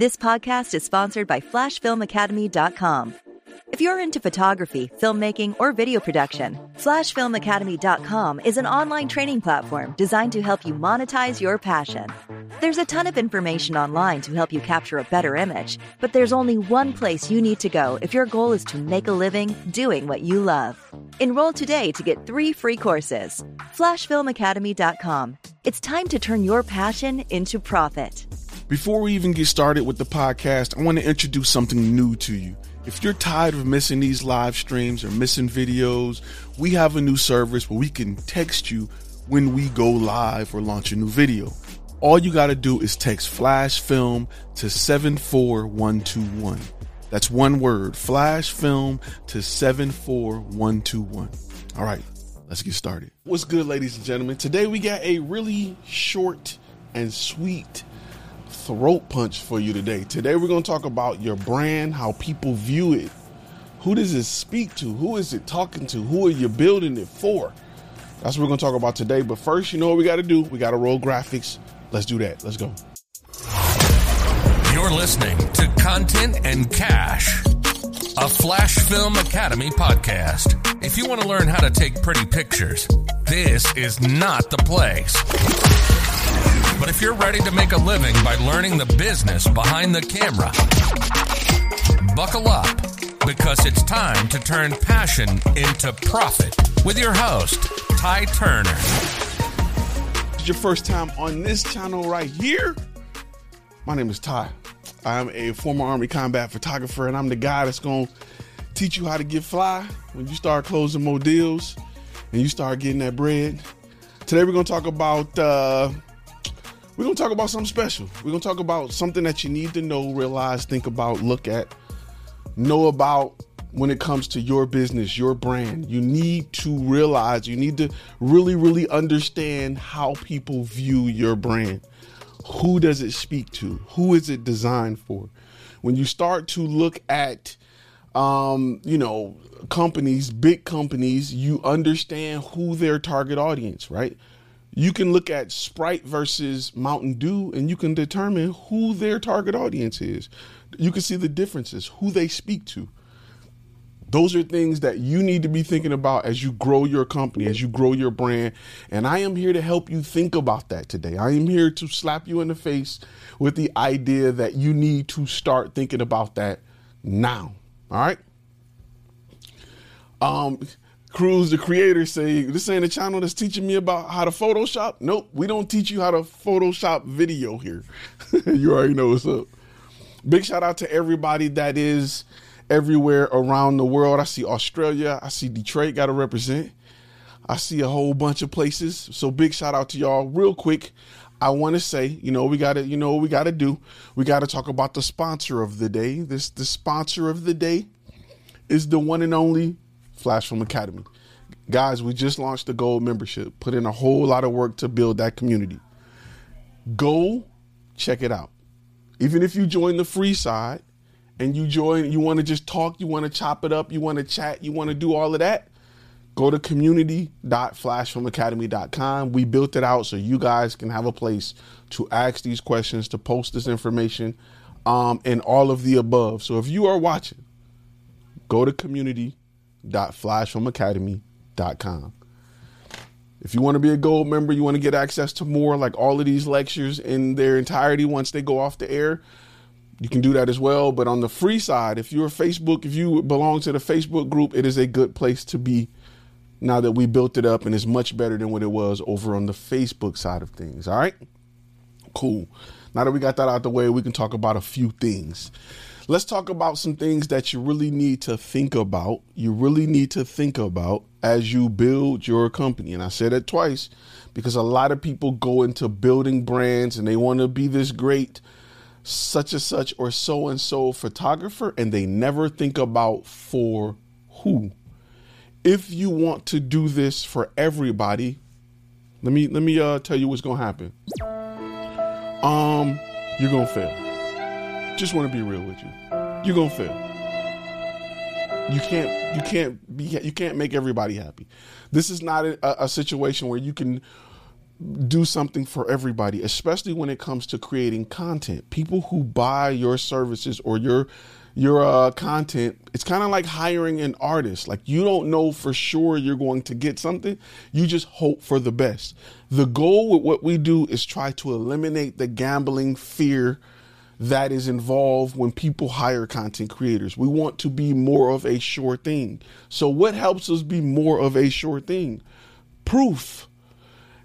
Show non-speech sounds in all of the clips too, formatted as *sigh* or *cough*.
This podcast is sponsored by FlashFilmAcademy.com. If you're into photography, filmmaking, or video production, FlashFilmAcademy.com is an online training platform designed to help you monetize your passion. There's a ton of information online to help you capture a better image, but there's only one place you need to go if your goal is to make a living doing what you love. Enroll today to get three free courses. FlashFilmAcademy.com. It's time to turn your passion into profit. Before we even get started with the podcast, I want to introduce something new to you. If you're tired of missing these live streams or missing videos, we have a new service where we can text you when we go live or launch a new video. All you got to do is text flash film to 74121. That's one word, flash film to 74121. All right, let's get started. What's good, ladies and gentlemen? Today we got a really short and sweet throat punch for you today. Today we're going to talk about your brand, how people view it. Who does it speak to? Who is it talking to? Who are you building it for? That's what we're going to talk about today. But first, you know what we got to do? We got to roll graphics. Let's do that. Let's go. You're listening to Content and Cash, a Flash Film Academy podcast. If you want to learn how to take pretty pictures, this is not the place. But if you're ready to make a living by learning the business behind the camera, buckle up because it's time to turn passion into profit with your host, Ty Turner. It's your first time on this channel right here. My name is Ty. I'm a former Army combat photographer, and I'm the guy that's going to teach you how to get fly when you start closing more deals and you start getting that bread. Today, we're going to talk about. Uh, we're to talk about something special. We're to talk about something that you need to know, realize, think about, look at, know about when it comes to your business, your brand. You need to realize, you need to really, really understand how people view your brand. Who does it speak to? Who is it designed for? When you start to look at, um, you know, companies, big companies, you understand who their target audience, right? You can look at Sprite versus Mountain Dew and you can determine who their target audience is. You can see the differences, who they speak to. Those are things that you need to be thinking about as you grow your company, as you grow your brand. And I am here to help you think about that today. I am here to slap you in the face with the idea that you need to start thinking about that now. All right. Um, Cruz, the creator, say this ain't a channel that's teaching me about how to Photoshop. Nope, we don't teach you how to Photoshop video here. *laughs* you already know what's up. Big shout out to everybody that is everywhere around the world. I see Australia. I see Detroit got to represent. I see a whole bunch of places. So big shout out to y'all. Real quick, I want to say, you know, we got to, you know, we got to do. We got to talk about the sponsor of the day. This the sponsor of the day is the one and only Flash Film Academy. Guys, we just launched the gold membership. Put in a whole lot of work to build that community. Go check it out. Even if you join the free side and you join, you want to just talk, you want to chop it up, you want to chat, you want to do all of that, go to community.flashfilmacademy.com. We built it out so you guys can have a place to ask these questions, to post this information, um, and all of the above. So if you are watching, go to community.flashfilmacademy.com. If you want to be a gold member, you want to get access to more like all of these lectures in their entirety once they go off the air, you can do that as well. But on the free side, if you're Facebook, if you belong to the Facebook group, it is a good place to be now that we built it up and it's much better than what it was over on the Facebook side of things. All right? Cool. Now that we got that out the way, we can talk about a few things. Let's talk about some things that you really need to think about. You really need to think about as you build your company. And I said it twice because a lot of people go into building brands and they want to be this great such and such or so and so photographer and they never think about for who. If you want to do this for everybody, let me let me uh tell you what's going to happen. Um you're going to fail. Just want to be real with you. You're to fail. You can't you can't be you can't make everybody happy. This is not a, a situation where you can do something for everybody, especially when it comes to creating content. People who buy your services or your your uh, content, it's kind of like hiring an artist. Like you don't know for sure you're going to get something. You just hope for the best. The goal with what we do is try to eliminate the gambling fear that is involved when people hire content creators. We want to be more of a sure thing. So what helps us be more of a sure thing? Proof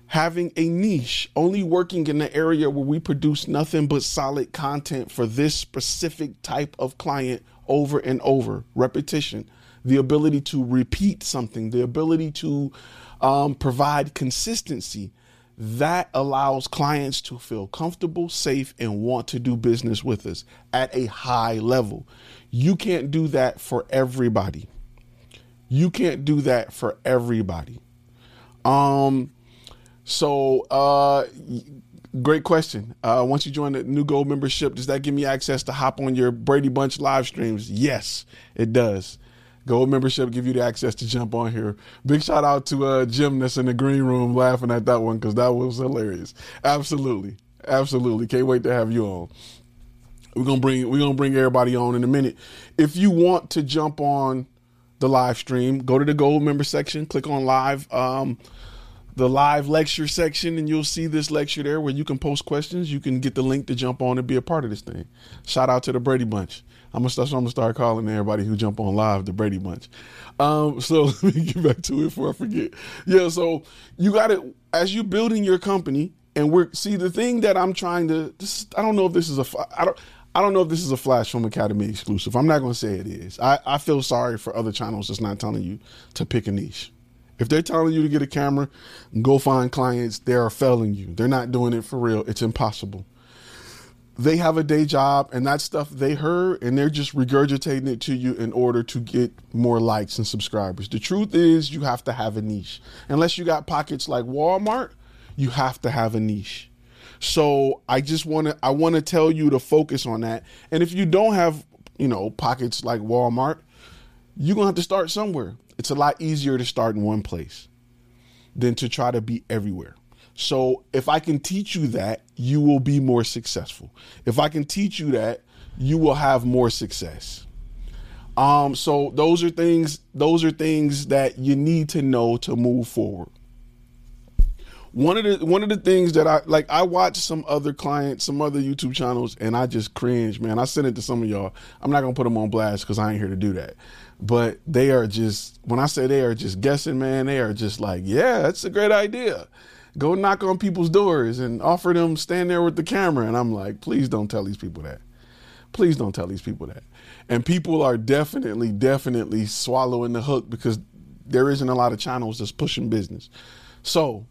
having a niche, only working in the area where we produce nothing but solid content for this specific type of client over and over, repetition, the ability to repeat something, the ability to um, provide consistency. That allows clients to feel comfortable, safe, and want to do business with us at a high level. You can't do that for everybody. You can't do that for everybody. Um, so, uh, great question. Uh, once you join the new gold membership, does that give me access to hop on your Brady Bunch live streams? Yes, it does. Gold membership give you the access to jump on here. Big shout out to uh, Jim that's in the green room laughing at that one because that was hilarious. Absolutely, absolutely. Can't wait to have you on. We're gonna bring we're gonna bring everybody on in a minute. If you want to jump on the live stream, go to the gold member section, click on live. Um, the live lecture section and you'll see this lecture there where you can post questions. You can get the link to jump on and be a part of this thing. Shout out to the Brady Bunch. I'm gonna I'm gonna start calling everybody who jump on live the Brady Bunch. Um, so *laughs* let me get back to it before I forget. Yeah, so you got it as you building your company, and we're see the thing that I'm trying to. This, I don't know if this is a. I don't. I don't know if this is a Flash Film Academy exclusive. I'm not going to say it is. I, I feel sorry for other channels that's not telling you to pick a niche. If they're telling you to get a camera, go find clients, they are failing you. They're not doing it for real. It's impossible. They have a day job and that stuff they heard and they're just regurgitating it to you in order to get more likes and subscribers. The truth is you have to have a niche. Unless you got pockets like Walmart, you have to have a niche. So I just want to I want to tell you to focus on that. And if you don't have, you know, pockets like Walmart, you're going to have to start somewhere it's a lot easier to start in one place than to try to be everywhere. So if I can teach you that, you will be more successful. If I can teach you that, you will have more success. Um, so those are things those are things that you need to know to move forward. One of the one of the things that I like I watch some other clients, some other YouTube channels, and I just cringe, man. I sent it to some of y'all. I'm not gonna put them on blast because I ain't here to do that but they are just when I say they are just guessing, man, they are just like, yeah, that's a great idea. Go knock on people's doors and offer them stand there with the camera. And I'm like, please don't tell these people that. Please don't tell these people that. And people are definitely, definitely swallowing the hook because there isn't a lot of channels that's pushing business. So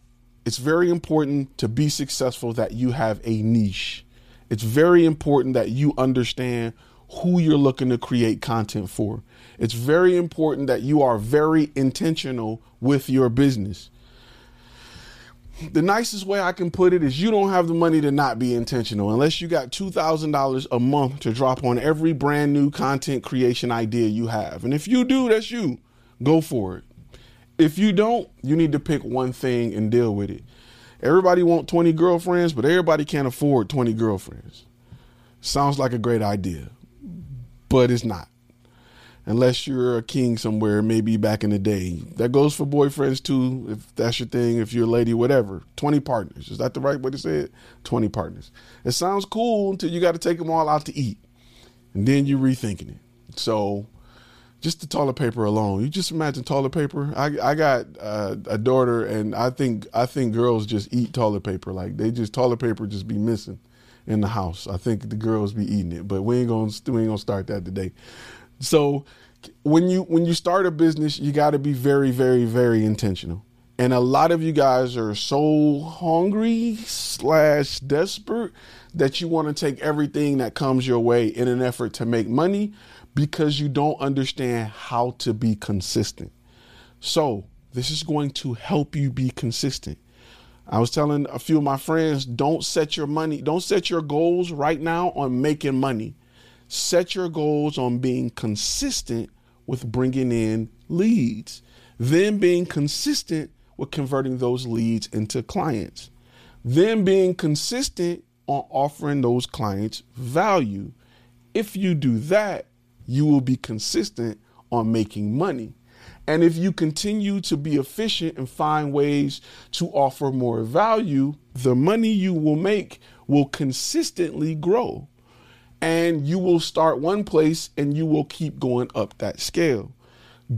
it's very important to be successful that you have a niche. It's very important that you understand who you're looking to create content for. It's very important that you are very intentional with your business. The nicest way I can put it is you don't have the money to not be intentional unless you got $2,000 a month to drop on every brand new content creation idea you have. And if you do, that's you. Go for it. If you don't, you need to pick one thing and deal with it. Everybody want 20 girlfriends, but everybody can't afford 20 girlfriends. Sounds like a great idea but it's not. Unless you're a king somewhere, maybe back in the day. That goes for boyfriends too, if that's your thing, if you're a lady, whatever. 20 partners. Is that the right way to say it? 20 partners. It sounds cool until you got to take them all out to eat. And then you're rethinking it. So, just the toilet paper alone. You just imagine toilet paper. I I got uh, a daughter, and I think I think girls just eat toilet paper. Like they just toilet paper just be missing in the house. I think the girls be eating it, but we ain't gonna we ain't gonna start that today. So when you when you start a business, you got to be very very very intentional. And a lot of you guys are so hungry slash desperate that you want to take everything that comes your way in an effort to make money because you don't understand how to be consistent. So this is going to help you be consistent. I was telling a few of my friends, don't set your money, don't set your goals right now on making money. Set your goals on being consistent with bringing in leads, then being consistent with converting those leads into clients. Then being consistent on offering those clients value. If you do that, you will be consistent on making money. And if you continue to be efficient and find ways to offer more value, the money you will make will consistently grow. And you will start one place and you will keep going up that scale.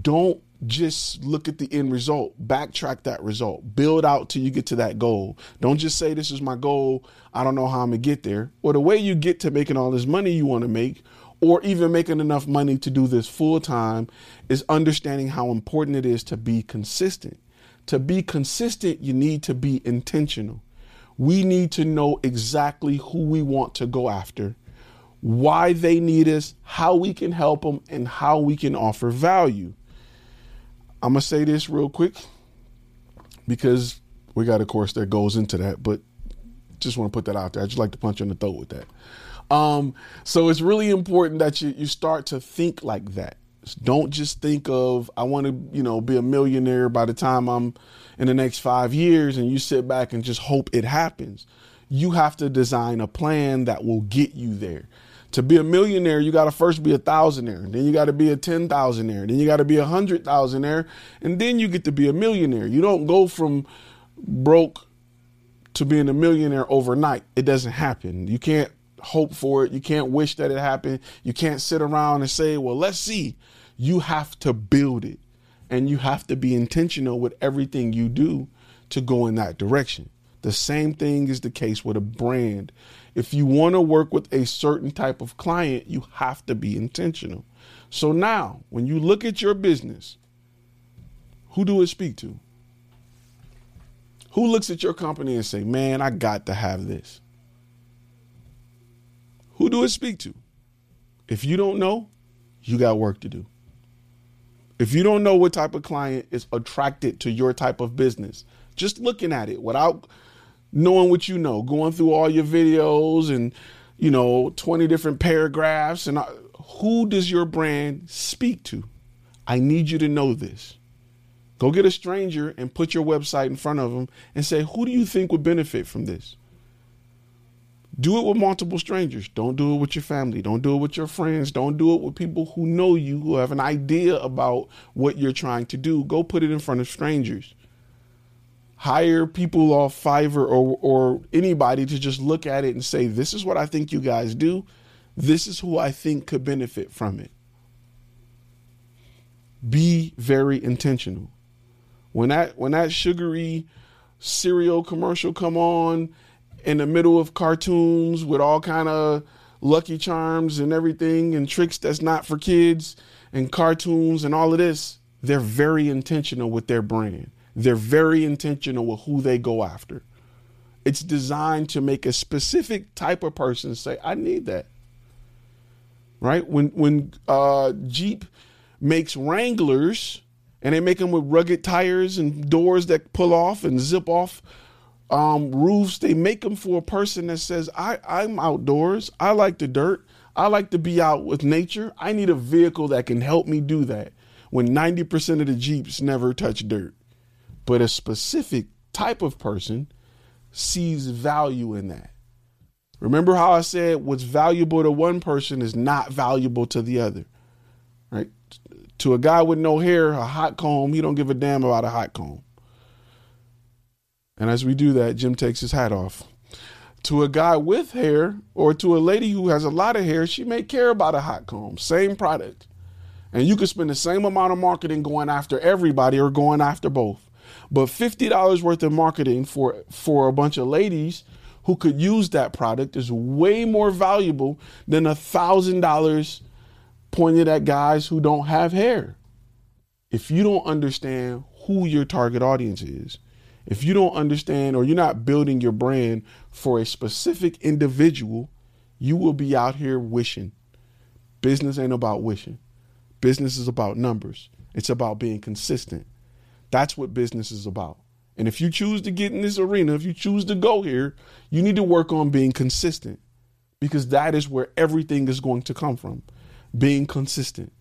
Don't just look at the end result, backtrack that result, build out till you get to that goal. Don't just say, This is my goal. I don't know how I'm gonna get there. Or the way you get to making all this money you wanna make, or even making enough money to do this full time is understanding how important it is to be consistent. To be consistent, you need to be intentional. We need to know exactly who we want to go after, why they need us, how we can help them, and how we can offer value. I'm going to say this real quick because we got a course that goes into that, but just want to put that out there. I just like to punch you in the throat with that. Um, so it's really important that you, you start to think like that. Don't just think of, I want to, you know, be a millionaire by the time I'm in the next five years and you sit back and just hope it happens. You have to design a plan that will get you there. To be a millionaire, you got to first be a thousandaire, then you got to be a ten thousandaire, then you got to be a hundred thousandaire, and then you get to be a millionaire. You don't go from broke to being a millionaire overnight. It doesn't happen. You can't hope for it. You can't wish that it happened. You can't sit around and say, well, let's see. You have to build it and you have to be intentional with everything you do to go in that direction. The same thing is the case with a brand. If you want to work with a certain type of client, you have to be intentional. So now, when you look at your business, who do it speak to? Who looks at your company and say, "Man, I got to have this." Who do it speak to? If you don't know, you got work to do. If you don't know what type of client is attracted to your type of business, just looking at it without knowing what you know, going through all your videos and, you know, 20 different paragraphs and uh, who does your brand speak to? I need you to know this. Go get a stranger and put your website in front of them and say, who do you think would benefit from this? Do it with multiple strangers. Don't do it with your family. Don't do it with your friends. Don't do it with people who know you, who have an idea about what you're trying to do. Go put it in front of strangers. Hire people off Fiverr or, or anybody to just look at it and say, This is what I think you guys do. This is who I think could benefit from it. Be very intentional. When that when that sugary cereal commercial come on in the middle of cartoons with all kind of lucky charms and everything and tricks that's not for kids and cartoons and all of this they're very intentional with their brand they're very intentional with who they go after it's designed to make a specific type of person say i need that right when when uh, jeep makes wranglers and they make them with rugged tires and doors that pull off and zip off um, roofs. They make them for a person that says, I, I'm outdoors. I like the dirt. I like to be out with nature. I need a vehicle that can help me do that when 90% of the Jeeps never touch dirt. But a specific type of person sees value in that. Remember how I said what's valuable to one person is not valuable to the other, right? To a guy with no hair, a hot comb, he don't give a damn about a hot comb. And as we do that, Jim takes his hat off. To a guy with hair or to a lady who has a lot of hair, she may care about a hot comb, same product. And you could spend the same amount of marketing going after everybody or going after both. But $50 worth of marketing for for a bunch of ladies who could use that product is way more valuable than a $1000 pointed at guys who don't have hair. If you don't understand who your target audience is, if you don't understand or you're not building your brand for a specific individual, you will be out here wishing. Business ain't about wishing. Business is about numbers. It's about being consistent. That's what business is about. And if you choose to get in this arena, if you choose to go here, you need to work on being consistent because that is where everything is going to come from. Being consistent.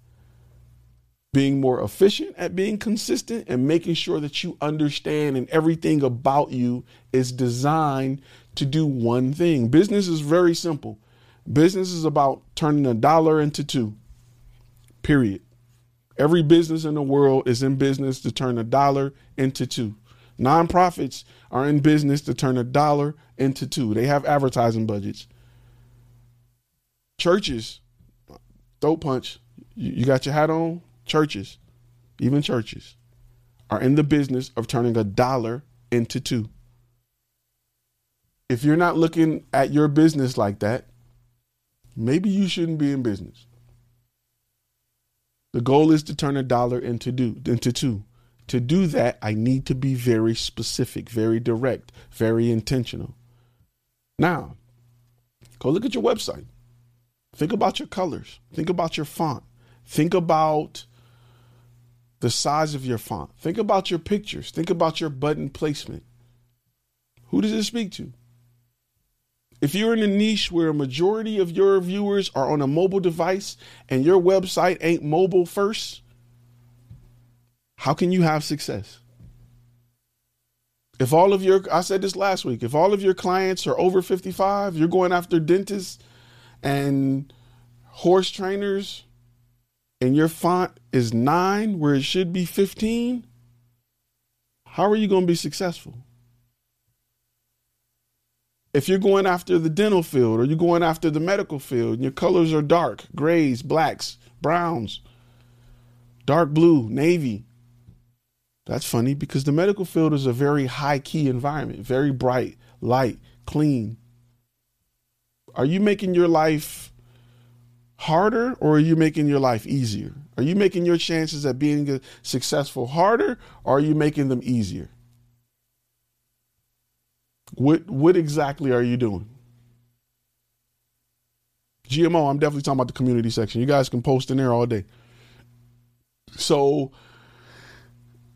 being more efficient at being consistent and making sure that you understand and everything about you is designed to do one thing. Business is very simple. Business is about turning a dollar into two. Period. Every business in the world is in business to turn a dollar into two. Nonprofits are in business to turn a dollar into two. They have advertising budgets. Churches, throat punch. You, got your hat on? Churches, even churches, are in the business of turning a dollar into two. If you're not looking at your business like that, maybe you shouldn't be in business. The goal is to turn a dollar into do into two. To do that, I need to be very specific, very direct, very intentional. Now, go look at your website. Think about your colors. Think about your font. Think about the size of your font. Think about your pictures. Think about your button placement. Who does it speak to? If you're in a niche where a majority of your viewers are on a mobile device and your website ain't mobile first, how can you have success? If all of your, I said this last week, if all of your clients are over 55, you're going after dentists and horse trainers, and your font is nine where it should be 15, how are you going to be successful? If you're going after the dental field or you're going after the medical field and your colors are dark, grays, blacks, browns, dark blue, navy, that's funny because the medical field is a very high key environment, very bright, light, clean. Are you making your life harder or are you making your life easier? Are you making your chances at being successful harder or are you making them easier? What what exactly are you doing? GMO, I'm definitely talking about the community section. You guys can post in there all day. So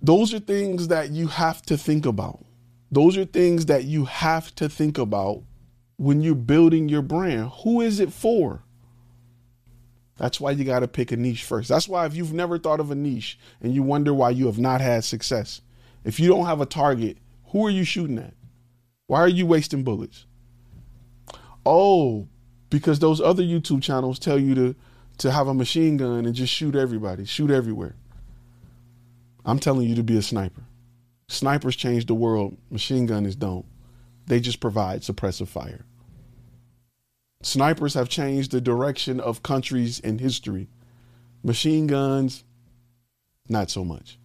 those are things that you have to think about. Those are things that you have to think about when you're building your brand. Who is it for? That's why you got to pick a niche first. That's why if you've never thought of a niche and you wonder why you have not had success, if you don't have a target, who are you shooting at? Why are you wasting bullets? Oh, because those other YouTube channels tell you to to have a machine gun and just shoot everybody, shoot everywhere. I'm telling you to be a sniper. Snipers change the world. Machine gunners don't. They just provide suppressive fire. Snipers have changed the direction of countries in history. Machine guns, not so much.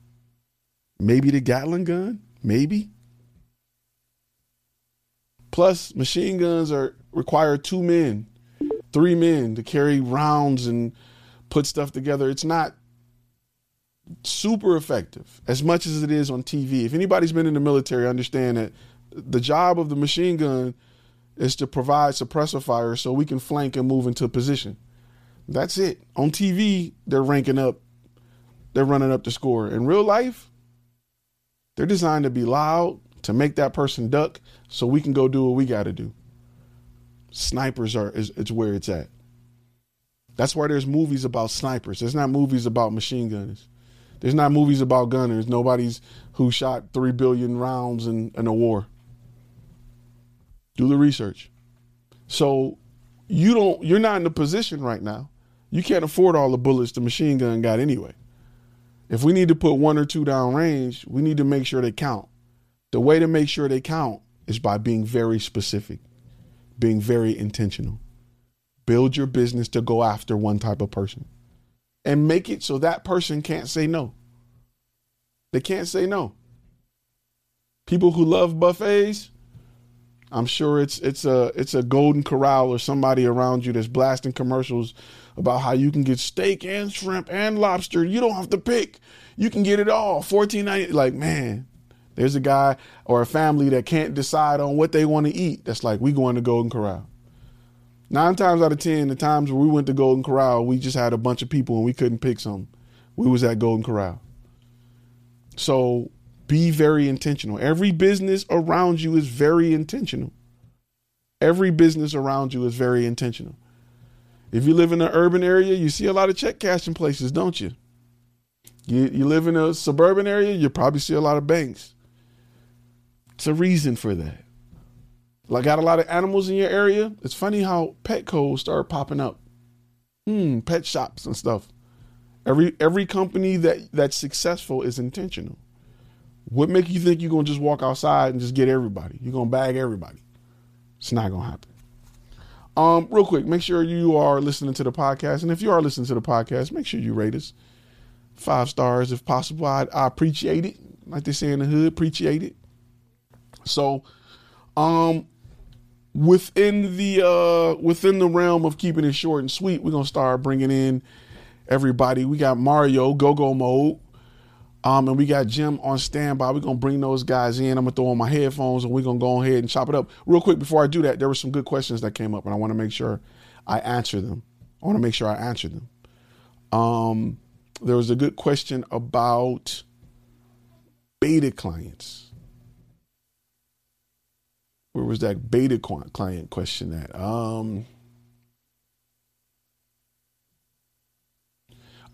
Maybe the Gatling gun, maybe. Plus, machine guns are require two men, three men to carry rounds and put stuff together. It's not super effective as much as it is on TV. If anybody's been in the military, understand that the job of the machine gun is to provide suppressor fire so we can flank and move into position. That's it. On TV, they're ranking up, they're running up the score. In real life, they're designed to be loud, to make that person duck so we can go do what we got to do. Snipers are is it's where it's at. That's why there's movies about snipers. There's not movies about machine gunners. There's not movies about gunners. Nobody's who shot three billion rounds in, in a war. Do the research. So you don't you're not in a position right now. You can't afford all the bullets the machine gun got anyway. If we need to put one or two down range, we need to make sure they count. The way to make sure they count is by being very specific, being very intentional. Build your business to go after one type of person and make it so that person can't say no. They can't say no. People who love buffets, I'm sure it's it's a it's a golden corral or somebody around you that's blasting commercials about how you can get steak and shrimp and lobster. You don't have to pick. You can get it all. 14.90 like man, there's a guy or a family that can't decide on what they want to eat. That's like, we going to Golden Corral. Nine times out of ten, the times where we went to Golden Corral, we just had a bunch of people and we couldn't pick some. We was at Golden Corral. So be very intentional. Every business around you is very intentional. Every business around you is very intentional. If you live in an urban area, you see a lot of check cashing places, don't you? You, you live in a suburban area, you probably see a lot of banks. It's a reason for that. Like, got a lot of animals in your area. It's funny how Petco start popping up. Hmm, pet shops and stuff. Every every company that that's successful is intentional. What make you think you're gonna just walk outside and just get everybody? You're gonna bag everybody. It's not gonna happen. Um, real quick, make sure you are listening to the podcast, and if you are listening to the podcast, make sure you rate us five stars if possible. I, I appreciate it, like they say in the hood, appreciate it. So, um, within the uh within the realm of keeping it short and sweet, we're gonna start bringing in everybody. We got Mario Go Go Mode. Um, and we got Jim on standby. We're gonna bring those guys in. I'm gonna throw on my headphones and we're gonna go ahead and chop it up. Real quick before I do that, there were some good questions that came up, and I want to make sure I answer them. I want to make sure I answer them. Um, there was a good question about beta clients. Where was that beta client question at? Um,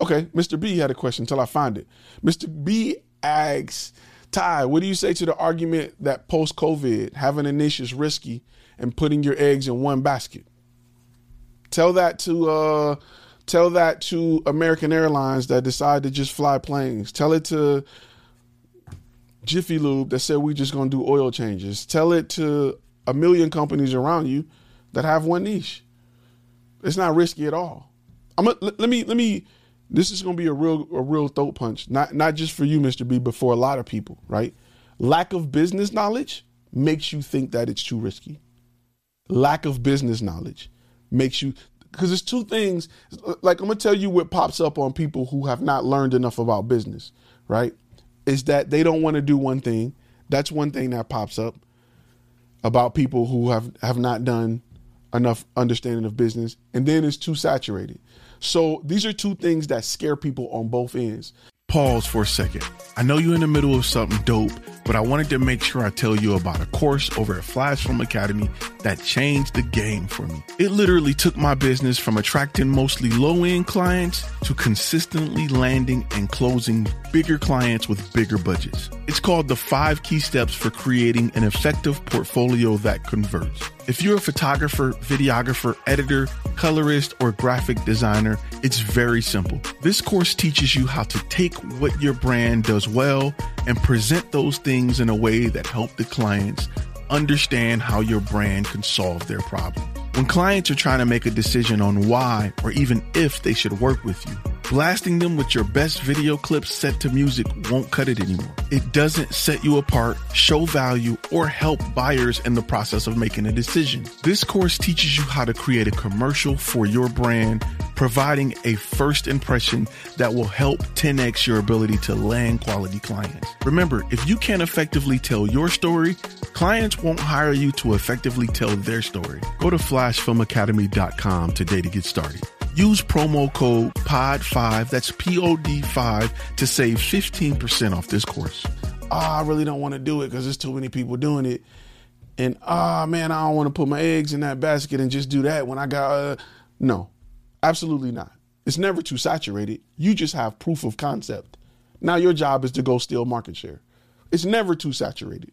Okay, Mr. B had a question until I find it. Mr. B asks, Ty, what do you say to the argument that post COVID, having a niche is risky and putting your eggs in one basket? Tell that to uh tell that to American Airlines that decide to just fly planes. Tell it to Jiffy Lube that said we're just gonna do oil changes. Tell it to a million companies around you that have one niche. It's not risky at all. I'm a, let me let me this is going to be a real a real throat punch not not just for you mr b but for a lot of people right lack of business knowledge makes you think that it's too risky lack of business knowledge makes you because there's two things like i'm going to tell you what pops up on people who have not learned enough about business right is that they don't want to do one thing that's one thing that pops up about people who have have not done enough understanding of business and then it's too saturated so these are two things that scare people on both ends. Pause for a second. I know you're in the middle of something dope, but I wanted to make sure I tell you about a course over at Flash Film Academy that changed the game for me. It literally took my business from attracting mostly low end clients to consistently landing and closing bigger clients with bigger budgets. It's called the five key steps for creating an effective portfolio that converts. If you're a photographer, videographer, editor, colorist, or graphic designer, it's very simple. This course teaches you how to take what your brand does well and present those things in a way that help the clients understand how your brand can solve their problem. When clients are trying to make a decision on why or even if they should work with you, Blasting them with your best video clips set to music won't cut it anymore. It doesn't set you apart, show value, or help buyers in the process of making a decision. This course teaches you how to create a commercial for your brand, providing a first impression that will help 10x your ability to land quality clients. Remember, if you can't effectively tell your story, clients won't hire you to effectively tell their story. Go to flashfilmacademy.com today to get started. Use promo code POD5, that's P O D 5, to save 15% off this course. Ah, I really don't want to do it because there's too many people doing it. And ah, man, I don't want to put my eggs in that basket and just do that when I got. Uh, no, absolutely not. It's never too saturated. You just have proof of concept. Now your job is to go steal market share. It's never too saturated.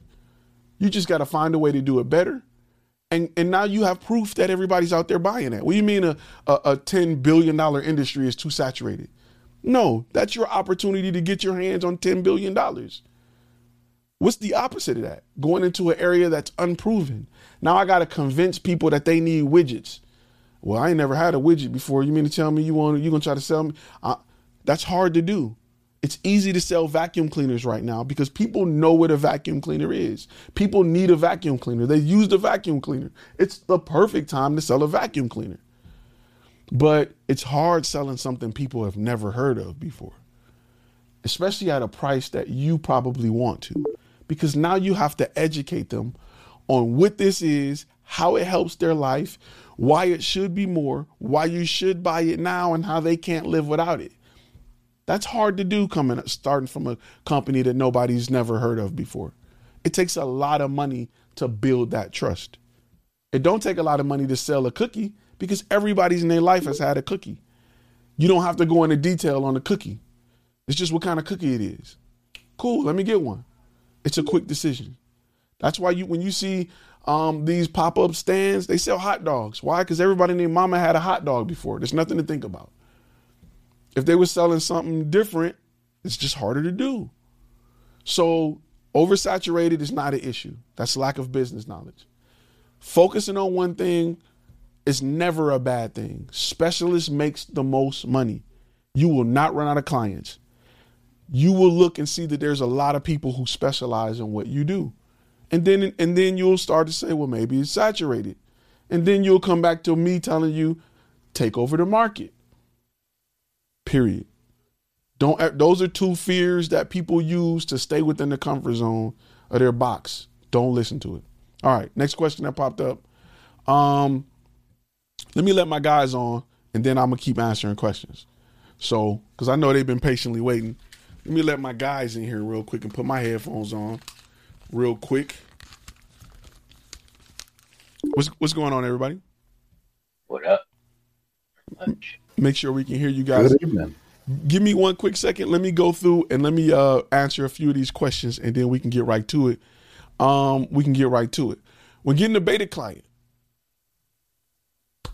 You just got to find a way to do it better and and now you have proof that everybody's out there buying it. What do you mean a, a, a ten billion dollar industry is too saturated? No, that's your opportunity to get your hands on ten billion dollars. What's the opposite of that? Going into an area that's unproven. Now I got to convince people that they need widgets. Well, I ain't never had a widget before. You mean to tell me you want you gonna try to sell me? Uh, that's hard to do. It's easy to sell vacuum cleaners right now because people know what a vacuum cleaner is. People need a vacuum cleaner. They use the vacuum cleaner. It's the perfect time to sell a vacuum cleaner. But it's hard selling something people have never heard of before, especially at a price that you probably want to, because now you have to educate them on what this is, how it helps their life, why it should be more, why you should buy it now, and how they can't live without it. That's hard to do coming starting from a company that nobody's never heard of before. It takes a lot of money to build that trust. It don't take a lot of money to sell a cookie because everybody's in their life has had a cookie. You don't have to go into detail on the cookie. It's just what kind of cookie it is. Cool, let me get one. It's a quick decision. That's why you when you see um, these pop up stands, they sell hot dogs. Why? Because everybody named Mama had a hot dog before. There's nothing to think about. If they were selling something different, it's just harder to do. So oversaturated is not an issue. That's lack of business knowledge. Focusing on one thing is never a bad thing. Specialist makes the most money. You will not run out of clients. You will look and see that there's a lot of people who specialize in what you do. And then and then you'll start to say, well, maybe it's saturated. And then you'll come back to me telling you, take over the market. Period. Don't those are two fears that people use to stay within the comfort zone of their box. Don't listen to it. All right, next question that popped up. Um, let me let my guys on, and then I'm gonna keep answering questions. So, because I know they've been patiently waiting, let me let my guys in here real quick and put my headphones on real quick. What's what's going on, everybody? What up? Much. Make sure we can hear you guys. Good evening. Give me one quick second. Let me go through and let me uh, answer a few of these questions, and then we can get right to it. Um, we can get right to it. When getting a beta client,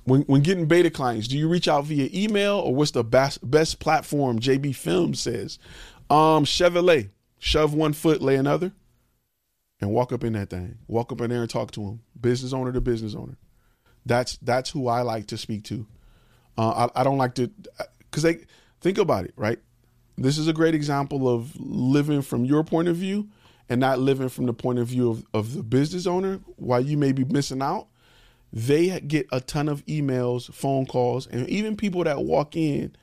when when getting beta clients, do you reach out via email or what's the best best platform? JB Film says, um, Chevrolet, shove one foot, lay another, and walk up in that thing. Walk up in there and talk to him, Business owner to business owner. That's that's who I like to speak to. Uh, I, I don't like to because they Think about it, right? This is a great example of living from your point of view and not living from the point of view of, of the business owner while you may be missing out. They get a ton of emails, phone calls, and even people that walk in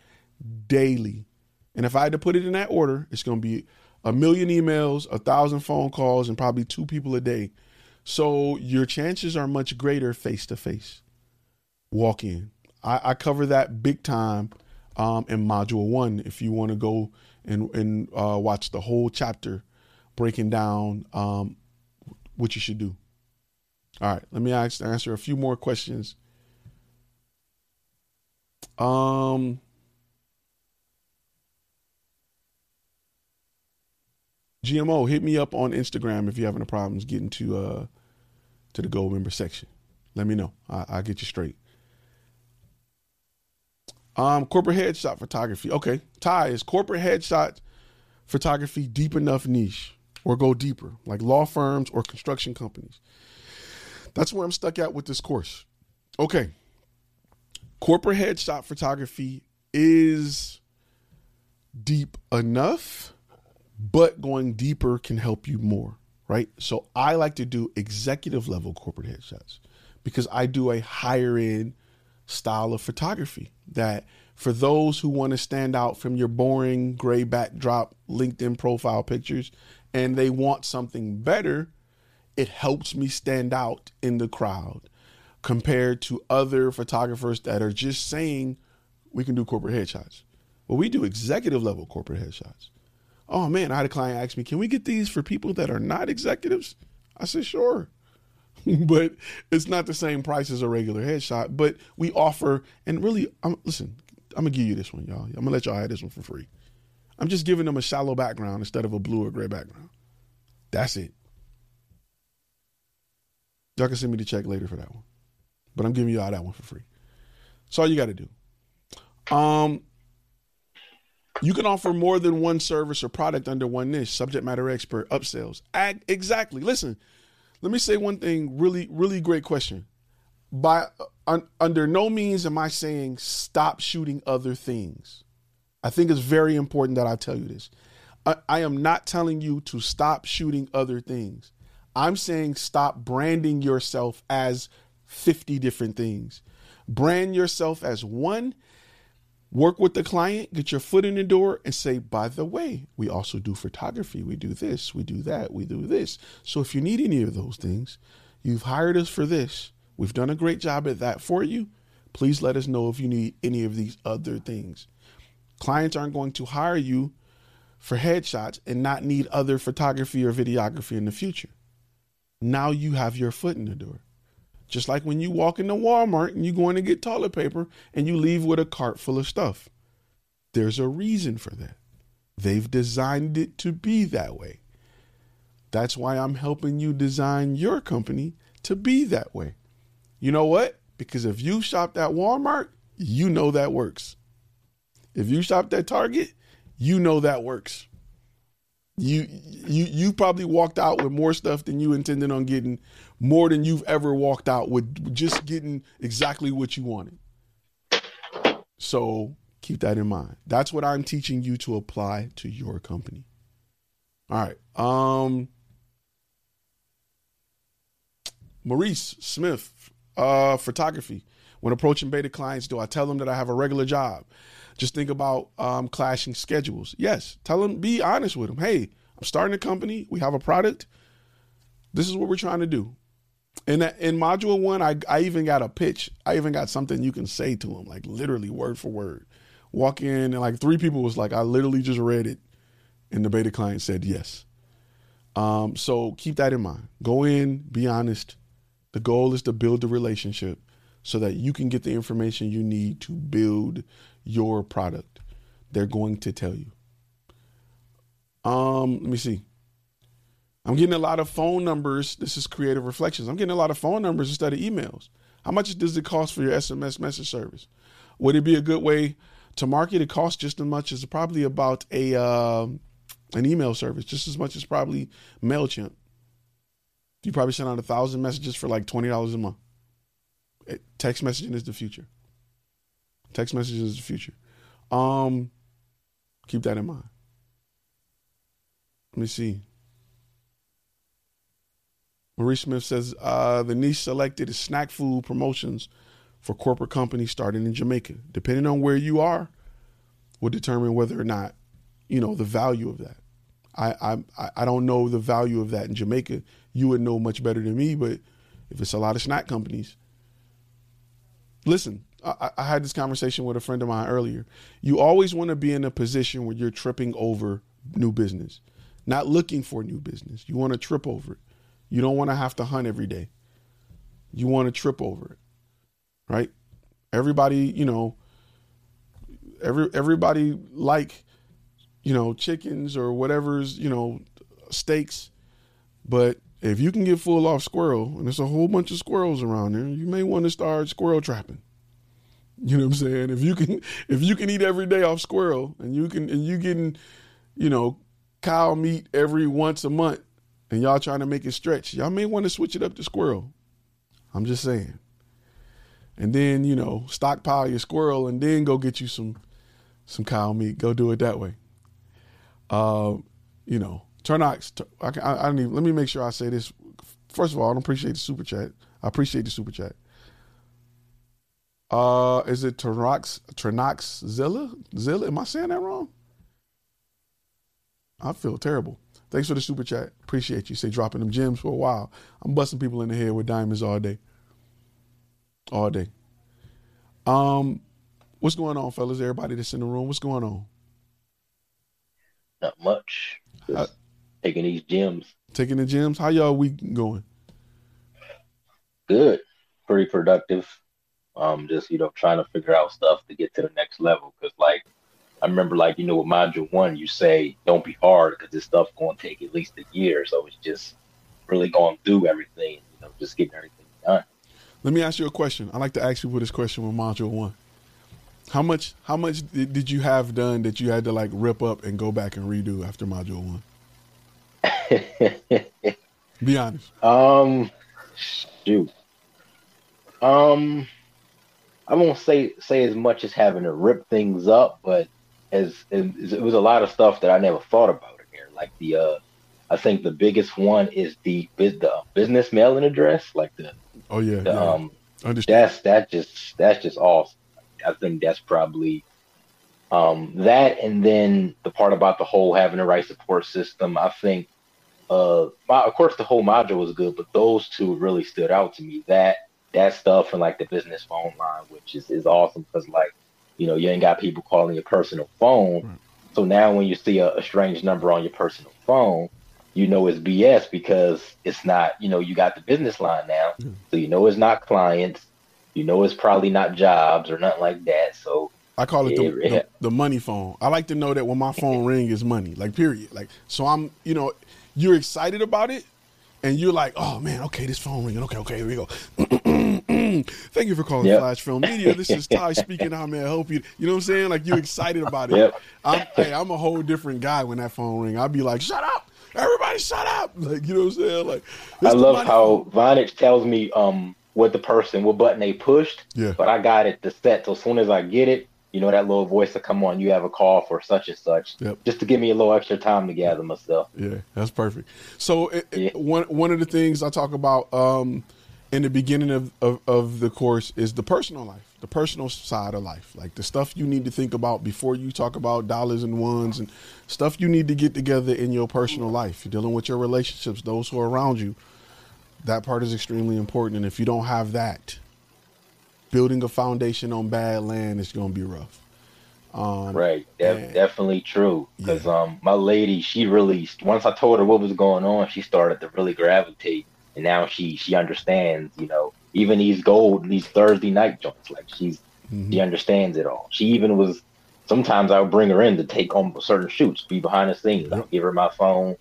daily. And if I had to put it in that order, it's going to be a million emails, a thousand phone calls, and probably two people a day. So your chances are much greater face to face. Walk in. I, I cover that big time um, in module one if you want to go and, and uh, watch the whole chapter breaking down um, what you should do. All right, let me ask, answer a few more questions. Um, GMO, hit me up on Instagram if you're having problems getting to uh to the gold member section. Let me know. I, I'll get you straight. Um, corporate headshot photography. Okay, Ty is corporate headshot photography deep enough niche, or go deeper, like law firms or construction companies. That's where I'm stuck at with this course. Okay, corporate headshot photography is deep enough, but going deeper can help you more, right? So I like to do executive level corporate headshots because I do a higher end style of photography that for those who want to stand out from your boring gray backdrop LinkedIn profile pictures and they want something better, it helps me stand out in the crowd compared to other photographers that are just saying we can do corporate headshots. Well, we do executive level corporate headshots. Oh man, I had a client ask me, can we get these for people that are not executives? I said, sure. *laughs* but it's not the same price as a regular headshot. But we offer, and really, I'm, listen, I'm gonna give you this one, y'all. I'm gonna let y'all have this one for free. I'm just giving them a shallow background instead of a blue or gray background. That's it. Y'all can send me the check later for that one, but I'm giving you all that one for free. That's all you got to do. Um, you can offer more than one service or product under one niche. Subject matter expert, upsells. Ag- exactly. Listen, let me say one thing. Really, really great question. By un, under no means am I saying stop shooting other things. I think it's very important that I tell you this. I, I am not telling you to stop shooting other things. I'm saying stop branding yourself as 50 different things. Brand yourself as one work with the client, get your foot in the door, and say, by the way, we also do photography. We do this, we do that, we do this. So if you need any of those things, you've hired us for this. We've done a great job at that for you. Please let us know if you need any of these other things. Clients aren't going to hire you for headshots and not need other photography or videography in the future. Now you have your foot in the door. Just like when you walk into Walmart and you're going to get toilet paper and you leave with a cart full of stuff. There's a reason for that. They've designed it to be that way. That's why I'm helping you design your company to be that way. You know what? Because if you shopped at Walmart, you know that works. If you shopped at Target, you know that works. You you you probably walked out with more stuff than you intended on getting, more than you've ever walked out with just getting exactly what you wanted. So keep that in mind. That's what I'm teaching you to apply to your company. All right. Um Maurice Smith, uh, photography. When approaching beta clients, do I tell them that I have a regular job? Just think about um, clashing schedules. Yes, tell them, be honest with them. Hey, I'm starting a company. We have a product. This is what we're trying to do. In that, in module one, I, I even got a pitch. I even got something you can say to them, like literally word for word. Walk in and like three people was like, I literally just read it, and the beta client said yes. Um, so keep that in mind. Go in, be honest, the goal is to build the relationship so that you can get the information you need to build your product. They're going to tell you. Um, let me see. I'm getting a lot of phone numbers. This is creative reflections. I'm getting a lot of phone numbers instead of emails. How much does it cost for your SMS message service? Would it be a good way to market? It costs just as much as probably about a uh, an email service, just as much as probably Mailchimp. You probably send out a thousand messages for like twenty dollars a month. Eh, text messaging is the future. Text messages is the future. Um, keep that in mind. Let me see. Marie Smith says uh, the niche selected is snack food promotions for corporate companies starting in Jamaica. Depending on where you are, will determine whether or not you know the value of that. I I I don't know the value of that in Jamaica you would know much better than me. But if it's a lot of snack companies, listen, I, I had this conversation with a friend of mine earlier. You always want to be in a position where you're tripping over new business, not looking for new business. You want to trip over it. You don't want to have to hunt every day. You want to trip over it, right? Everybody, you know, every everybody like, you know, chickens or whatever's, you know, steaks, but if you can get full off squirrel, and there's a whole bunch of squirrels around there, you may want to start squirrel trapping. You know what I'm saying? If you can, *laughs* if you can eat every day off squirrel, and you can, and you getting, you know, cow meat every once a month, and y'all trying to make it stretch, y'all may want to switch it up to squirrel. I'm just saying. And then you know, stockpile your squirrel, and then go get you some, some cow meat. Go do it that way. Uh, you know, Turnox, I, I, I don't even, let me make sure I say this. First of all, I don't appreciate the super chat. I appreciate the super chat. Uh, is it Turnox, Turnox Zilla? Zilla? Am I saying that wrong? I feel terrible. Thanks for the super chat. Appreciate you. Say dropping them gems for a while. I'm busting people in the head with diamonds all day. All day. Um, what's going on, fellas? Everybody that's in the room, what's going on? Not much. Just taking these gems. Taking the gems. How y'all week going? Good. Pretty productive. Um, just you know, trying to figure out stuff to get to the next level. Cause like, I remember like you know with module one, you say don't be hard because this stuff's going to take at least a year. So it's just really going through everything. You know, just getting everything done. Let me ask you a question. I like to ask people this question with module one. How much how much did you have done that you had to like rip up and go back and redo after module one? *laughs* Be honest. Um, shoot. Um, I won't say say as much as having to rip things up, but as, as it was a lot of stuff that I never thought about in here. Like the, uh, I think the biggest one is the the business mailing address, like the. Oh yeah. The, yeah. Um. That's that just that's just awesome. I think that's probably um, that, and then the part about the whole having the right support system. I think uh, my, of course, the whole module was good, but those two really stood out to me. That that stuff and like the business phone line, which is is awesome because like you know you ain't got people calling your personal phone. Right. So now when you see a, a, strange number on your personal phone, you know it's BS because it's not. You know you got the business line now, mm. so you know it's not clients. You know it's probably not jobs or nothing like that. So I call it the, Yeah. the, the money phone. I like to know that when my phone *laughs* ring is money, like period. Like so, I'm you know you're excited about it, and you're like, oh man, okay, this phone ringing. Okay, okay, here we go. *clears throat* Thank you for calling Yep. Flash Film Media. This is Ty speaking. How may I help you? You know what I'm saying? Like you're excited about it. Yep. I'm, hey, I'm a whole different guy when that phone ring. I'll be like, shut up, everybody, shut up. Like you know what I'm saying? Like I the love how. Vonage tells me um what the person, what button they pushed. Yeah. But I got it to set. So as soon as I get it, you know that little voice will come on. You have a call for such and such. Yep. Just to give me a little extra time to gather myself. Yeah, that's perfect. So it, it- Yeah. one one of the things I talk about um, in the beginning of, of, of the course is the personal life, the personal side of life, like the stuff you need to think about before you talk about dollars and ones and stuff you need to get together in your personal life. You're dealing with your relationships, those who are around you. That part is extremely important, and if you don't have that, building a foundation on bad land is going to be rough. Um, Right. Def- yeah. Definitely true. Because Yeah. um, my lady, she really once I told her what was going on, she started to really gravitate, and now she she understands. You know, even these gold, these Thursday night joints, like she's Mhm. she understands it all. She even was. Sometimes I would bring her in to take on certain shoots, be behind the scenes. Yep. give her my phone,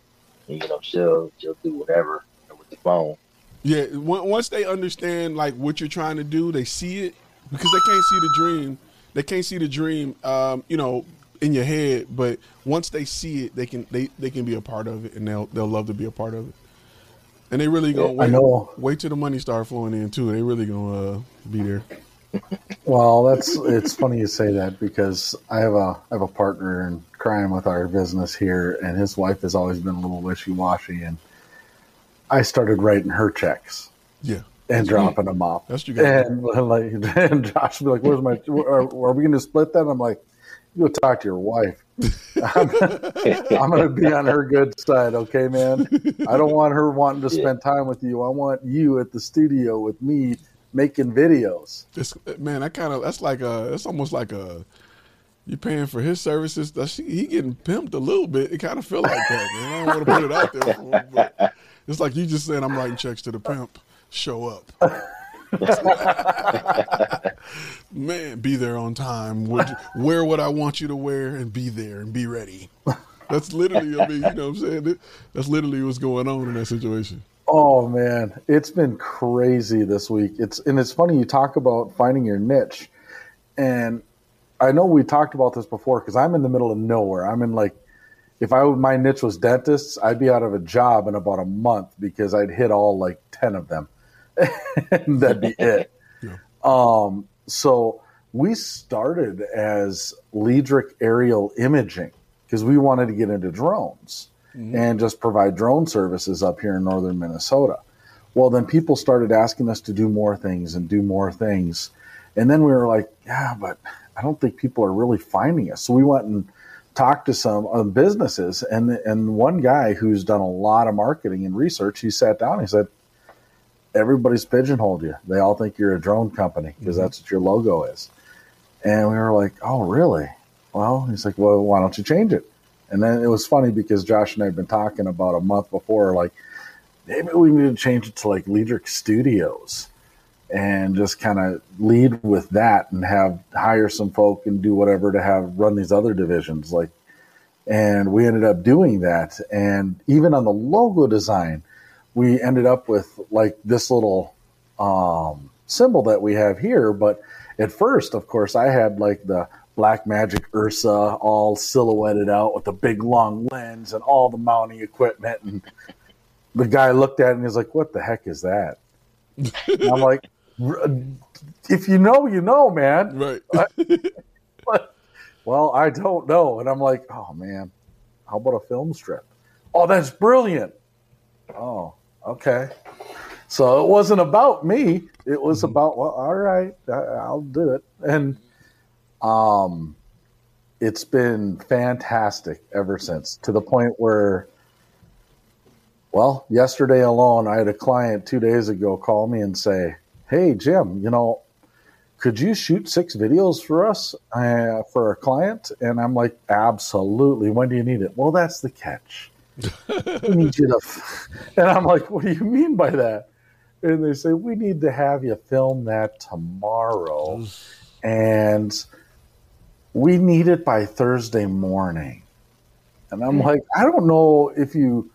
and you know she'll she'll do whatever with the phone. Yeah, once they understand like what you're trying to do, they see it because they can't see the dream. They can't see the dream, um, you know, in your head. But once they see it, they can they, they can be a part of it, and they'll they'll love to be a part of it. And they really gonna wait, I know. wait till the money start flowing in too. They really gonna uh, be there. Well, that's it's funny you say that because I have a I have a partner in crime with our business here, and his wife has always been a little wishy washy, and I started writing her checks Yeah, and dropping them off. That's you gotta and *laughs* like and Josh would be like, "Where's my? Are, are we going to split that?" I'm like, "You go talk to your wife. *laughs* I'm, I'm going to be on her good side, okay, man. I don't want her wanting to spend time with you. I want you at the studio with me making videos." It's, man, that kind of that's like a that's almost like a You're paying for his services. That's, he getting pimped a little bit. It kind of feel like that, man. I don't want to put it out there, him, but it's like you just saying I'm writing checks to the pimp. Show up, *laughs* man. Be there on time. Would, wear what I want you to wear and be there and be ready. That's literally, I mean, you know what I'm saying? That's literally what's going on in that situation. Oh man, it's been crazy this week. It's and it's funny you talk about finding your niche, and I know we talked about this before because I'm in the middle of nowhere. I'm in like, if I my niche was dentists, I'd be out of a job in about a month because I'd hit all like ten of them, *laughs* and that'd be it. *laughs* Yeah. Um, so we started as Liedrich Aerial Imaging because we wanted to get into drones and just provide drone services up here in northern Minnesota. Well, then people started asking us to do more things and do more things. And then we were like, yeah, but I don't think people are really finding us. So we went and talked to some uh, businesses, and and one guy who's done a lot of marketing and research, he sat down. And he said, "Everybody's pigeonholed you. They all think you're a drone company because that's what your logo is." And we were like, "Oh, really?" Well, he's like, "Well, why don't you change it?" And then it was funny because Josh and I had been talking about a month before, like maybe we need to change it to like Liedrich Studios and just kind of lead with that and have hire some folk and do whatever to have run these other divisions. Like, and we ended up doing that. And even on the logo design, we ended up with like this little um, symbol that we have here. But at first, of course, I had like the Black Magic Ursa all silhouetted out with the big long lens and all the mounting equipment. And the guy looked at it and he's like, "What the heck is that?" I'm like, "R- "If you know, you know, man." Right. *laughs* Well, I don't know. And I'm like, "Oh man, how about a film strip?" Oh, that's brilliant. Oh, okay. So it wasn't about me. It was about well, all right, I, I'll do it. And um, it's been fantastic ever since to the point where, well, yesterday alone, I had a client two days ago call me and say, "Hey, Jim, you know, could you shoot six videos for us uh, for a client?" And I'm like, "Absolutely. When do you need it?" Well, that's the catch. we need you to, f-" *laughs* and I'm like, "What do you mean by that?" And they say, "We need to have you film that tomorrow." and we need it by Thursday morning. And I'm like, I don't know if you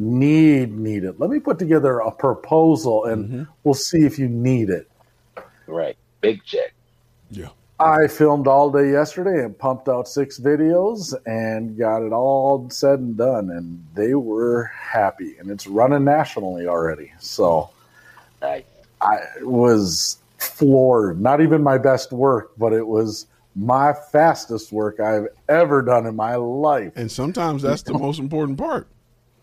need need it. Let me put together a proposal and mm-hmm. we'll see if you need it. Right. Big check. Yeah. I filmed all day yesterday and pumped out six videos and got it all said and done and they were happy and it's running nationally already. So Nice. I was floored. Not even my best work, but it was my fastest work I've ever done in my life. And sometimes that's the *laughs* most important part.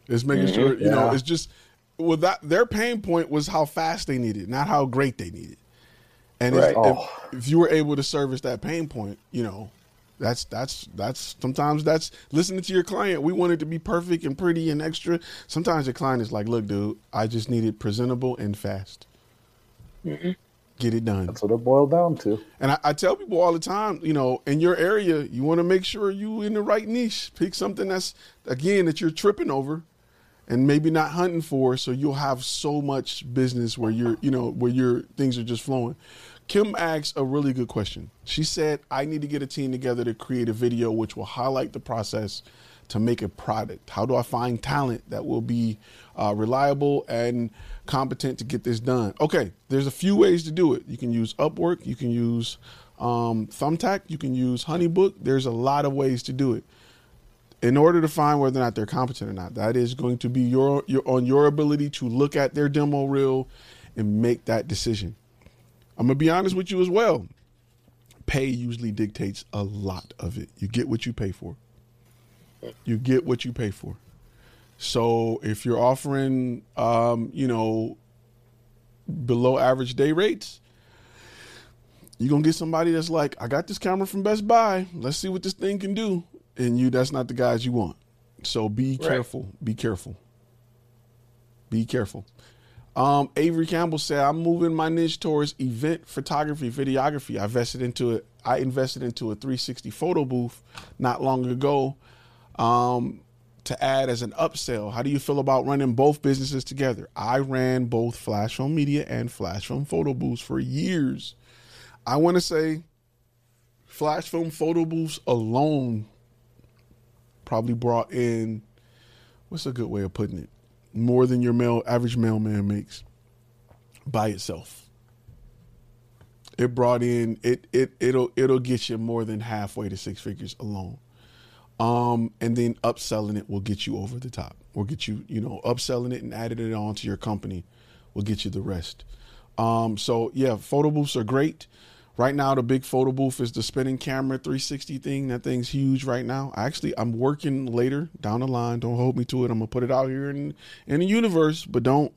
Is making mm-hmm. sure you know it's just well that their pain point was how fast they needed, not how great they needed. And if, Right. if, Oh. if you were able to service that pain point, you know, that's that's that's sometimes that's listening to your client. We want it to be perfect and pretty and extra. Sometimes your client is like, "Look, dude, I just need it presentable and fast. Mm-hmm. Get it done." That's what it boiled down to. And I, I tell people all the time, you know, in your area, you want to make sure you in the right niche. Pick something that's again that you're tripping over, and maybe not hunting for, so you'll have so much business where you're, you know, where your things are just flowing. Kim asked a really good question. She said, "I need to get a team together to create a video which will highlight the process to make a product. How do I find talent that will be uh, reliable and competent to get this done? Okay, there's a few ways to do it. You can use Upwork, you can use um, Thumbtack, you can use Honeybook. There's a lot of ways to do it. In order to find whether or not they're competent or not, that is going to be your, your on your ability to look at their demo reel and make that decision. I'm gonna be honest with you as well. Pay usually dictates a lot of it. You get what you pay for you get what you pay for. So if you're offering, um, you know, below average day rates, you're gonna get somebody that's like, I got this camera from Best Buy. Let's see what this thing can do. And you, that's not the guys you want. So be Right. careful. Be careful. Be careful. Um, Avery Campbell said, "I'm moving my niche towards event photography, videography. I invested into it. I invested into a 360 photo booth not long ago um, to add as an upsell. How do you feel about running both businesses together? I ran both Flash Film Media and Flash Film Photo Booths for years. I want to say Flash Film Photo Booths alone probably brought in what's a good way of putting it? More than your mail average mailman makes by itself. It brought in it it it'll it'll get you more than halfway to six figures alone. Um, and then upselling it will get you over the top. Will get you, you know, upselling it and adding it on to your company will get you the rest. Um, so yeah, photo booths are great. Right now, the big photo booth is the spinning camera 360 thing. That thing's huge right now. Actually, I'm working later down the line. Don't hold me to it. I'm gonna put it out here in in the universe, but don't.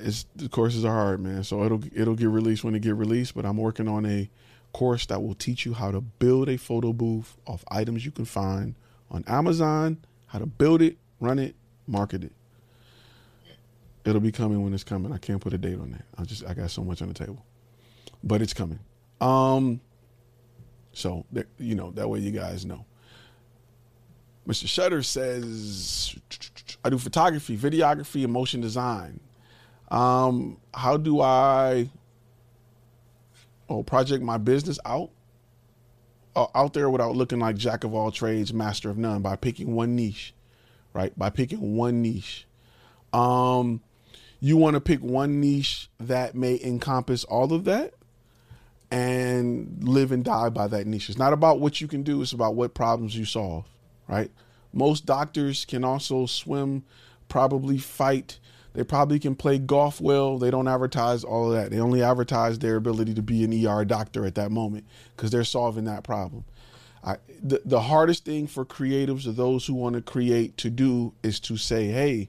It's the courses are hard, man. So it'll it'll get released when it get released. But I'm working on a course that will teach you how to build a photo booth off items you can find on Amazon. How to build it, run it, market it. It'll be coming when it's coming. I can't put a date on that. I just I got so much on the table, but it's coming. Um, so that- you know that way you guys know. Mr. Shutter says, I do photography, videography, and motion design. Um, how do I oh project my business out uh, out there without looking like jack of all trades, master of none by picking one niche, right? By picking one niche. Um, you want to pick one niche that may encompass all of that and live and die by that niche. It's not about what you can do, it's about what problems you solve, right? Most doctors can also swim, probably fight. They probably can play golf well. They don't advertise all of that. They only advertise their ability to be an ER doctor at that moment because they're solving that problem. I, the, the hardest thing for creatives or those who want to create to do is to say, hey,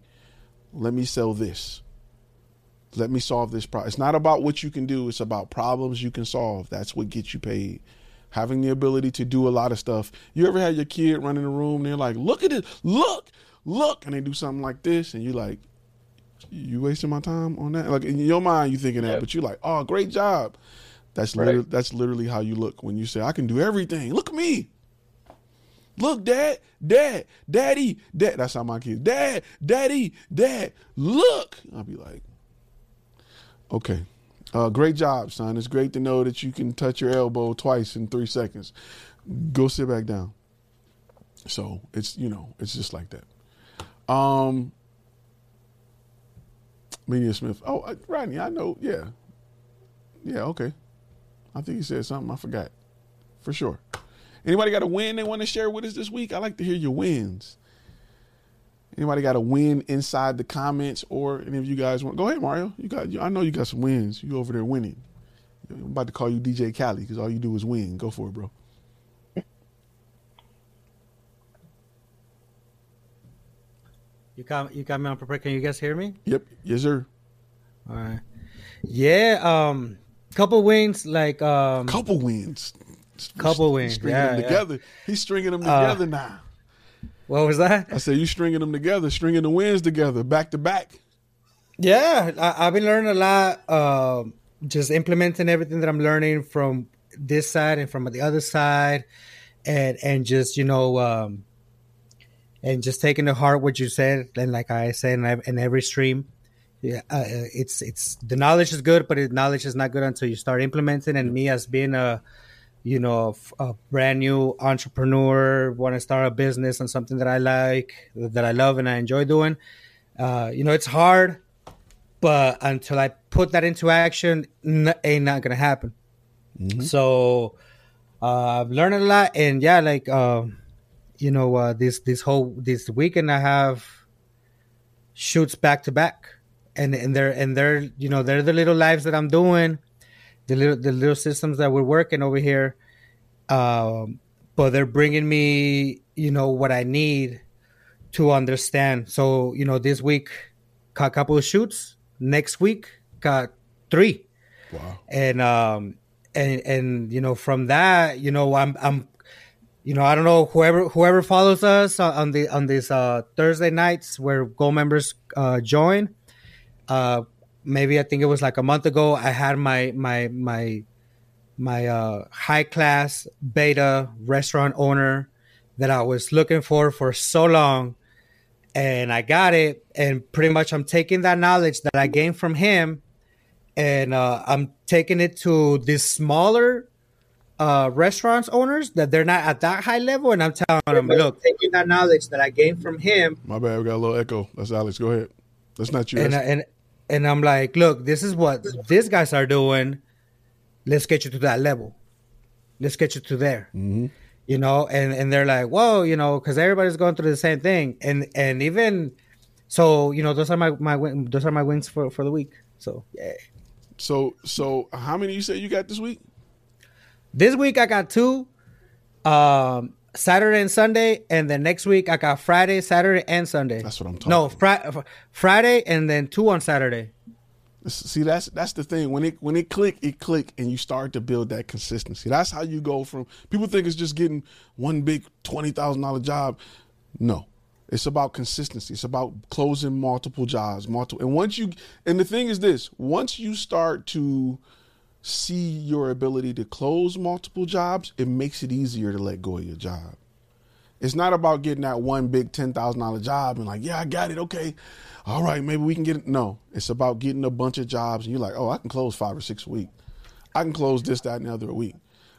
let me sell this. Let me solve this problem. It's not about what you can do, it's about problems you can solve. That's what gets you paid. Having the ability to do a lot of stuff. You ever had your kid run in the room and they're like, look at it, look, look, and they do something like this, and you're like, you wasting my time on that? Like in your mind, you thinking that, Yeah. but you're like, oh, great job. That's Right. literally, that's literally how you look when you say, I can do everything. Look at me. Look, dad, dad, daddy, dad. That's how my kids, dad, daddy, dad, look. I'll be like, okay. Uh, great job, son. It's great to know that you can touch your elbow twice in three seconds. Go sit back down. So it's you know it's just like that. Um, Media Smith. Oh, uh, Rodney, I know. Yeah, yeah. Okay. I think he said something. I forgot. For sure. Anybody got a win they want to share with us this week? I like to hear your wins. Anybody got a win inside the comments, or any of you guys want? Go ahead, Mario. You got. I know you got some wins. You over there winning. I'm about to call you DJ Khaled because all you do is win. Go for it, bro. You got you got me on prepared. Can you guys hear me? Yep. Yes, sir. All right. Yeah. Um. Couple wins. Like um. Couple wins. Couple wins. Stringing Yeah, them yeah. together. He's stringing them Uh, together now. What was that? I said you stringing them together, stringing the wins together, back to back. Yeah, I, I've been learning a lot. Um, just implementing everything that I'm learning from this side and from the other side, and and just you know, um, and just taking to heart what you said. And like I said in, in every stream, yeah, uh, it's it's the knowledge is good, but the knowledge is not good until you start implementing. And me as being a you know, a brand new entrepreneur, want to start a business on something that I like, that I love, and I enjoy doing. Uh, you know, it's hard, but until I put that into action, n- ain't not gonna happen. So uh, I've learned a lot, and yeah, like uh, you know, uh, this this whole this weekend I have shoots back to back, and and they're and they're you know they're the little lives that I'm doing the little the little systems that we're working over here um but they're bringing me you know what i need to understand. So you know this week got a couple of shoots. Next week got three. Wow. and um and and you know from that you know i'm i'm you know i don't know whoever whoever follows us on the on these uh thursday nights where gold members uh join uh maybe i think it was like a month ago i had my my my my uh high class beta restaurant owner that i was looking for for so long and i got it and pretty much i'm taking that knowledge that i gained from him and uh, I'm taking it to these smaller uh, restaurants owners that they're not at that high level, and I'm telling them, look, taking that knowledge that I gained from him, My bad. We got a little echo. That's Alex. Go ahead. That's not you. and and and I'm like, look, this is what these guys are doing. Let's get you to that level. Let's get you to there. You know, and and they're like, whoa, you know, because everybody's going through the same thing, and and even so, you know, those are my my win- those are my wins for for the week. So yeah. so, so how many you say you got this week? This week I got two, um, Saturday and Sunday, and then next week I got Friday, Saturday, and Sunday. That's what I'm talking No, fri- Friday and then two on Saturday. See, that's that's the thing. When it when it click, it click, and you start to build that consistency. That's how you go from. People think it's just getting one big twenty thousand dollar job. No, it's about consistency. It's about closing multiple jobs, multiple. And once you, and the thing is this: once you start to see your ability to close multiple jobs, it makes it easier to let go of your job. It's not about getting that one big ten thousand dollar job and like, yeah, I got it. Okay, all right, maybe we can get it. No, it's about getting a bunch of jobs and you're like, oh, I can close five or six a week. I can close this, that, and the other a week.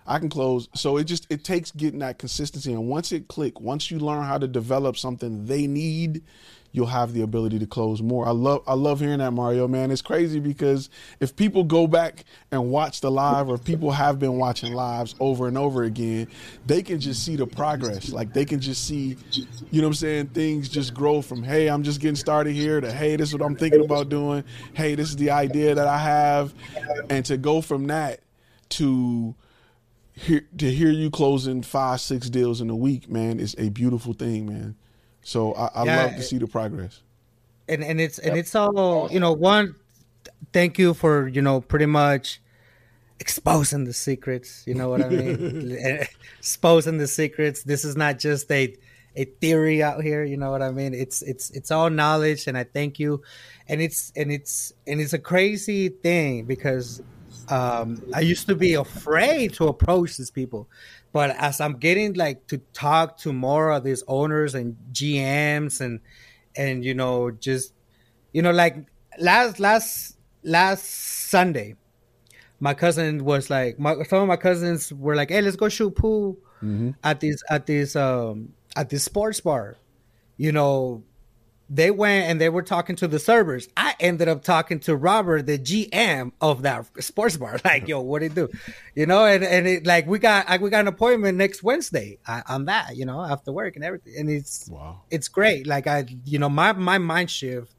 I can close. So it just it takes getting that consistency, and once it click, once you learn how to develop something they need, you'll have the ability to close more. I love I love hearing that Mario man. It's crazy because if people go back and watch the live, or if people have been watching lives over and over again, they can just see the progress. Like they can just see, you know what I'm saying, things just grow from hey, I'm just getting started here to hey, this is what I'm thinking about doing. Hey, this is the idea that I have, and to go from that to hear, to hear you closing five, six deals in a week, man, is a beautiful thing, man. So I, I Yeah, love to see the progress. and and it's and it's all you know one thank you for you know pretty much exposing the secrets you know what i mean? *laughs* Eh, exposing the secrets. This is not just a a theory out here you know what i mean? It's it's it's all knowledge and i thank you. And it's and it's and it's a crazy thing because um i used to be afraid to approach these people but as i'm getting like to talk to more of these owners and gms and and you know just you know like last last last sunday my cousin was like, my, some of my cousins were like, "Hey, let's go shoot pool at this at this um at this sports bar." You know, they went and they were talking to the servers. I ended up talking to Robert, the GM of that sports bar. *laughs* Like, yo, what do you do? You know, and and it, like we got I, we got an appointment next Wednesday on that. You know, after work and everything, and it's Wow. it's great. Like I, you know, my my mind shift.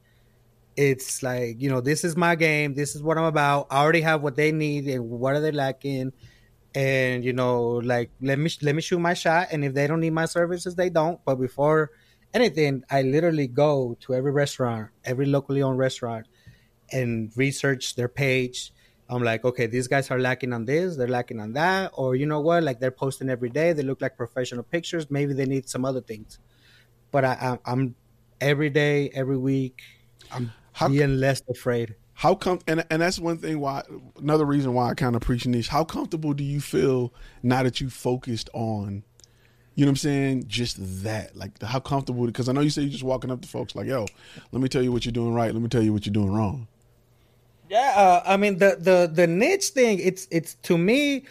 It's like you know, this is my game. This is what I'm about. I already have what they need and what are they lacking. And you know, like let me let me shoot my shot. And if they don't need my services, they don't. But before anything, I literally go to every restaurant, every locally owned restaurant, and research their page. I'm like, okay, these guys are lacking on this, they're lacking on that, or you know what? Like they're posting every day. They look like professional pictures. Maybe they need some other things. But I, I I'm every day, every week, I'm How- being less afraid. How come? And and that's one thing why. Another reason why I kind of preach niche. How comfortable do you feel now that you focused on? You know what I'm saying? Just that, like how comfortable? Because I know you say you're just walking up to folks like, "Yo, let me tell you what you're doing right. Let me tell you what you're doing wrong." Yeah, uh, I mean the the the niche thing. It's it's to me,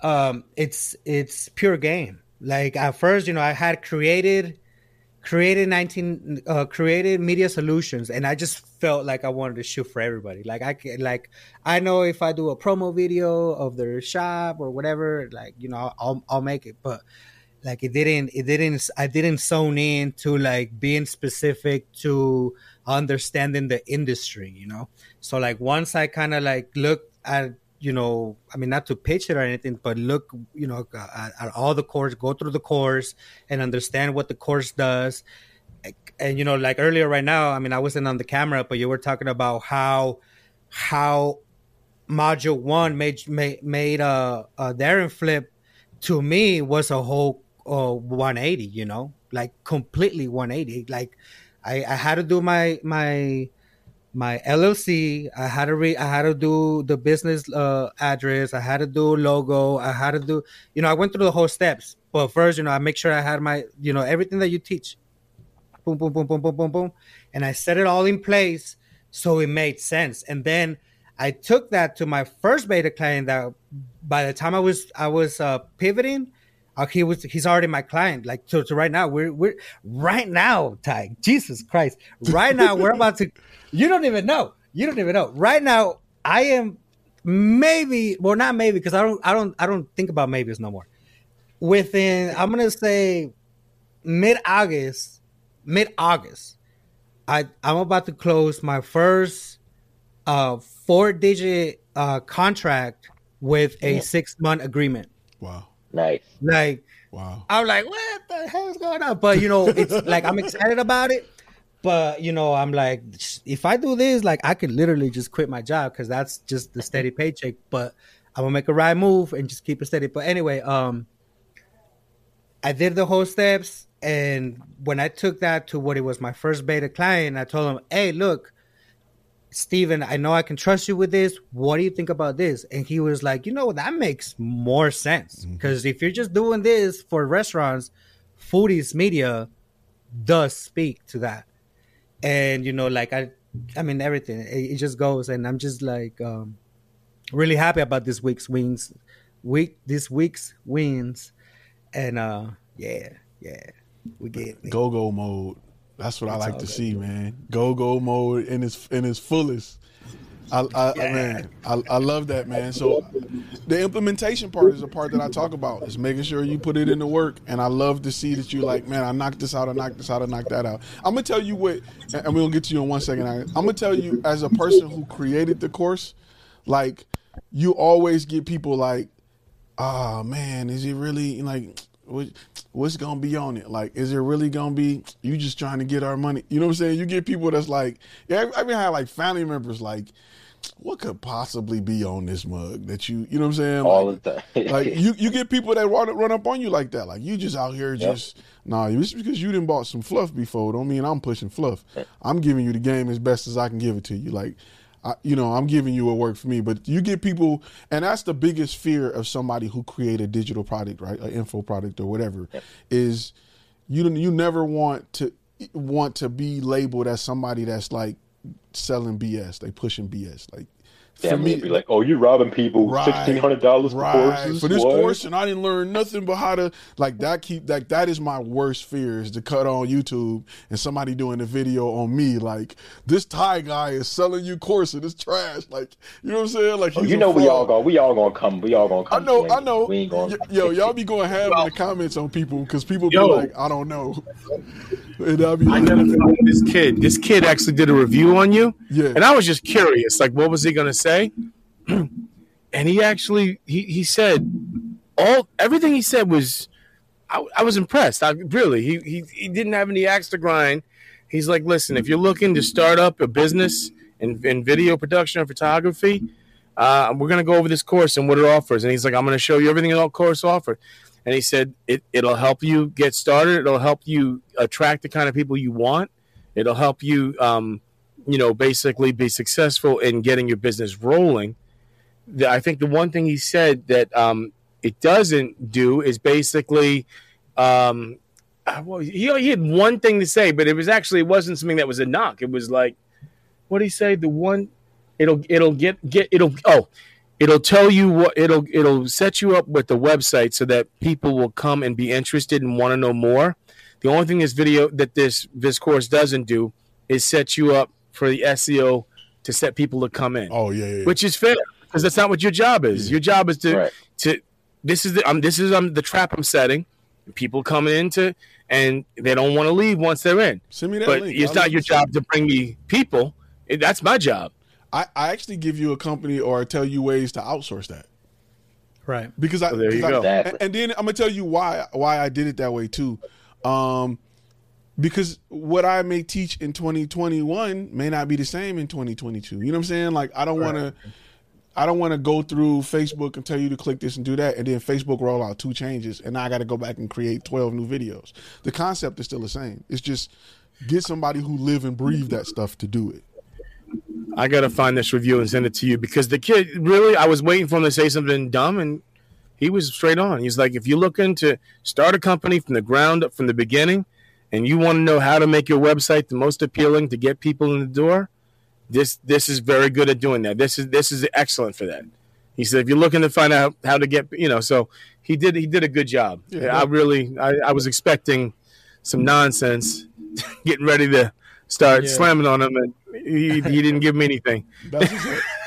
um, it's it's pure game. Like at first, you know, I had created created 19 uh, created media solutions and i just felt like i wanted to shoot for everybody like i can like i know if i do a promo video of their shop or whatever like you know i'll i'll make it but like it didn't it didn't i didn't zone in to like being specific to understanding the industry you know? So like once i kind of like looked at you know i mean not to pitch it or anything but look you know at, at all the course go through the course and understand what the course does. And you know like earlier right now i mean i wasn't on the camera but you were talking about how how module one made made, made uh, uh darren flip to me was a whole uh 180 you know like completely 180 like i i had to do my my my LLC. I had to read. I had to do the business uh, address. I had to do logo. I had to do. You know, I went through the whole steps. But first, you know, I make sure I had my. You know, everything that you teach. Boom, boom, boom, boom, boom, boom, boom, and I set it all in place so it made sense. And then I took that to my first beta client. That by the time I was I was uh, pivoting, uh, he was he's already my client. Like so, so right now we're we're right now, Ty. Jesus Christ! Right now we're about to. You don't even know. You don't even know. Right now, I am maybe well not maybe because I don't I don't I don't think about maybes no more. Within I'm gonna say mid August, mid August, I I'm about to close my first uh four digit uh contract with a six month agreement. Wow, Nice. Like wow. I'm like, what the hell's going on? But you know, it's *laughs* like I'm excited about it. But you know, I'm like, if I do this, like I could literally just quit my job because that's just the steady paycheck. But I'm gonna make a right move and just keep it steady. But anyway, um, I did the whole steps, and when I took that to what it was my first beta client, I told him, hey, look, Steven, I know I can trust you with this. What do you think about this? And he was like, you know, that makes more sense. Because if you're just doing this for restaurants, foodies media does speak to that. And, you know, like I I mean everything. It, it just goes and I'm just like um really happy about this week's wins. Week this week's wins. And uh yeah, yeah. We get it. Go go mode. That's what I like to good, see, man. Go go mode in its in its fullest. I, I man, I, I love that, man. So the implementation part is the part that I talk about. Is making sure you put it into work, and I love to see that you like, man. I knocked this out, I knocked this out, I knocked that out. I'm gonna tell you what, and we'll get to you in one second. I'm gonna tell you as a person who created the course, like you always get people like, ah man, is it really like what, what's gonna be on it? Like, is it really gonna be you just trying to get our money? You know what I'm saying? You get people that's like, yeah, I even had like family members like, what could possibly be on this mug that you, you know what I'm saying? All like, the time. like you, you get people that run, run up on you like that. Like you just out here Yep. just nah. Just because you didn't bought some fluff before, don't mean I'm pushing fluff. I'm giving you the game as best as I can give it to you. Like, I, you know, I'm giving you what worked for me. But you get people, and that's the biggest fear of somebody who create a digital product, right, an info product or whatever, is you don't- you never want to want to be labeled as somebody that's like selling BS, they pushing BS. Like Family me, be like, "Oh, you're robbing people sixteen hundred dollars for courses for this What?" course, and I didn't learn nothing but how to like that. Keep like that is my worst fear is to cut on YouTube and somebody doing a video on me like this Ty guy is selling you courses. it's trash. Like you know what I'm saying? Like Oh, you know, we all going, we all gonna come, we all gonna come. I know. I know. We ain't going. Y- Yo, y'all be going ham in the comments on people because people be like, I don't know. And I'll be I never this kid. This kid actually did a review on you, Yeah. and I was just curious, like, what was he gonna say? *clears throat* and he actually he he said all everything he said was, I, I was impressed. I really he, he he didn't have any axe to grind. He's like, listen, if you're looking to start up a business in, in video production and photography, uh, we're gonna go over this course and what it offers. And he's like, I'm gonna show you everything that course offers. And he said it, it'll help you get started. It'll help you attract the kind of people you want. It'll help you, um, you know, basically be successful in getting your business rolling. The, I think the one thing he said that um, it doesn't do is basically, um, uh, well, he, he had one thing to say, but it was actually it wasn't something that was a knock. It was like, what did he say? The one, it'll it'll get get it'll oh it'll tell you what it'll it'll set you up with the website so that people will come and be interested and want to know more the only thing this video that this this course doesn't do is set you up for the seo to set people to come in oh yeah, yeah, yeah. which is fair because that's not what your job is your job is to Right. to this is the um, this is um, the trap i'm setting people coming into and they don't want to leave once they're in Send me that but link. it's I'll not your job to bring me people It- that's my job I, I actually give you a company or tell you ways to outsource that. Right. because I, Oh, there you 'cause I- go. Exactly. and, and then I'm gonna tell you why why I did it that way too, um, because what I may teach in 2021 may not be the same in 2022. You know what I'm saying? Like I don't want to. I don't want to go through Facebook and tell you to click this and do that, and then Facebook roll out two changes, and now I got to go back and create twelve new videos. The concept is still the same. It's just get somebody who live and breathe that stuff to do it. I gotta find this review and send it to you because the kid really I was waiting for him to say something dumb and he was straight on. He's like, if you're looking to start a company from the ground up from the beginning and you want to know how to make your website the most appealing to get people in the door, this this is very good at doing that. This is this is excellent for that. He said if you're looking to find out how to get you know, so he did he did a good job. Yeah. I really I, I was expecting some nonsense, *laughs* getting ready to start Yeah. slamming on him and he, he didn't give me anything.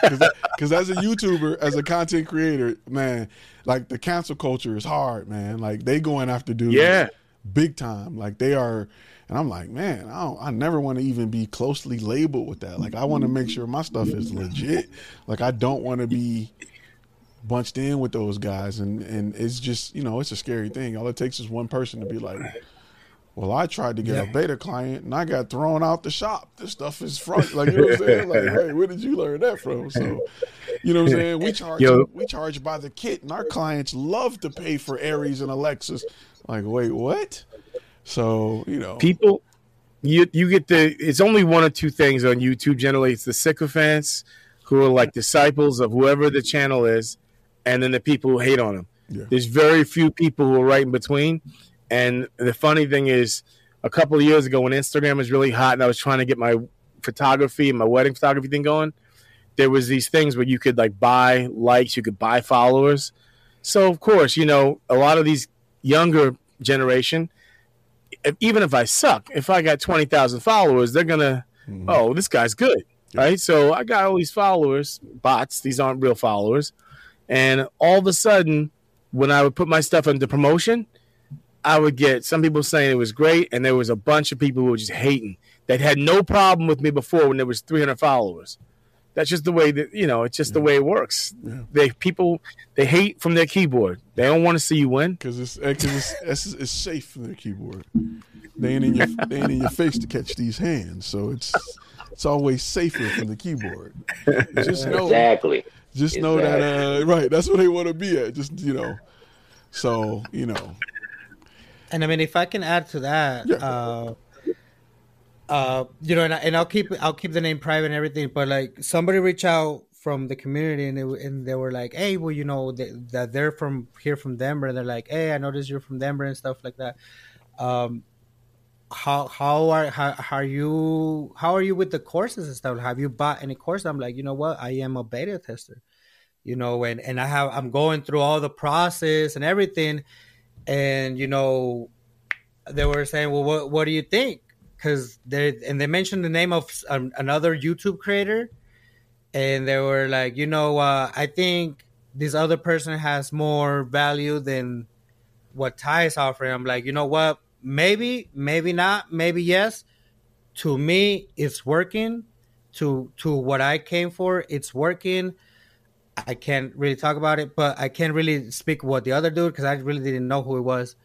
Because as a YouTuber, as a content creator, man, like the cancel culture is hard, man. Like they going after dudes, Yeah. Big time. Like they are, and I'm like, man, I don't, I never want to even be closely labeled with that. Like I want to make sure my stuff is legit. Like I don't want to be bunched in with those guys, and and it's just you know it's a scary thing. All it takes is one person to be like. Well, I tried to get a beta client and I got thrown out the shop. This stuff is front, like you know what I'm saying. Like, hey, where did you learn that from? So, you know what I'm saying. We *laughs* charge, Yo. we charge by the kit, and our clients love to pay for Aries and Alexis. Like, wait, what? So, you know, people you you get the it's only one or two things on YouTube. Generally it's the sycophants who are like disciples of whoever the channel is and then the people who hate on them. Yeah. there's very few people who are right in between. And the funny thing is a couple of years ago when Instagram was really hot and I was trying to get my photography and my wedding photography thing going there was these things where you could like buy likes you could buy followers. So of course you know a lot of these younger generation if, even if I suck, if I got 20,000 followers, they're going to, mm-hmm. oh, this guy's good. Right. So I got all these followers, bots. These aren't real followers. And all of a sudden, when I would put my stuff into promotion, I would get some people saying it was great. And there was a bunch of people who were just hating that had no problem with me before when there was 300 followers. That's just the way that, you know, it's just the way it works. They people, they hate from their keyboard. They don't want to see you win. because it's it's, it's it's safe from the keyboard. They ain't in your they ain't in your face to catch these hands, so it's it's always safer from the keyboard. Just know, Exactly. just know that uh, right. That's where they want to be at. Just you know, so you know, And I mean, if I can add to that, Yeah. uh, uh, you know, and, I, and I'll keep I'll keep the name private and everything. But like somebody reached out from the community and they and they were like, hey, well, you know, they, that they're from here from Denver. And they're like, hey, I noticed you're from Denver and stuff like that. Um, how how are how, how are you how are you with the courses and stuff? Have you bought any course? I'm like, you know what? I am a beta tester, you know, and and I have I'm going through all the process and everything, and you know, they were saying, well, what what do you think? Because they and they mentioned the name of um, another YouTube creator, and they were like, you know, uh, I think this other person has more value than what Ty is offering. I'm like, you know what? Maybe, maybe not, maybe yes. To me, it's working. To to what I came for, it's working. I can't really talk about it, but I can't really speak what the other dude because I really didn't know who it was.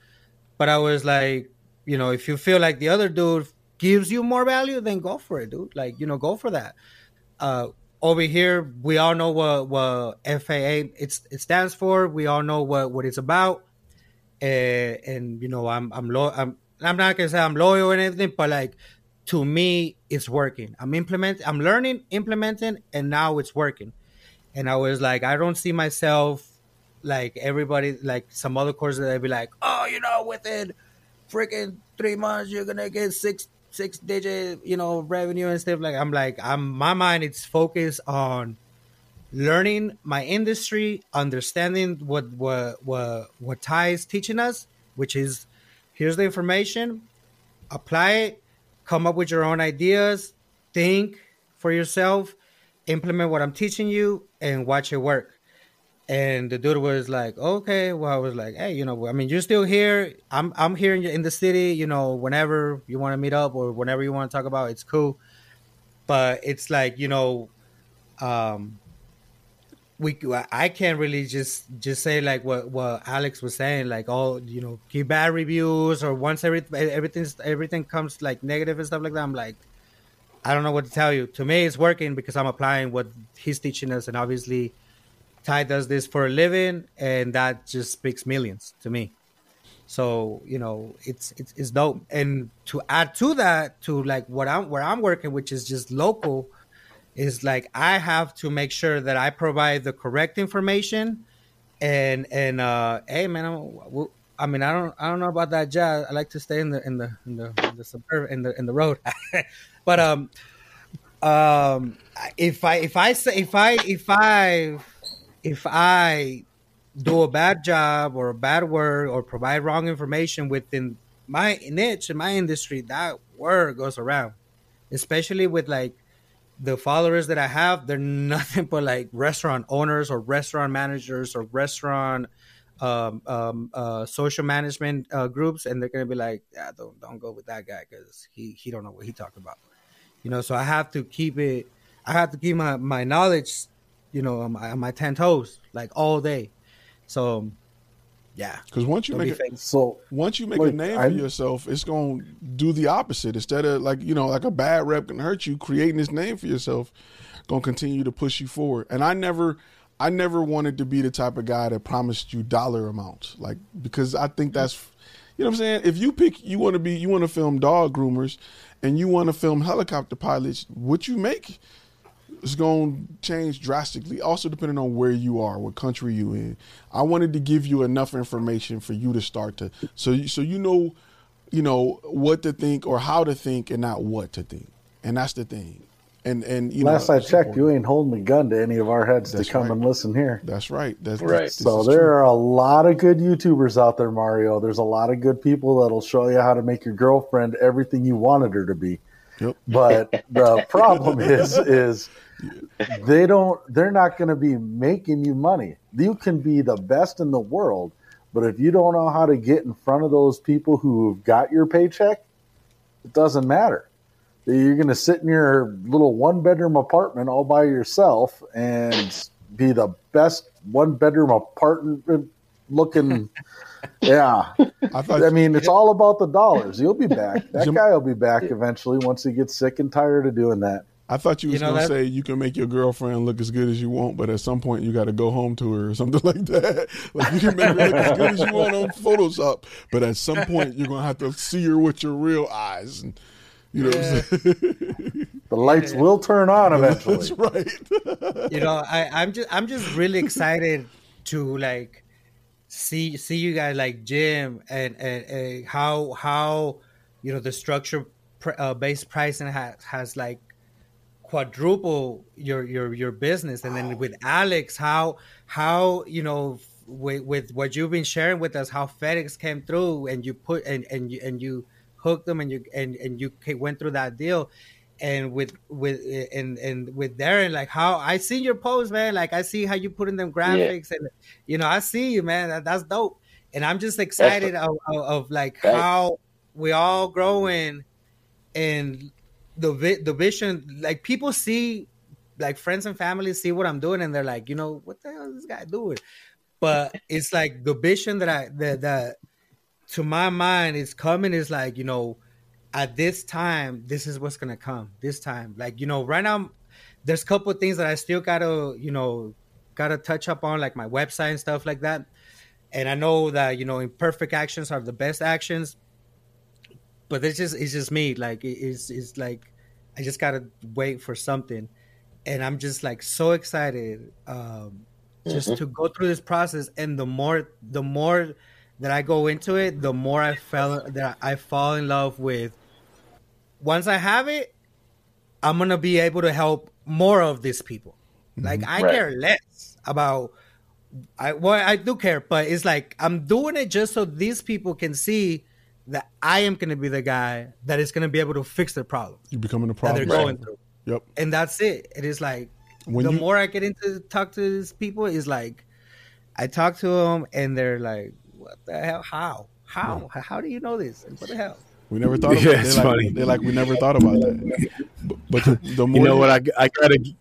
But I was like, you know, if you feel like the other dude gives you more value, then go for it, dude. Like, you know, go for that. Uh, over here, we all know what what FFA it's it stands for. We all know what what it's about. Uh, and you know, I'm I'm lo- I'm I'm not gonna say I'm loyal or anything, but like to me, it's working. I'm implementing, I'm learning, implementing, and now it's working. And I was like, I don't see myself like everybody, like some other courses that be like, oh, you know, within freaking three months, you're gonna get six six digit, you know, revenue and stuff like. I'm like, I'm my mind. It's focused on learning my industry, understanding what what what what Ty is teaching us, which is here's the information, apply it, come up with your own ideas, think for yourself, implement what I'm teaching you, and watch it work. And the dude was like, okay. Well, I was like, hey, you know, I mean, you're still here. I'm I'm here in, in the city. You know, whenever you want to meet up or whenever you want to talk about, it's cool. But it's like, you know, um, we I can't really just just say like what what Alex was saying, like oh, you know, keep bad reviews or once every everything everything comes like negative and stuff like that. I'm like, I don't know what to tell you. To me, it's working because I'm applying what he's teaching us, and obviously Ty does this for a living, and that just speaks millions to me. So you know, it's it's, it's dope. And to add to that, to like what I'm where I'm working, which is just local, is like I have to make sure that I provide the correct information. And and uh, hey man, I'm, I mean I don't I don't know about that job. I like to stay in the in the in the in the suburb in the in the road. *laughs* but um um if I if I say if I if I if I do a bad job or a bad word or provide wrong information within my niche and my industry, that word goes around. Especially with like the followers that I have, they're *laughs* nothing but like restaurant owners or restaurant managers or restaurant um, um, uh, social management uh, groups, and they're gonna be like, yeah, don't don't go with that guy because he he don't know what he talking about, you know. So I have to keep it. I have to keep my my knowledge you know, on my, on my ten toes like all day. So, yeah. Because once you Don't make a. So once you make Like, a name I'm- for yourself, it's gonna do the opposite. Instead of like you know, like a bad rep can hurt you, creating this name for yourself gonna continue to push you forward. And I never, I never wanted to be the type of guy that promised you dollar amounts, like because I think that's, you know, what I'm saying. If you pick, you want to be, you want to film dog groomers, and you want to film helicopter pilots, what you make it's going to change drastically. Also, depending on where you are, what country you in. I wanted to give you enough information for you to start to, so you, so you know, you know what to think or how to think, and not what to think. And that's the thing. And and you last know, I it's checked, important. you ain't holding a gun to any of our heads That's to come right. and listen here. That's right. That's Right. this So there true. are a lot of good YouTubers out there, Mario. There's a lot of good people that'll show you how to make your girlfriend everything you wanted her to be. Yep. But the problem is, is they don't. They're not going to be making you money. You can be the best in the world, but if you don't know how to get in front of those people who've got your paycheck, it doesn't matter. You're going to sit in your little one bedroom apartment all by yourself and be the best one bedroom apartment looking. *laughs* yeah. I thought I mean, it's all about the dollars. You'll be back. *laughs* That Jam- guy will be back eventually once he gets sick and tired of doing that. I thought you was You know gonna that- say you can make your girlfriend look as good as you want, but at some point you got to go home to her or something *laughs* like that. Like you can make her look as good as you want on Photoshop, but at some point you're gonna have to see her with your real eyes, and you know what I'm saying. The lights will turn on *laughs* eventually. That's right. you know I, i'm just i'm just really excited to like see see you guys like jim and and, and how how you know the structure pr- uh, based pricing has has like quadruple your your your business. And then with alex how how you know with with what you've been sharing with us how fedex came through and you put and and you and you hooked them and you and and you went through that deal and with with and and with Darren, like how I see your post, man. Like I see how you put in them graphics, yeah. and you know I see you, man. That, that's dope, and I'm just excited of, of, of, like how we all growing, and the the vision. Like people see, like friends and family see what I'm doing, and they're like, you know, what the hell is this guy doing? But it's like the vision that I that that to my mind is coming is like you know at this time, this is what's gonna come. This time, like you know, right now, there's a couple things that I still gotta, you know, gotta touch up on, like my website and stuff like that. And I know that you know, imperfect actions are the best actions, but it's just it's just me. Like it's it's like I just gotta wait for something, and I'm just like so excited, um, just mm-hmm. to go through this process. And the more the more that I go into it, the more I fell that I fall in love with once I have it, I'm gonna be able to help more of these people. Mm-hmm. Like I right. care less about I well I do care, but it's like I'm doing it just so these people can see that I am gonna be the guy that is gonna be able to fix their problem. You're becoming a problem that they're going through. Yep. And that's it. It is like when the you... more I get into talk to these people, is like I talk to them and they're like, "What the hell? How? How? How do you know this? What the hell?" We never thought about yeah, it. They're like, they're like, we never thought about that. But, but the, the, more you know, you, what I, I gotta. I'm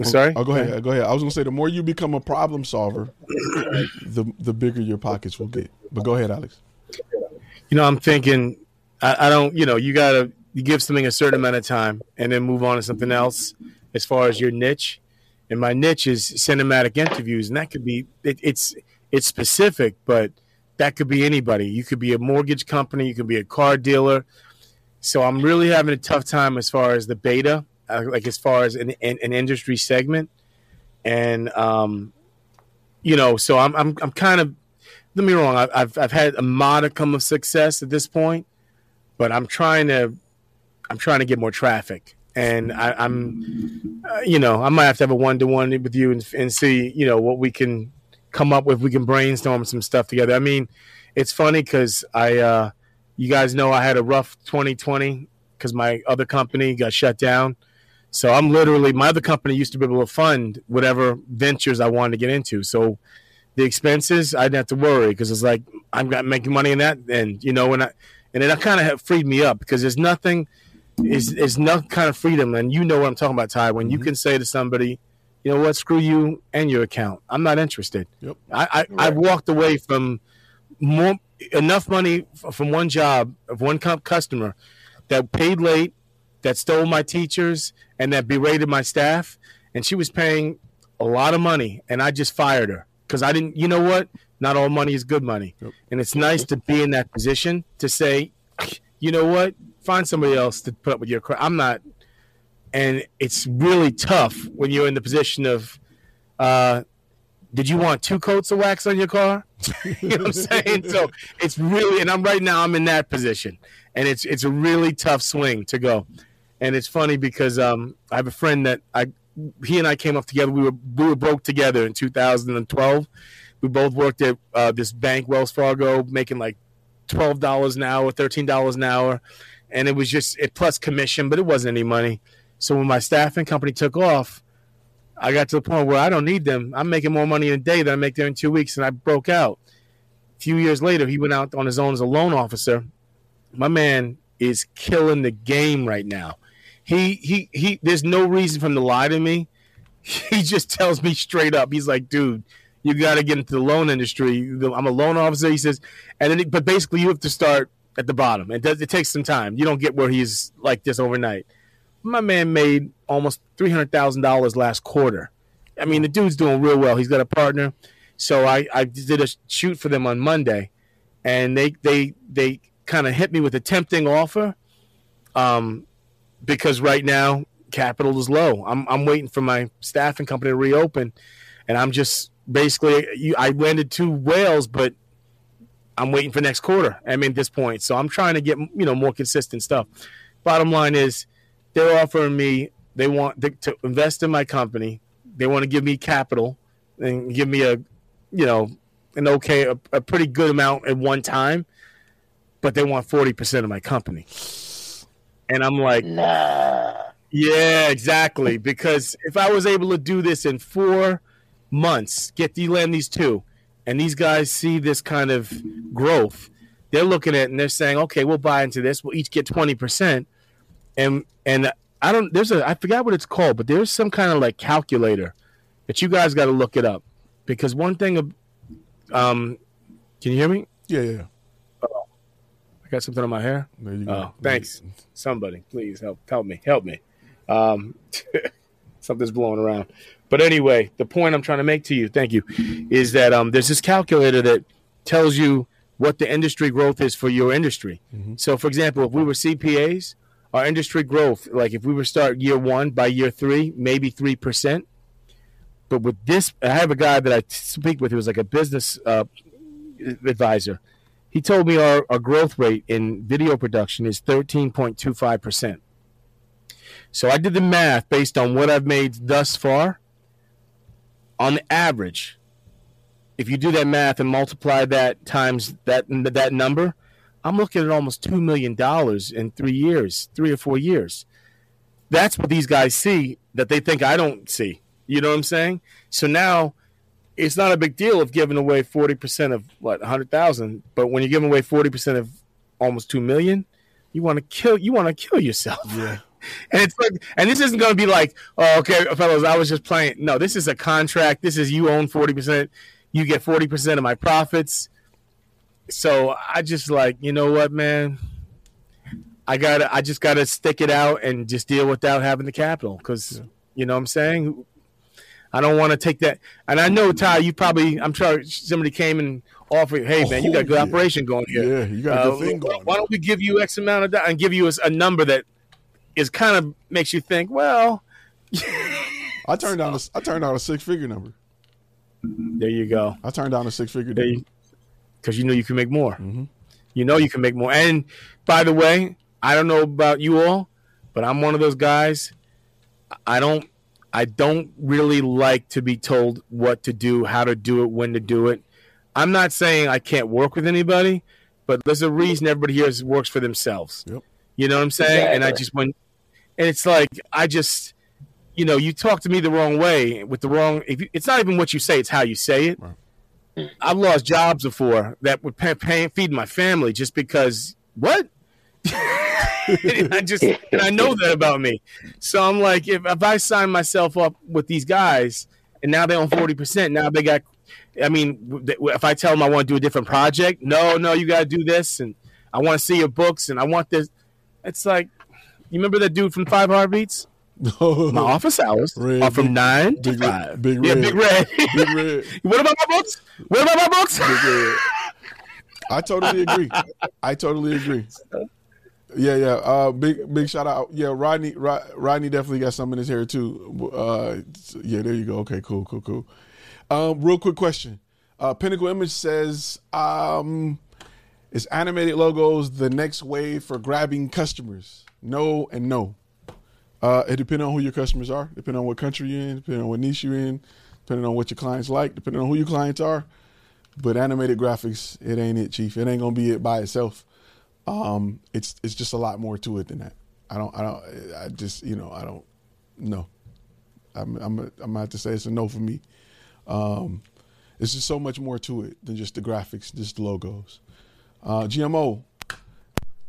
oh, sorry. Oh, go ahead. Go ahead. I was gonna say the more you become a problem solver, the the bigger your pockets will get. But go ahead, Alex. You know, I'm thinking. I, I don't. You know, you gotta you give something a certain amount of time and then move on to something else. As far as your niche, and my niche is cinematic interviews, and that could be it, it's it's specific, but that could be anybody. You could be a mortgage company, you could be a car dealer. So I'm really having a tough time as far as the beta, uh, like as far as an, an, an industry segment, and um, you know, so I'm I'm I'm kind of. Don't me wrong. I've I've had a modicum of success at this point, but I'm trying to I'm trying to get more traffic, and I, am uh, you know, I might have to have a one to one with you and, and see, you know, what we can come up with. We can brainstorm some stuff together. I mean, it's funny because I, uh, you guys know, I had a rough 2020 because my other company got shut down. So I'm literally my other company used to be able to fund whatever ventures I wanted to get into. So the expenses I didn't have to worry because it's like I'm got making money in that, and you know, and I and it kind of freed me up because there's nothing is is no kind of freedom, and you know what I'm talking about, Ty. When you mm-hmm. can say to somebody, you know what? Screw you and your account. I'm not interested. Yep. I, I, right. I walked away from more enough money from one job of one customer that paid late, that stole my teachers, and that berated my staff. And she was paying a lot of money, and I just fired her because I didn't. You know what? Not all money is good money, yep. and it's nice to be in that position to say, you know what? Find somebody else to put up with your crap. I'm not and it's really tough when you're in the position of uh, did you want two coats of wax on your car? *laughs* you know what I'm saying? So it's really, and I'm right now, I'm in that position, and it's it's a really tough swing to go. And it's funny because um, I have a friend that I, he and I came up together. We were we were broke together in 2012. We both worked at uh, this bank, Wells Fargo, making like twelve dollars an hour, thirteen dollars an hour, and it was just it plus commission, but it wasn't any money. So when my staffing company took off, I got to the point where I don't need them. I'm making more money in a day than I make there in two weeks, and I broke out. A few years later, he went out on his own as a loan officer. My man is killing the game right now. He he he. There's no reason for him to lie to me. *laughs* He just tells me straight up. He's like, dude, you got to get into the loan industry. I'm a loan officer. He says, and then, but basically, you have to start at the bottom. It does. It takes some time. You don't get where he's like this overnight my man made almost three hundred thousand dollars last quarter. I mean, the dude's doing real well. He's got a partner, so I, I did a shoot for them on Monday, and they they they kind of hit me with a tempting offer, um, because right now capital is low. I'm I'm waiting for my staffing company to reopen, and I'm just basically I landed two whales, but I'm waiting for next quarter. I mean, at this point, so I'm trying to get you know more consistent stuff. Bottom line is, they're offering me they want to invest in my company. They want to give me capital and give me a, you know, an okay, a, a pretty good amount at one time, but they want forty percent of my company. And I'm like, Nah. yeah, exactly. Because if I was able to do this in four months, get the land these two, and these guys see this kind of growth, they're looking at it and they're saying, okay, we'll buy into this. We'll each get twenty percent, and and I don't. There's a I forgot what it's called, but there's some kind of like calculator that you guys got to look it up because one thing. of- Um, can you hear me? Yeah, yeah. I got something on my hair. There you go. Oh, thanks. Somebody, please help help me. Help me. Um, *laughs* something's blowing around. But anyway, the point I'm trying to make to you, thank you, is that um, there's this calculator that tells you what the industry growth is for your industry. So, for example, if we were CPAs, our industry growth, like if we were start year one by year three, maybe three percent. But with this, I have a guy that I speak with who was like a business uh, advisor. He told me our, our growth rate in video production is 13.25%. So I did the math based on what I've made thus far. On average, if you do that math and multiply that times that that number, I'm looking at almost two million dollars in three years, three or four years. That's what these guys see that they think I don't see. You know what I'm saying? So now it's not a big deal of giving away 40% of what 100,000, but when you're giving away 40% of almost 2 million, you want to kill you want to kill yourself. Yeah. *laughs* And it's like and this isn't going to be like, "Oh, okay, fellas, I was just playing." No, this is a contract. This is you own 40%, you get 40% of my profits. So I just like, you know what, man? I got to I just got to stick it out and just deal without having the capital cuz you know what I'm saying? I don't want to take that. And I know, Ty, you probably, I'm sure somebody came and offered, hey, man, you got a good Oh, yeah. operation going here. Yeah, you got a good Uh, thing going. Why don't we give you X amount of that and give you a, a number that is kind of makes you think, well, I turned down a, I turned down a six figure number. there you go. I turned down a six figure number. You, because you know you can make more. Mm-hmm. You know you can make more. And by the way, I don't know about you all, but I'm one of those guys. I don't. I don't really like to be told what to do, how to do it, when to do it. I'm not saying I can't work with anybody, but there's a reason everybody here is, works for themselves. Yep. You know what I'm saying? And I just went, and it's like I just, you know, you talk to me the wrong way with the wrong. If you, it's not even what you say; it's how you say it. I've lost jobs before that would pay, pay feed my family just because what? *laughs* I just and I know that about me. So I'm like, if, if I sign myself up with these guys and now they own forty percent, now they got. I mean, if I tell them I want to do a different project, no, no, you got to do this, and I want to see your books, and I want this. It's like, you remember that dude from Five Heartbeats? *laughs* My office hours Red, are from big- nine to big five. big yeah, red. big red. *laughs* Big red. what about my books? What about my books? Big red. I totally agree. I totally agree. Yeah, yeah. Uh, big, big shout out. Yeah, Rodney. Rod, Rodney definitely got some in his hair too. Uh, yeah, there you go. Okay, cool, cool, cool. Um, real quick question. Uh, Pinnacle Image says, um, "Is animated logos the next way for grabbing customers?" No and no. Uh, it depends on who your customers are, depending on what country you're in, depending on what niche you're in, depending on what your clients like, depending on who your clients are. But animated graphics, it ain't it, Chief. It ain't gonna be it by itself. Um, it's it's just a lot more to it than that. I don't I don't I just you know I don't no. I'm I'm I'm gonna have to say it's a no for me. Um, it's just so much more to it than just the graphics, just the logos. Uh, GMO,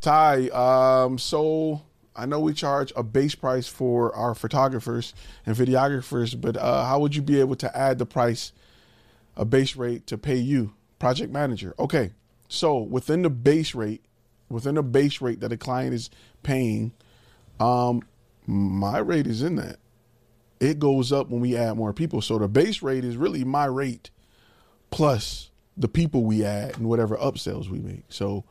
Ty. Um, so I know we charge a base price for our photographers and videographers, but uh, how would you be able to add the price, a base rate to pay you, project manager? Okay, so within the base rate, within the base rate that a client is paying, um, my rate is in that. It goes up when we add more people. So the base rate is really my rate plus the people we add and whatever upsells we make. So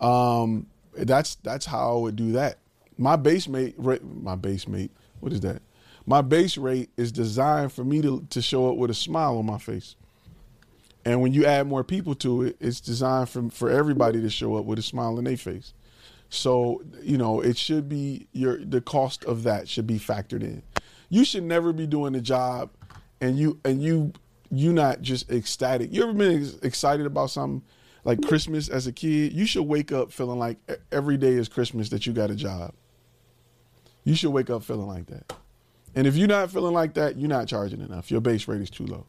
um, that's that's how I would do that. My base mate, rate, my base mate, what is that? My base rate is designed for me to to show up with a smile on my face. And when you add more people to it, it's designed for for everybody to show up with a smile on their face. So you know it should be your the cost of that should be factored in. You should never be doing a job, and you and you you not just ecstatic. You ever been ex- excited about something like Christmas as a kid? You should wake up feeling like every day is Christmas that you got a job. You should wake up feeling like that. And if you're not feeling like that, you're not charging enough. Your base rate is too low.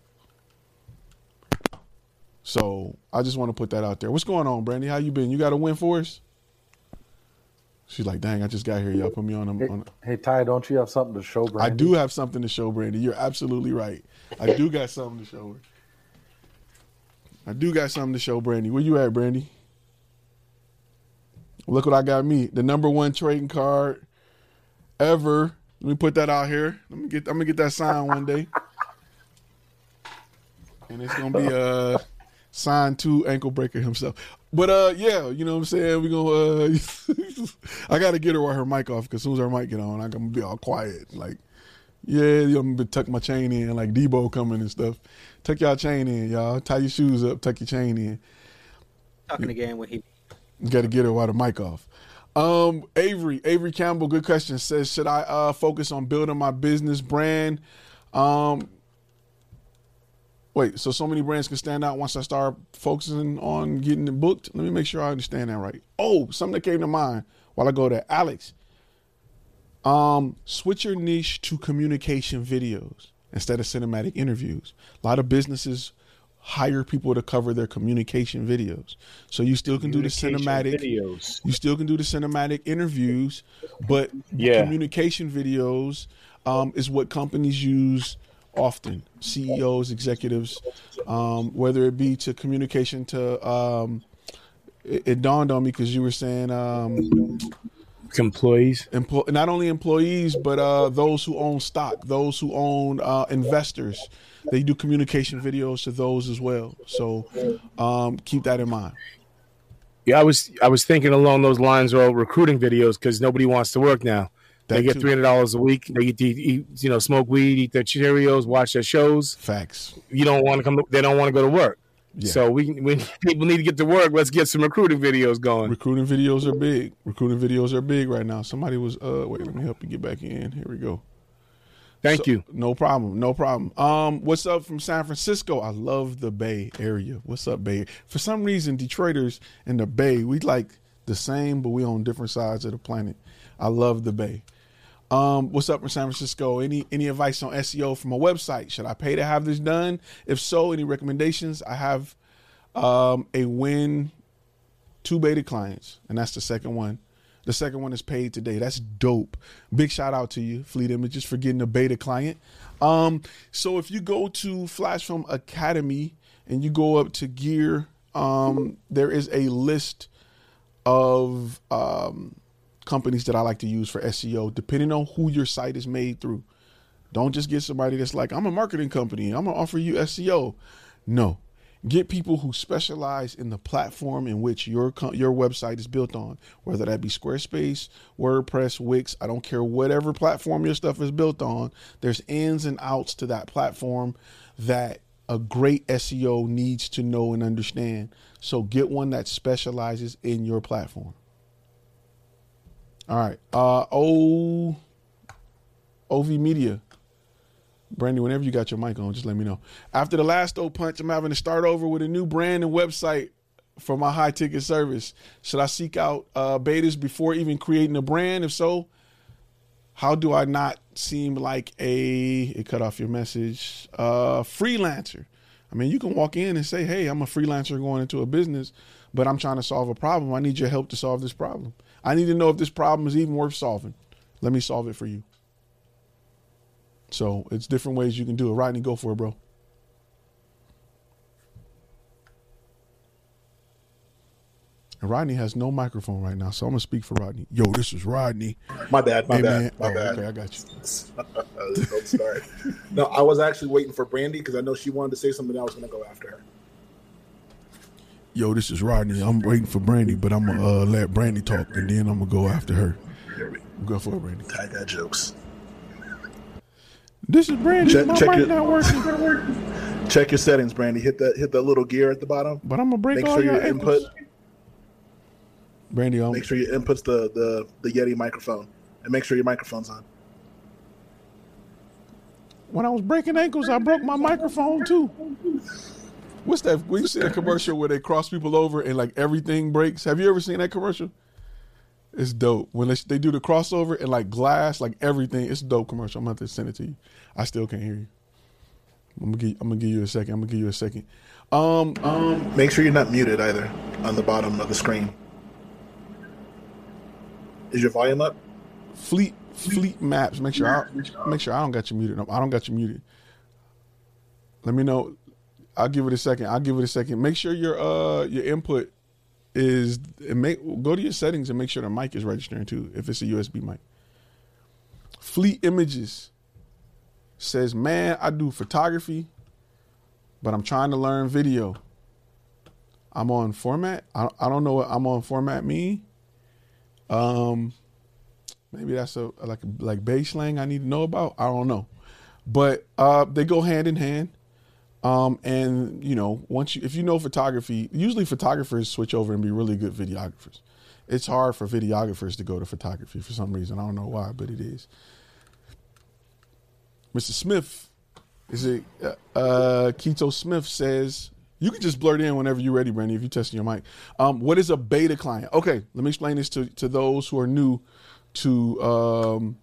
So I just want to put that out there. What's going on, Brandy? How you been? You got a win for us? She's like, dang, I just got here. Y'all put me on. Hey, on hey, Ty, don't you have something to show, Brandy? I do have something to show Brandy. You're absolutely right. I do got something to show her. I do got something to show Brandy. Where you at, Brandy? Look what I got me. The number one trading card ever. Let me put that out here. Let me get I'm gonna get that signed one day. And it's gonna be uh signed to ankle breaker himself. But uh yeah, you know what I'm saying? We're gonna uh *laughs* I gotta get her while her mic off because as soon as her mic get on, I'm gonna be all quiet. Like, yeah, I'm gonna be tuck my chain in like Debo coming and stuff. Tuck y'all chain in, y'all. Tie your shoes up, tuck your chain in. Talking again when he You got to get her while the mic off. Um, Avery, Avery Campbell, good question. Says, should I uh focus on building my business brand? Um, wait, so so many brands can stand out once I start focusing on getting it booked. Let me make sure I understand that right. Oh, something that came to mind while I go there, Alex. Um, switch your niche to communication videos instead of cinematic interviews. A lot of businesses hire people to cover their communication videos. So you still can do the cinematic videos. You still can do the cinematic interviews, but Yeah. communication videos um, is what companies use often. CEOs, executives, um, whether it be to communication to. Um, it, it dawned on me because you were saying um, Employees. empl- not only employees but uh, those who own stock, those who own uh, investors. They do communication videos to those as well. So um, keep that in mind. Yeah, I was I was thinking along those lines or recruiting videos because nobody wants to work now. They get three hundred dollars a week. They get to eat, you know, smoke weed, eat their Cheerios, watch their shows. Facts. You don't want to come. They don't want to go to work. Yeah. So we *laughs* when people need to get to work, let's get some recruiting videos going. Recruiting videos are big. Recruiting videos are big right now. Somebody was uh wait, let me help you get back in. Here we go. Thank So- you. No problem. No problem. Um, what's up from San Francisco? I love the Bay Area. What's up, Bay? For some reason, Detroiters and the Bay, we like the same, but we on different sides of the planet. I love the Bay. Um, what's up from San Francisco? Any any advice on SEO from a website? Should I pay to have this done? If so, any recommendations? I have um, a win two beta clients, and that's the second one. The second one is paid today. That's dope. Big shout out to you, Fleet Images, for getting a beta client. Um, so if you go to Flash Film Academy and you go up to gear, um, there is a list of um, companies that I like to use for SEO, depending on who your site is made through. Don't just get somebody that's like, I'm a marketing company. I'm gonna offer you SEO. No, get people who specialize in the platform in which your your website is built on, whether that be Squarespace, WordPress, Wix. I don't care whatever platform your stuff is built on. There's ins and outs to that platform that a great SEO needs to know and understand. So get one that specializes in your platform. All right. Uh O OV Media. Brandy, whenever you got your mic on, just let me know. After the last O punch, I'm having to start over with a new brand and website for my high ticket service. Should I seek out uh, betas before even creating a brand? If so, how do I not seem like a it cut off your message uh, freelancer? I mean, you can walk in and say, "Hey, I'm a freelancer going into a business, but I'm trying to solve a problem. I need your help to solve this problem. I need to know if this problem is even worth solving. Let me solve it for you." So it's different ways you can do it. Rodney, go for it, bro. And Rodney has no microphone right now, so I'm gonna speak for Rodney. Yo, this is Rodney. My bad, my Hey, bad, man. my Oh, bad. okay, I got you. *laughs* Don't start. no, I was actually waiting for Brandy because I know she wanted to say something. I was going to go after her. Yo, this is Rodney. I'm waiting for Brandy, but I'm gonna uh, let Brandy talk, and then I'm gonna go after her. Go for it, Brandy. I got jokes. This is Brandy. Check- My check mic it. not working. *laughs* Check your settings, Brandy. Hit that hit that little gear at the bottom. But I'm gonna break Make all sure your your input. Brandy, um, Make sure your input's the the the Yeti microphone, and make sure your microphone's on. when I was breaking ankles, I broke my microphone too. What's that? When you see a commercial where they cross people over and like everything breaks? Have you ever seen that commercial? It's dope. When they, they do the crossover and like glass, like everything, it's a dope commercial. I'm gonna have to send it to you. I still can't hear you. I'm gonna give, I'm gonna give you a second. I'm gonna give you a second. Um, um, Make sure you're not muted either on the bottom of the screen. Is your volume up? Fleet Fleet Maps. Make sure I make sure I don't got you muted. No, I don't got you muted. Let me know. I'll give it a second. I'll give it a second. Make sure your uh your input is make go to your settings and make sure the mic is registering too. If it's a USB mic. Fleet Images says, "Man, I do photography, but I'm trying to learn video. I'm on format. I I don't know what I'm on format mean. Um, maybe that's a like like base slang I need to know about. I don't know, but uh, they go hand in hand. Um, and you know, once you if you know photography, usually photographers switch over and be really good videographers. It's hard for videographers to go to photography for some reason. I don't know why, but it is. Mr. Smith, is it uh, uh Keto Smith says you can just blurt in whenever you're ready, Brandy, if you're testing your mic. Um, what is a beta client? Okay, let me explain this to, to those who are new to um,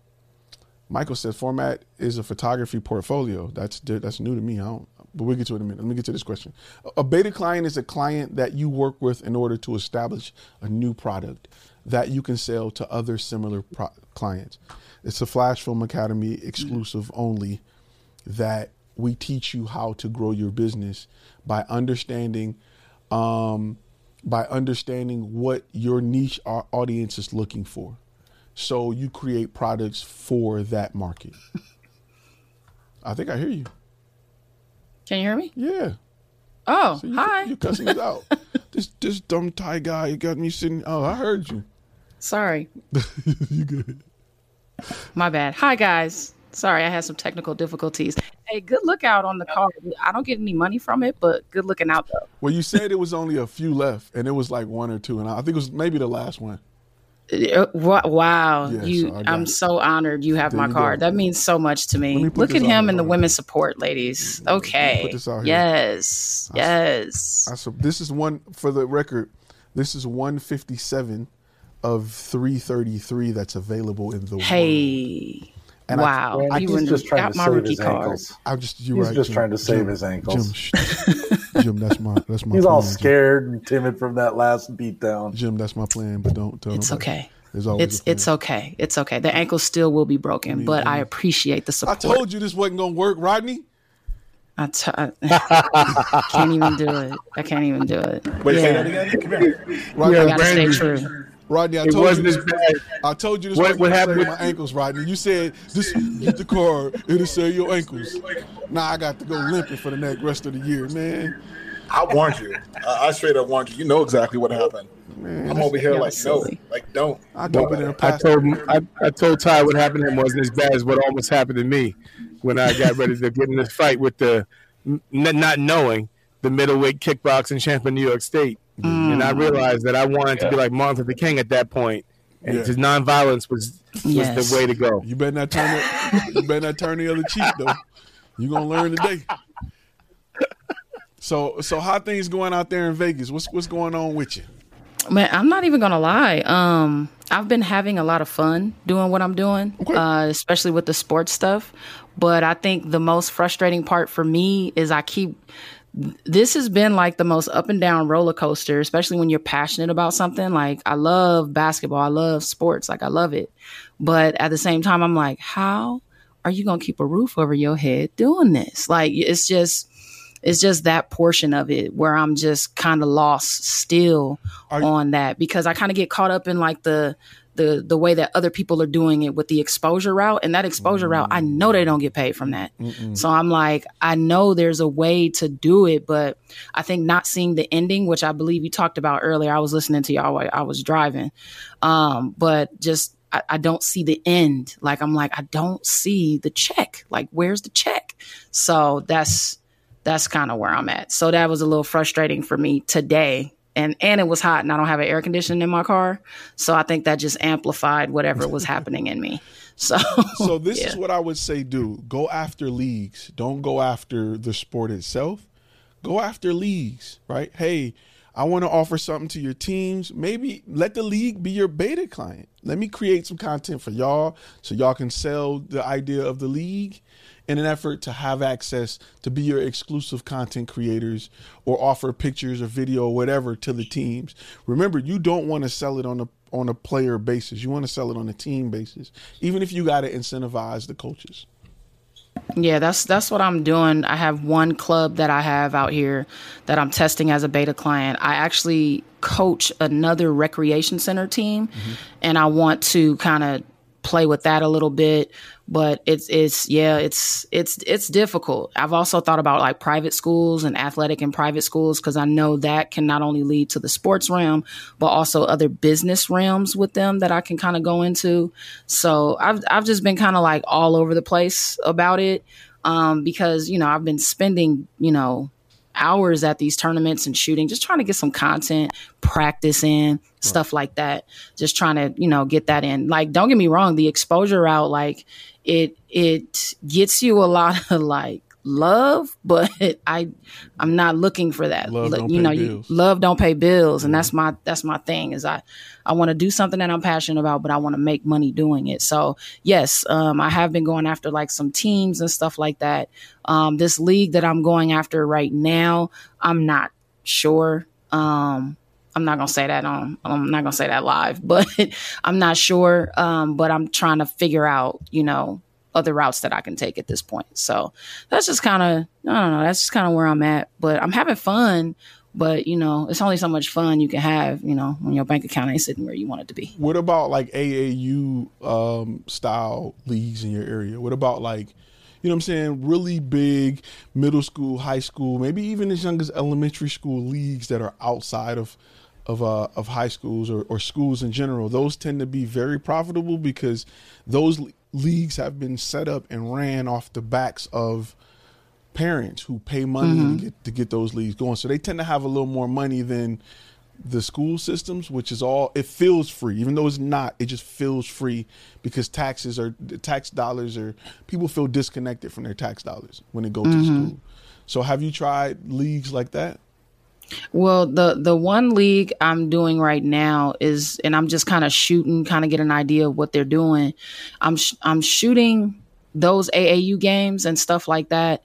Michael says format is a photography portfolio. That's that's new to me. I don't but we'll get to it in a minute. Let me get to this question. A beta client is a client that you work with in order to establish a new product that you can sell to other similar pro- clients. It's a Flash Film Academy exclusive only that we teach you how to grow your business by understanding um, by understanding what your niche au- audience is looking for. So you create products for that market. *laughs* I think I hear you. Can you hear me? Yeah. Oh, So you, hi. You cussing us out. *laughs* this this dumb Ty guy you got me sitting. Oh, I heard you. Sorry. *laughs* you good? My bad. Hi, guys. Sorry, I had some technical difficulties. Hey, good lookout on the card. I don't get any money from it, but good looking out though. Well, you said it was only a few left, and it was like one or two, and I think it was maybe the last one. Wow, you! I I'm it. so honored you have There my card. go. That means so much to me. me Look at him and the women support ladies. Okay. out here. Yes. Yes. I, so this is one for the record. This is 157 of 333 that's available in the world. Hey. And wow. Randy, you he's went- just trying to my save his card. ankles. I just you He's right. just Jim. trying to save Jim, his ankles. Jim, shh. Jim, that's my that's my. *laughs* He's all plan, Jim. scared and timid from that last beatdown. Jim, that's my plan, but don't tell It's nobody. okay. It's it's okay. It's okay. The ankle still will be broken, but I appreciate the support. I told you this wasn't gonna work, Rodney. I t- *laughs* I can't even do it. I can't even do it. Wait, say that again. Come here. Rodney, Yeah, I gotta stay Brandon, true. Rodney, I It told wasn't you as this. bad. I told you this. What- what happened with- my ankles, Rodney? You said just *laughs* get the card. It'll save your ankles. Now I got to go limping for the next rest of the year, man. I warned you. I, I straight up warned you. You know exactly what happened. Man, I'm over here Yeah, like no, like don't. I don't dope it in a I past. told him, I, I told Ty what happened to him wasn't as bad as what almost happened to me when I got ready to get in this fight with the not knowing the middleweight kickboxing champ in New York State, and I realized that I wanted to be like Martin Luther King at that point, and Yeah. because nonviolence was was Yes. the way to go. You better not turn it. You better not turn the other cheek though. You're gonna learn today. So so how things going out there in Vegas? What's what's going on with you? Man, I'm not even gonna lie. Um, I've been having a lot of fun doing what I'm doing, uh, especially with the sports stuff. But I think the most frustrating part for me is I keep. This has been like the most up and down roller coaster, especially when you're passionate about something. Like I love basketball, I love sports, like I love it. But at the same time, I'm like, how are you gonna keep a roof over your head doing this? Like it's just it's just that portion of it where I'm just kind of lost still Are on that because I kind of get caught up in like the the the way that other people are doing it with the exposure route and that exposure route I know they don't get paid from that. So I'm like I know there's a way to do it but I think not seeing the ending which I believe you talked about earlier I was listening to y'all while I was driving um but just I, I don't see the end like I'm like I don't see the check like where's the check so that's that's kind of where I'm at. So that was a little frustrating for me today. And and it was hot and I don't have an air conditioning in my car. So I think that just amplified whatever was *laughs* happening in me. So So this yeah. is what I would say do. Go after leagues. Don't go after the sport itself. Go after leagues, right? Hey, I want to offer something to your teams. Maybe let the league be your beta client. Let me create some content for y'all so y'all can sell the idea of the league in an effort to have access to be your exclusive content creators or offer pictures or video or whatever to the teams. Remember, you don't want to sell it on a on a player basis. You want to sell it on a team basis, even if you got to incentivize the coaches. Yeah, that's that's what I'm doing. I have one club that I have out here that I'm testing as a beta client. I actually coach another recreation center team mm-hmm. and I want to kind of play with that a little bit, but it's it's yeah, it's it's it's difficult. I've also thought about like private schools and athletic and private schools cuz I know that can not only lead to the sports realm, but also other business realms with them that I can kind of go into. So I've I've just been kind of like all over the place about it um, because you know I've been spending you know hours at these tournaments and shooting, just trying to get some content, practice in, stuff like that. Just trying to you know get that in. Like, don't get me wrong, the exposure route, like it it gets you a lot of *laughs* like love *laughs* but i i'm not looking for that. Love don't you pay know you, love don't pay bills and that's my that's my thing is i i want to do something that i'm passionate about but i want to make money doing it. So yes um i have been going after like some teams and stuff like that. Um this league that i'm going after right now i'm not sure. Um I'm not gonna say that on. I'm not gonna say that live, *laughs* but I'm not sure. Um, but I'm trying to figure out, you know, other routes that I can take at this point. So that's just kind of, I don't know. That's just kind of where I'm at. But I'm having fun. But you know, it's only so much fun you can have, you know, when your bank account ain't sitting where you want it to be. What about like AAU um, style leagues in your area? What about like, you know what I'm saying, really big middle school, high school, maybe even as young as elementary school leagues that are outside of of uh, of high schools or, or schools in general. Those tend to be very profitable because those leagues have been set up and ran off the backs of parents who pay money Mm-hmm. to get to get those leagues going. So they tend to have a little more money than the school systems, which is all it feels free, even though it's not. It just feels free because taxes are tax dollars are people feel disconnected from their tax dollars when they go to school. So have you tried leagues like that? Well, the the one league I'm doing right now is, and I'm just kind of shooting, kind of get an idea of what they're doing. I'm sh- I'm shooting those AAU games and stuff like that.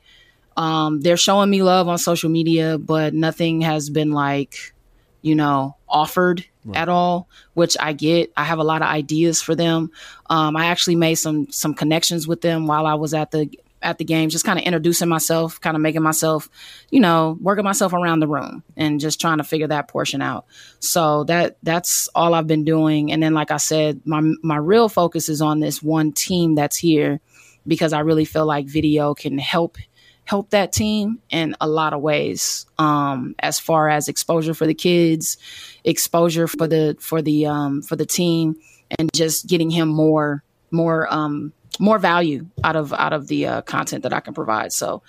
Um, they're showing me love on social media, but nothing has been like, you know, offered at all, which I get. I have a lot of ideas for them. Um, I actually made some some connections with them while I was at the at the games, just kind of introducing myself, kind of making myself, you know, working myself around the room and just trying to figure that portion out. So that that's all I've been doing. And then, like I said, my my real focus is on this one team that's here because I really feel like video can help help that team in a lot of ways um as far as exposure for the kids exposure for the for the um for the team and just getting him more more um more value out of out of the uh, content that I can provide. So,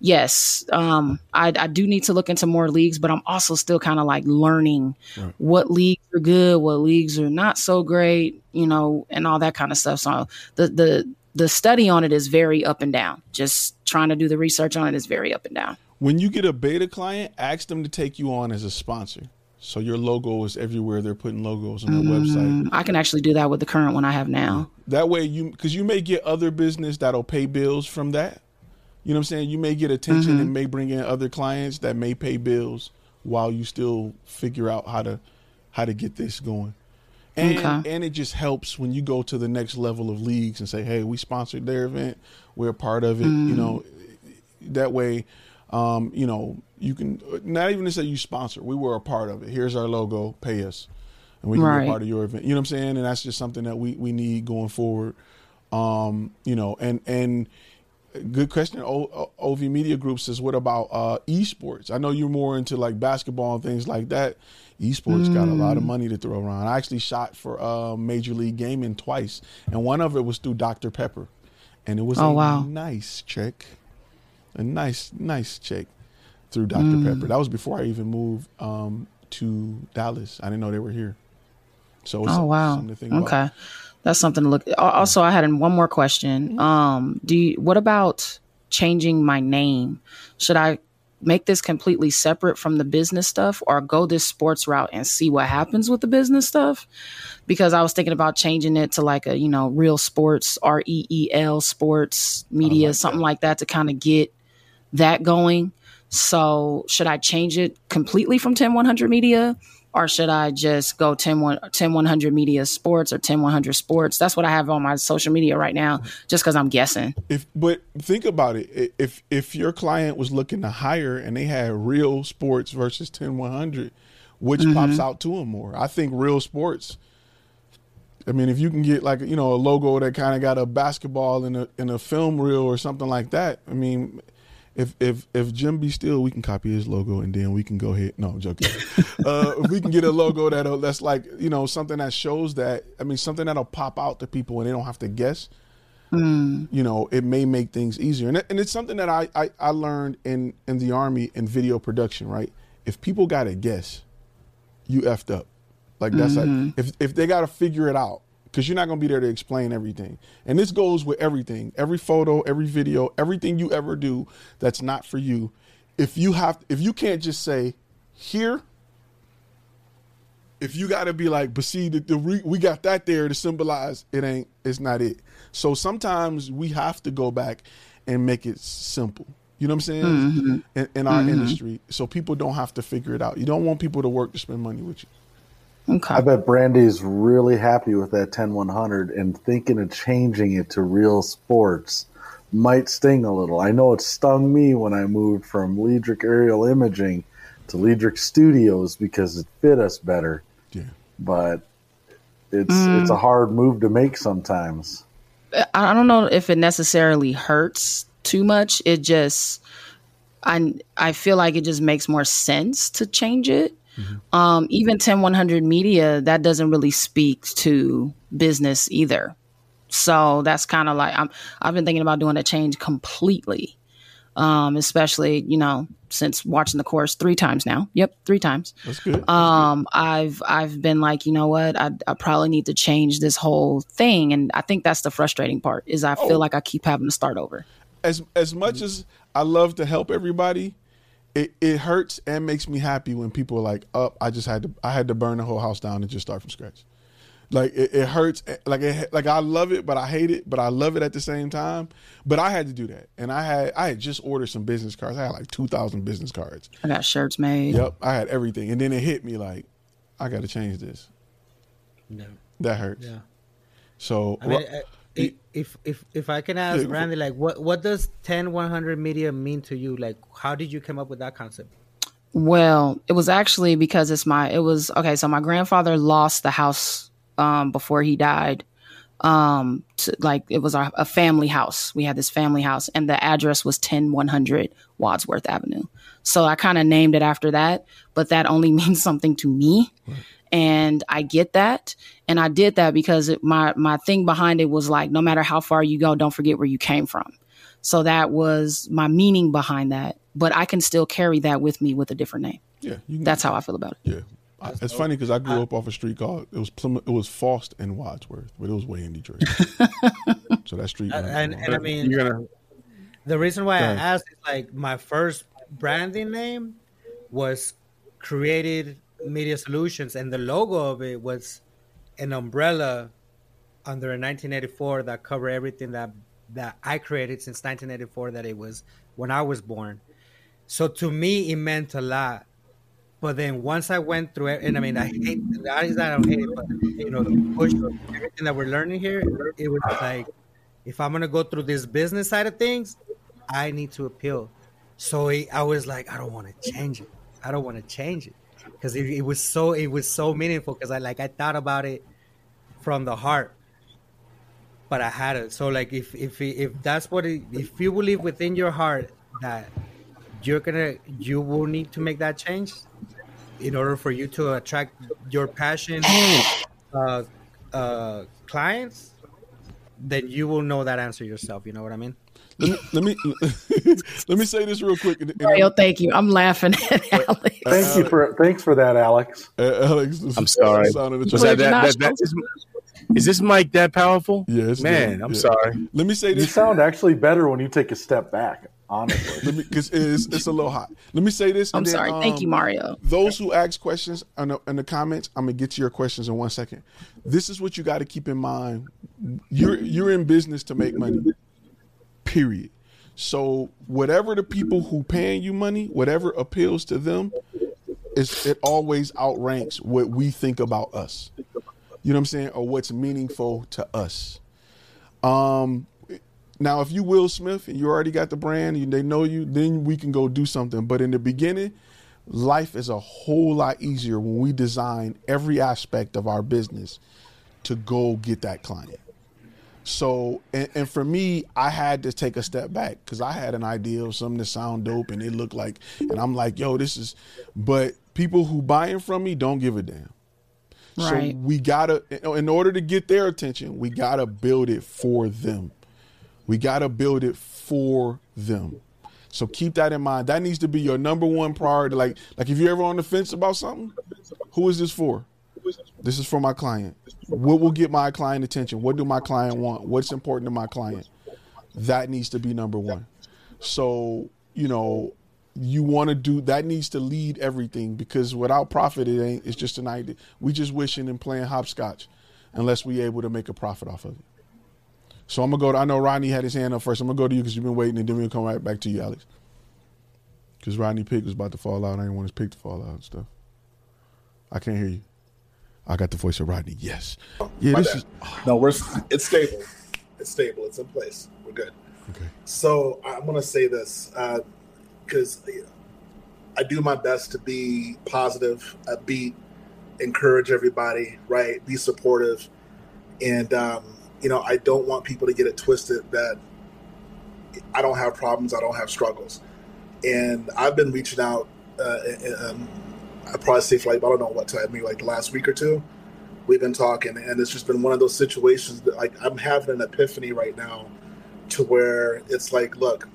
yes, um, I, I do need to look into more leagues, but I'm also still kind of like learning what leagues are good, what leagues are not so great, you know, and all that kind of stuff. So the the the study on it is very up and down. Just trying to do the research on it is very up and down. When you get a beta client, ask them to take you on as a sponsor. So your logo is everywhere. They're putting logos on their mm, website. I can actually do that with the current one I have now. That way, you because you may get other business that'll pay bills from that. You know what I'm saying? You may get attention and mm-hmm. may bring in other clients that may pay bills while you still figure out how to how to get this going. And Okay. and it just helps when you go to the next level of leagues and say, "Hey, we sponsored their event. We're a part of it." You mm. know, that way, um, you know, you can not even to say you sponsor. We were a part of it. Here's our logo. Pay us, and we can be a part of your event. You know what I'm saying? And that's just something that we we need going forward. Um, you know, and and good question. O, O- OV Media Group says, "What about uh, esports? I know you're more into like basketball and things like that. Esports got a lot Mm. of money to throw around. I actually shot for uh, Major League Gaming twice, and one of it was through Dr Pepper, and it was Oh, a wow. nice check. A nice nice check through Dr Mm. Pepper. That was before I even moved um, to Dallas. I didn't know they were here. So Oh wow. something to think about. Okay. That's something to look. al- Also, I had one more question. Um, do you, what about changing my name? Should I make this completely separate from the business stuff, or go this sports route and see what happens with the business stuff? Because I was thinking about changing it to like a you know real sports R E E L sports media something like that to kind of get that going. So should I change it completely from 10100 Media or should I just go 10 100 Media Sports or 10100 Sports? That's what I have on my social media right now just cuz I'm guessing. If but think about it. If if your client was looking to hire and they had real sports versus 10 100, which Mm-hmm. pops out to them more? I think real sports. I mean, if you can get like you know a logo that kind of got a basketball in a in a film reel or something like that. I mean, if if if Jim be still, we can copy his logo and then we can go ahead. No, I'm joking. *laughs* uh, if we can get a logo that uh, that's like you know something that shows that. I mean, something that'll pop out to people and they don't have to guess mm. you know, it may make things easier. And, it- and it's something that I, I, I learned in, in the Army in video production, right? If people got to guess, you effed up. Like, that's like, mm-hmm. if, if they got to figure it out, because you're not going to be there to explain everything. And this goes with everything every photo, every video, everything you ever do that's not for you. If you have, if you can't just say, here, if you got to be like, but see, the, the re, we got that there to symbolize it ain't, it's not it. So sometimes we have to go back and make it simple. You know what I'm saying? Mm-hmm. In, in our mm-hmm. industry, so people don't have to figure it out. You don't want people to work to spend money with you. Okay. I bet Brandy's really happy with that 10100 and thinking of changing it to real sports might sting a little. I know it stung me when I moved from Ledric Aerial Imaging to Ledric Studios because it fit us better, Yeah. but it's mm. it's a hard move to make sometimes. I don't know if it necessarily hurts too much. It just I I feel like it just makes more sense to change it. Um, even 10100 media that doesn't really speak to business either. So that's kind of like I'm I've been thinking about doing a change completely. Um, especially, you know, since watching the course 3 times now. Yep, 3 times. That's good. um i've i've been like you know what I, I probably need to change this whole thing and i think that's the frustrating part is i feel Oh. like i keep having to start over as as much as I love to help everybody, it, it hurts and makes me happy when people are like, "Up, I just had to I had to burn the whole house down and just start from scratch." Like it, it hurts, eh, like it, like I love it, but I hate it, but I love it at the same time. But I had to do that, and I had I had just ordered some business cards. I had like two thousand business cards. i got shirts made Yep, I had everything, and then it hit me like, I got to change this. No. That hurts. Yeah. So I mean, ru- if if if I can ask Yeah, Randy, like, what what does 10100 media mean to you? Like, how did you come up with that concept? Well, it was actually because it's my it was okay, so my grandfather lost the house um before he died. Um to, like it was a, a family house. We had this family house and the address was 10100 Wadsworth Avenue. So I kind of named it after that, but that only *laughs* means something to me. And I get that. And I did that because it, my my thing behind it was like no matter how far you go, don't forget where you came from. So that was my meaning behind that. But I can still carry that with me with a different name. yeah, you can, That's how I feel about it. Yeah, I- it's funny because I grew up off a street called it was Plymouth, it was Faust and Wadsworth, but it was way in Detroit. *laughs* so that street. Uh, and and I mean, You're gonna the reason why I asked is like my first branding name was Created Media Solutions, and the logo of it was an umbrella under a 1984 that covered everything that that I created since 1984. That it was when I was born. So to me, it meant a lot. But then once I went through it, and I mean, I hate that is I don't hate it, but you know, the push of everything that we're learning here, it was like, if I'm gonna go through this business side of things, I need to appeal. So I was like, I don't want to change it. I don't want to change it because it, it was so it was so meaningful because I like I thought about it from the heart, but I had it. So like if if if that's what it, if you believe within your heart that you're gonna you will need to make that change in order for you to attract your passion *clears throat* uh, uh, clients then you will know that answer yourself. You know what I mean? Let me let me, *laughs* let me say this real quick. and- and- Mario, thank you. I'm laughing at Alex. Thank you for thanks for that, Alex. uh, Alex, I'm sorry. that, that, that, is, is this mic that powerful? Yeah, Man, good. I'm Yeah. sorry. Let me say this. You sound actually better when you take a step back. Honestly, *laughs* because it's, it's a little hot. Let me say this. I'm then, sorry. Thank you, um, Mario. Those who ask questions in the, in the comments, I'm gonna get to your questions in one second. This is what you got to keep in mind. You're you're in business to make money. Period. So whatever the people who paying you money, whatever appeals to them, is it always outranks what we think about us. You know what I'm saying, or what's meaningful to us. Um, now, if you Will Smith and you already got the brand and they know you, then we can go do something. But in the beginning, life is a whole lot easier when we design every aspect of our business to go get that client. So, and, and for me, I had to take a step back because I had an idea of something to sound dope and it looked like, and I'm like, yo, this is, but people who buying from me don't give a damn. Right. So we gotta, in order to get their attention, we gotta build it for them. We gotta build it for them. So keep that in mind. That needs to be your number one priority. Like, like if you're ever on the fence about something, who is this for? This is for my client. What will get my client attention? What do my client want? What's important to my client? That needs to be number one. So, you know, you want to do that needs to lead everything because without profit, it ain't. It's just an idea. We just wishing and playing hopscotch, unless we able to make a profit off of it. So I'm gonna go. To, I know Rodney had his hand up first. I'm gonna go to you because you've been waiting, and then we'll come right back to you, Alex. Because Rodney pick was about to fall out. I didn't want his pick to fall out and stuff. I can't hear you. I got the voice of Rodney. Yes. Yeah. My This bad. is No, we're it's stable. It's stable. It's in place. We're good. okay. So I'm gonna say this because I do my best to be positive, upbeat, encourage everybody, right? Be supportive, and um, you know I don't want people to get it twisted that I don't have problems, I don't have struggles, and I've been reaching out. Uh, um, I probably say for like I don't know what time, maybe like the last week or two. We've been talking, and it's just been one of those situations that like I'm having an epiphany right now to where it's like, look,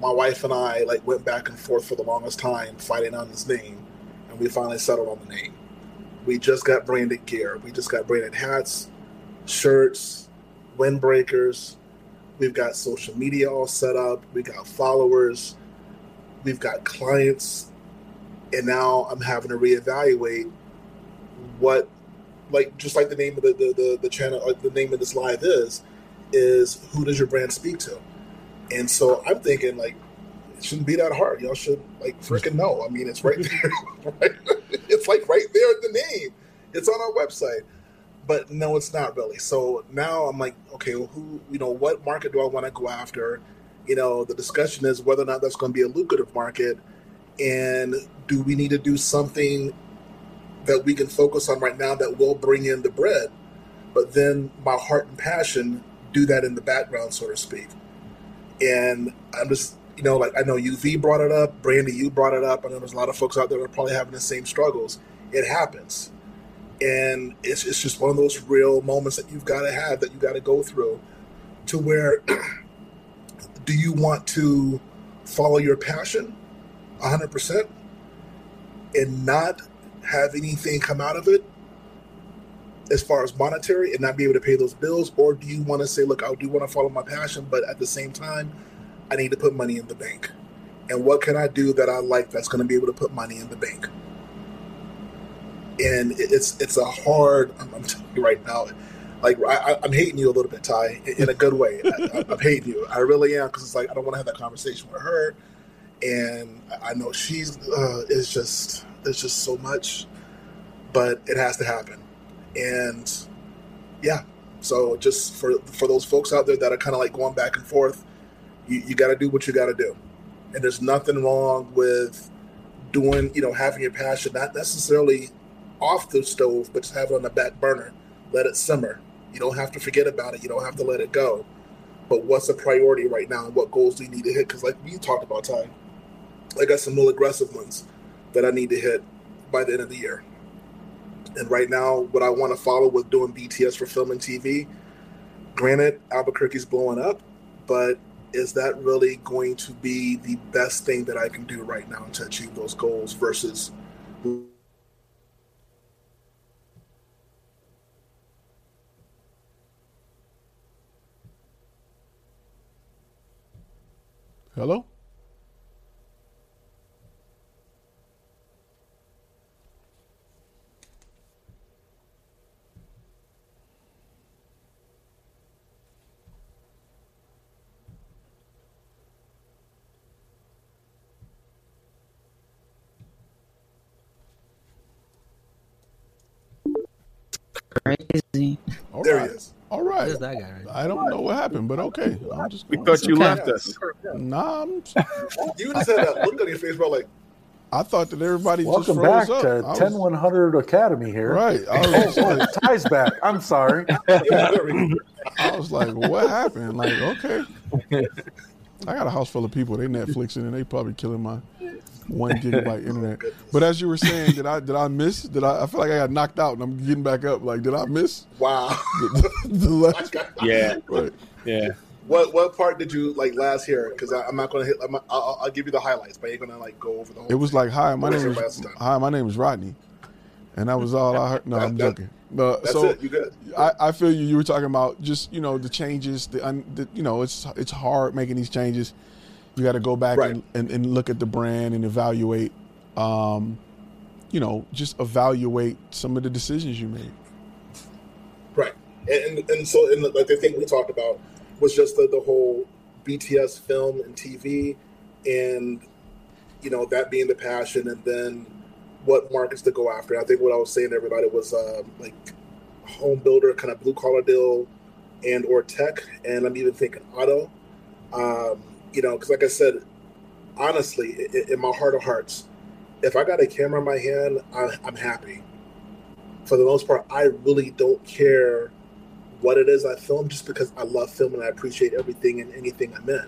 my wife and I like went back and forth for the longest time fighting on this name, and we finally settled on the name. We just got branded gear. We just got branded hats, shirts, windbreakers. We've got social media all set up. We got followers. We've got clients, and now I'm having to reevaluate what, like, just like the name of the the, the, the channel, or the name of this live is, is who does your brand speak to? And so I'm thinking like it shouldn't be that hard. Y'all should like freaking know. I mean, it's right there. *laughs* right? It's like right there in the name. It's on our website. But no, it's not really. So now I'm like, okay, well, who, you know, what market do I want to go after? You know, the discussion is whether or not that's going to be a lucrative market, and do we need to do something that we can focus on right now that will bring in the bread, but then my heart and passion do that in the background, so to speak. And I'm just, you know, like I know UV brought it up, Brandy, you brought it up. I know there's a lot of folks out there that are probably having the same struggles. It happens. And it's, it's just one of those real moments that you've got to have, that you got to go through to where *clears throat* do you want to follow your passion 100% and not have anything come out of it as far as monetary and not be able to pay those bills? Or do you want to say, look, I do want to follow my passion, but at the same time, I need to put money in the bank? And what can I do that I like that's going to be able to put money in the bank? And it's it's a hard. I'm, I'm telling you right now, like I, I'm hating you a little bit, Ty, in, a good way. I, I'm hating you. I really am because it's like I don't want to have that conversation with her, and I- know she's uh, is just there's just so much, but it has to happen. And yeah so just for for those folks out there that are kind of like going back and forth you, you got to do what you got to do. And there's nothing wrong with doing you know having your passion not necessarily off the stove but just have it on the back burner. Let it simmer. You don't have to forget about it. You don't have to let it go. But what's a priority right now? And what goals do you need to hit? Because like we talked about time i got some real aggressive ones that i need to hit by the end of the year and right now what i want to follow with doing bts for film and tv granted, Albuquerque's blowing up, but is that really going to be the best thing that I can do right now to achieve those goals versus Hello? Crazy. All there right. he is. All right. Where's that guy? Right? I don't know what happened, but okay. I'm just We thought you left us. Nah, I'm, *laughs* You just had that look on your face, bro. Like, I thought that everybody Welcome just back froze up. to I was- 10100 Academy here. Right. I *laughs* was, just like, *laughs* Ty's back. I'm sorry. yeah, there we go. I was like, what happened? Like, okay. I got a house full of people. They Netflixing and they probably killing my one gigabyte internet. But as you were saying, did I did I miss? Did I? I feel like I got knocked out and I'm getting back up. Like, did I miss Wow. *laughs* the, the last? Yeah, Right. yeah. What what part did you like last hear? Because I'm not gonna hit. I'm, I'll, I'll- I'll give you the highlights, but you're gonna like go over the whole. It was thing. like, hi, my What name is hi, my name is Rodney, and that was all I heard. No, I'm That- that- joking. No, That's so it. You good? I, I feel you. You were talking about just you know the changes. The, un, the you know it's it's hard making these changes. You got to go back Right. and, and, and look at the brand and evaluate. Um, you know, just evaluate some of the decisions you made. Right. And and, and so and like the thing we talked about was just the, the whole BTS film and TV, and you know that being the passion, and then what markets to go after. I think what I was saying to everybody was um, like home builder, kind of blue collar deal, and or tech, and I'm even thinking auto. Um, you know, because like I said, honestly, in, my heart of hearts, if I got a camera in my hand, I, I'm happy. For the most part, I really don't care what it is I film, just because I love film and I appreciate everything and anything I'm in.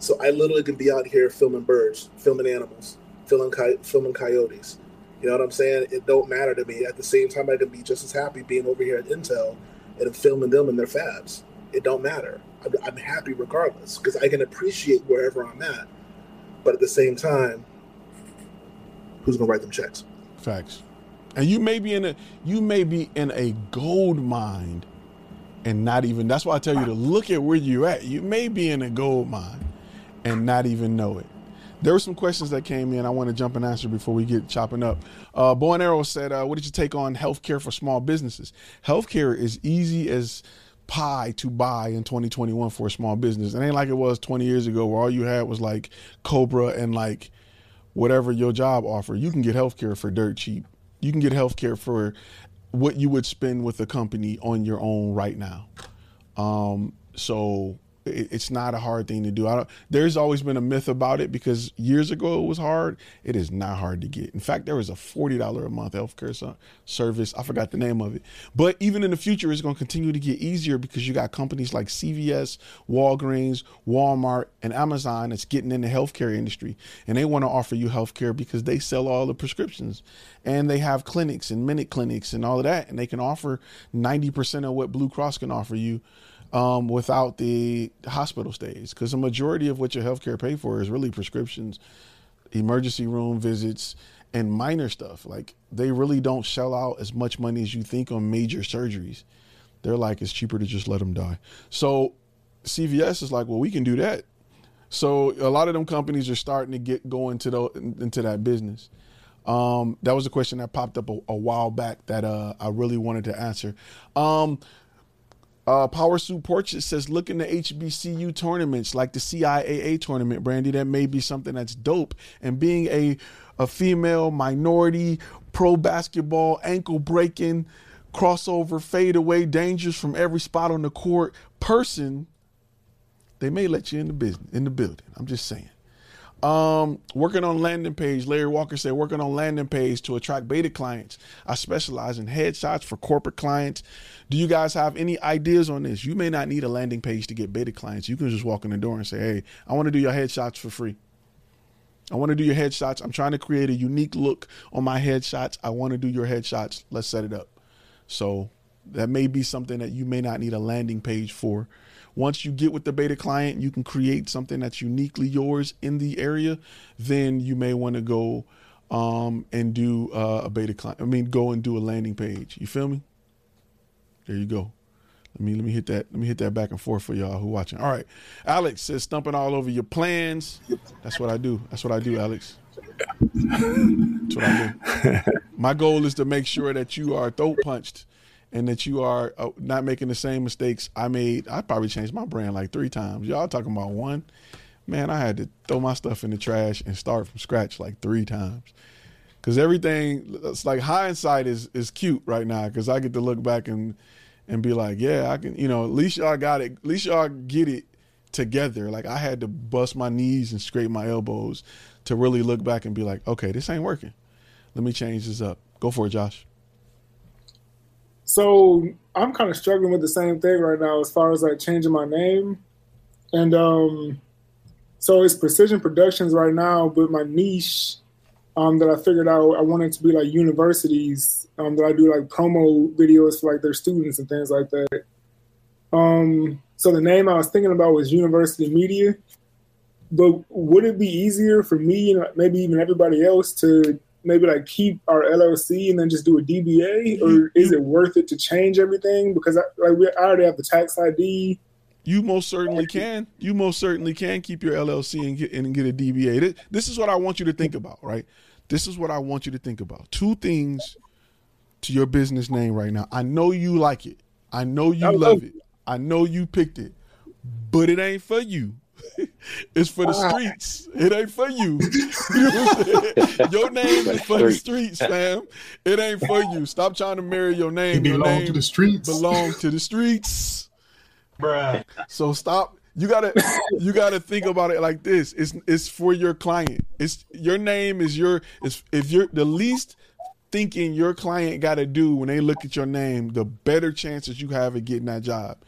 So I literally can be out here filming birds, filming animals, filming coy- filming coyotes. You know what I'm saying? It don't matter to me. At the same time, I can be just as happy being over here at Intel and filming them in their fabs. It don't matter. I'm, happy regardless because I can appreciate wherever I'm at. But at the same time, who's gonna write them checks? Facts. And you may be in a you may be in a gold mine and not even that's why I tell you to look at where you're at. You may be in a gold mine and not even know it. There were some questions that came in. I want to jump and answer before we get chopping up. Uh, and Arrow said, uh, "What did you take on healthcare for small businesses? Healthcare is easy as pie to buy in 2021 for a small business. It ain't like it was 20 years ago where all you had was like COBRA and like whatever your job offer. You can get healthcare for dirt cheap. You can get healthcare for what you would spend with a company on your own right now. Um, so it, it's not a hard thing to do. I don't, there's always been a myth about it because years ago it was hard. It is not hard to get. In fact, there was a forty dollar a month healthcare service. I forgot the name of it, but even in the future, it's going to continue to get easier because you got companies like CVS, Walgreens, Walmart, and Amazon that's getting in the healthcare industry, and they want to offer you healthcare because they sell all the prescriptions, and they have clinics and minute clinics and all of that, and they can offer ninety percent of what Blue Cross can offer you um, without the hospital stays because the majority of what your healthcare pay for is really prescriptions, emergency room visits, and minor stuff. Like they really don't shell out as much money as you think on major surgeries. They're like it's cheaper to just let them die. So CVS is like, well, we can do that. So a lot of them companies are starting to get going to the into that business. Um, that was a question that popped up a, a while back that uh, I really wanted to answer. Um, uh, Power Suit Portrait says, look into HBCU tournaments like the CIAA tournament, Brandy. That may be something that's dope. And being a, a female minority pro basketball ankle breaking, crossover, fadeaway, dangers from every spot on the court person, they may let you in the business in the building. I'm just saying. Um, working on landing page. Larry Walker said, working on landing page to attract beta clients. I specialize in headshots for corporate clients. Do you guys have any ideas on this? You may not need a landing page to get beta clients. You can just walk in the door and say, Hey, I want to do your headshots for free. I want to do your headshots. I'm trying to create a unique look on my headshots. I want to do your headshots. Let's set it up. So that may be something that you may not need a landing page for. Once you get with the beta client, you can create something that's uniquely yours in the area. Then you may want to go um, and do uh, a beta client. I mean, go and do a landing page. You feel me? There you go. Let me let me hit that. Let me hit that back and forth for y'all who watching. All right, Alex says stumping all over your plans. That's what I do. That's what I do, Alex. That's what I do. My goal is to make sure that you are throat punched and that you are uh, not making the same mistakes I made. I probably changed my brand like three times. Y'all talking about one? Man, I had to throw my stuff in the trash and start from scratch like three times. Cause everything, it's like hindsight is is cute right now. Cause I get to look back and and be like, yeah, I can, you know, at least y'all got it. At least y'all get it together. Like I had to bust my knees and scrape my elbows to really look back and be like, okay, this ain't working. Let me change this up. Go for it, Josh. So I'm kind of struggling with the same thing right now as far as like changing my name. And um so it's precision productions right now, but my niche um, that I figured out I wanted to be like universities um, that I do like promo videos for like their students and things like that. Um, so the name I was thinking about was University Media. But would it be easier for me and maybe even everybody else to maybe like keep our LLC and then just do a DBA, or is it worth it to change everything? Because I, like we I already have the tax ID. You most certainly can. You most certainly can keep your LLC and get and get a DBA. This is what I want you to think about, right? This is what I want you to think about. Two things to your business name right now. I know you like it. I know you love it. I know you picked it, but it ain't for you. *laughs* it's for the streets. It ain't for you. you *laughs* know *laughs* your name is for the streets, fam. It ain't for you. Stop trying to marry your name. It your belong name to the streets. Belong to the streets. Bruh. So stop. You gotta you gotta think about it like this. It's it's for your client. It's your name is your is if you're the least thinking your client gotta do when they look at your name, the better chances you have of getting that job.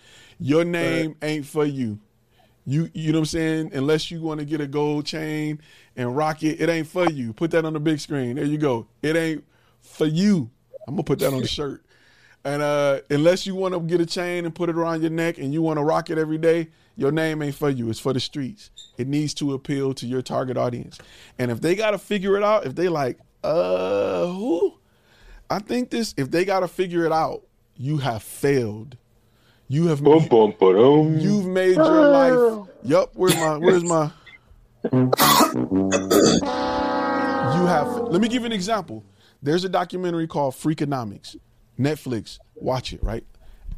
Your name ain't for you. You you know what I'm saying? Unless you want to get a gold chain and rock it, it ain't for you. Put that on the big screen. There you go. It ain't for you. I'm gonna put that on the *laughs* shirt. And uh, unless you want to get a chain and put it around your neck and you want to rock it every day, your name ain't for you. It's for the streets. It needs to appeal to your target audience. And if they got to figure it out, if they like, uh, who? I think this, if they got to figure it out, you have failed. You have Bum, bum, ba-dum. you've made your oh. life. Yup. Where's my where's my you have let me give you an example. There's a documentary called Freakonomics. Netflix. Watch it, right?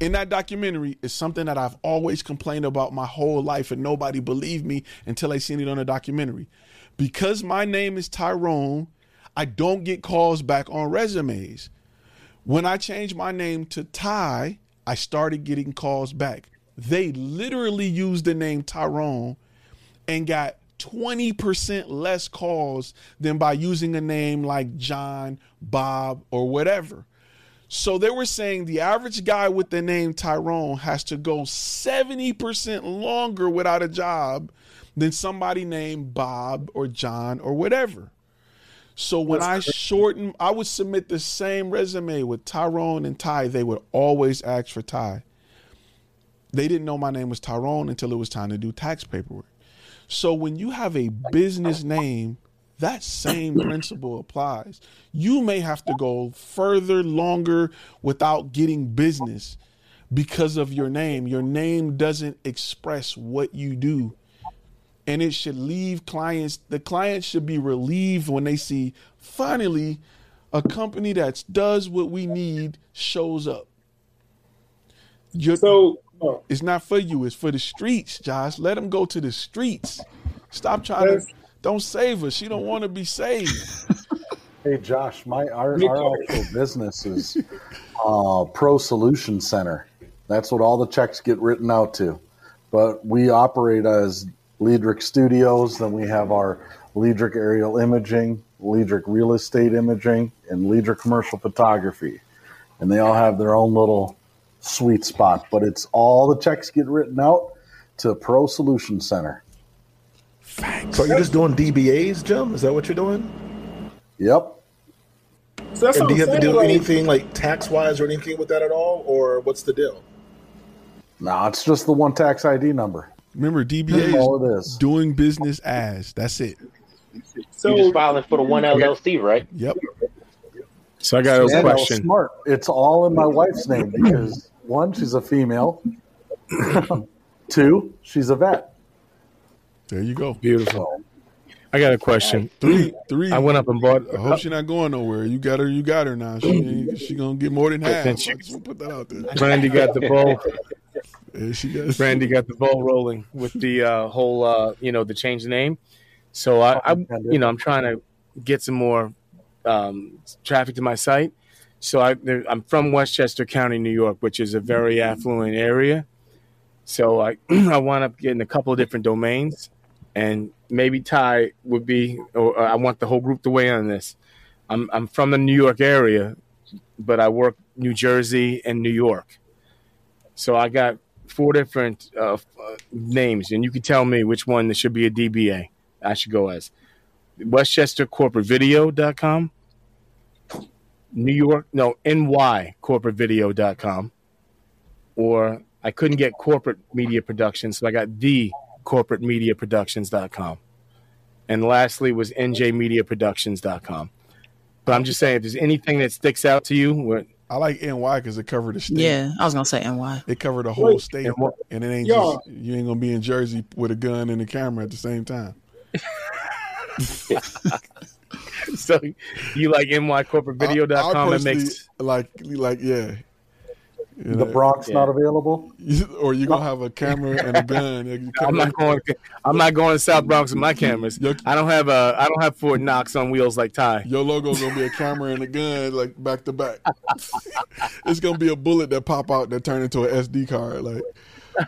In that documentary is something that I've always complained about my whole life and nobody believed me until I seen it on a documentary. Because my name is Tyrone, I don't get calls back on resumes. When I change my name to Ty, I started getting calls back. They literally used the name Tyrone and got 20% less calls than by using a name like John, Bob, or whatever. So they were saying the average guy with the name Tyrone has to go 70% longer without a job than somebody named Bob or John or whatever. So when I shorten, I would submit the same resume with Tyrone and Ty. They would always ask for Ty. They didn't know my name was Tyrone until it was time to do tax paperwork. So when you have a business name, that same principle applies. You may have to go further, longer without getting business because of your name. Your name doesn't express what you do. And it should leave clients, the clients should be relieved when they see finally a company that does what we need shows up. Your, So uh, it's not for you, it's for the streets, Josh. Let them go to the streets. Stop trying Yes. to don't save her. She don't want to be saved. Hey Josh, my our, our actual business is uh, Pro Solution Center. That's what all the checks get written out to. But we operate as Liedrich Studios. Then we have our Liedrich Aerial Imaging, Liedrich Real Estate Imaging, and Liedrich Commercial Photography. And they all have their own little sweet spot. But it's all the checks get written out to Pro Solution Center. Thanks. So you're just doing DBAs, Jim? Is that what you're doing? Yep. So that's And what do you I'm have to do like- anything like tax wise or anything with that at all, or what's the deal? No, it's just the one tax ID number. Remember, That's DBA all it is is. doing business as. That's it. So You're just filing for the one LLC, right? Yep. So I got a Yeah, question. smart. It's all in my wife's name because one, she's a female. *coughs* Two, she's a vet. There you go. Beautiful. I got a question. Three, three. I went up and bought. I hope she's not going nowhere. You got her. You got her now. She she gonna get more than half. Then I she- wanna put that out there. Brandy got the ball. *laughs* Yeah, she got. Brandy got the ball rolling with the uh, whole, uh, you know, the change the name. So I, I, you know, I'm trying to get some more um, traffic to my site. So I, I'm from Westchester County, New York, which is a very affluent area. So I, *clears throat* I wound up getting a couple of different domains, and maybe Ty would be, or I want the whole group to weigh in on this. I'm, I'm from the New York area, but I work New Jersey and New York. So I got four different uh, uh, names, and you can tell me which one that should be a DBA. I should go as WestchesterCorporateVideo.com, New York, no, ny corporate NYCorporateVideo.com, or I couldn't get corporate media productions, so I got the corporatemediaproductions.com. And lastly was njmediaproductions.com. But I'm just saying, if there's anything that sticks out to you, I like NY because it covered the state. Yeah, I was gonna say NY. It covered the whole Wait. state, And what- and it ain't Yeah. just you ain't gonna be in Jersey with a gun and a camera at the same time. *laughs* so you like I- I nycorporatevideo.com? That personally makes like like yeah. You The know, Bronx Yeah. not available. *laughs* or you gonna have a camera and a *laughs* gun. and I'm not going. I'm not going to South Bronx with my cameras. Your- I don't have a. I don't have Fort Knox on wheels like Ty. Your logo gonna be a camera and a gun, like back to back. *laughs* it's gonna be a bullet that pop out that turn into an SD card. Like,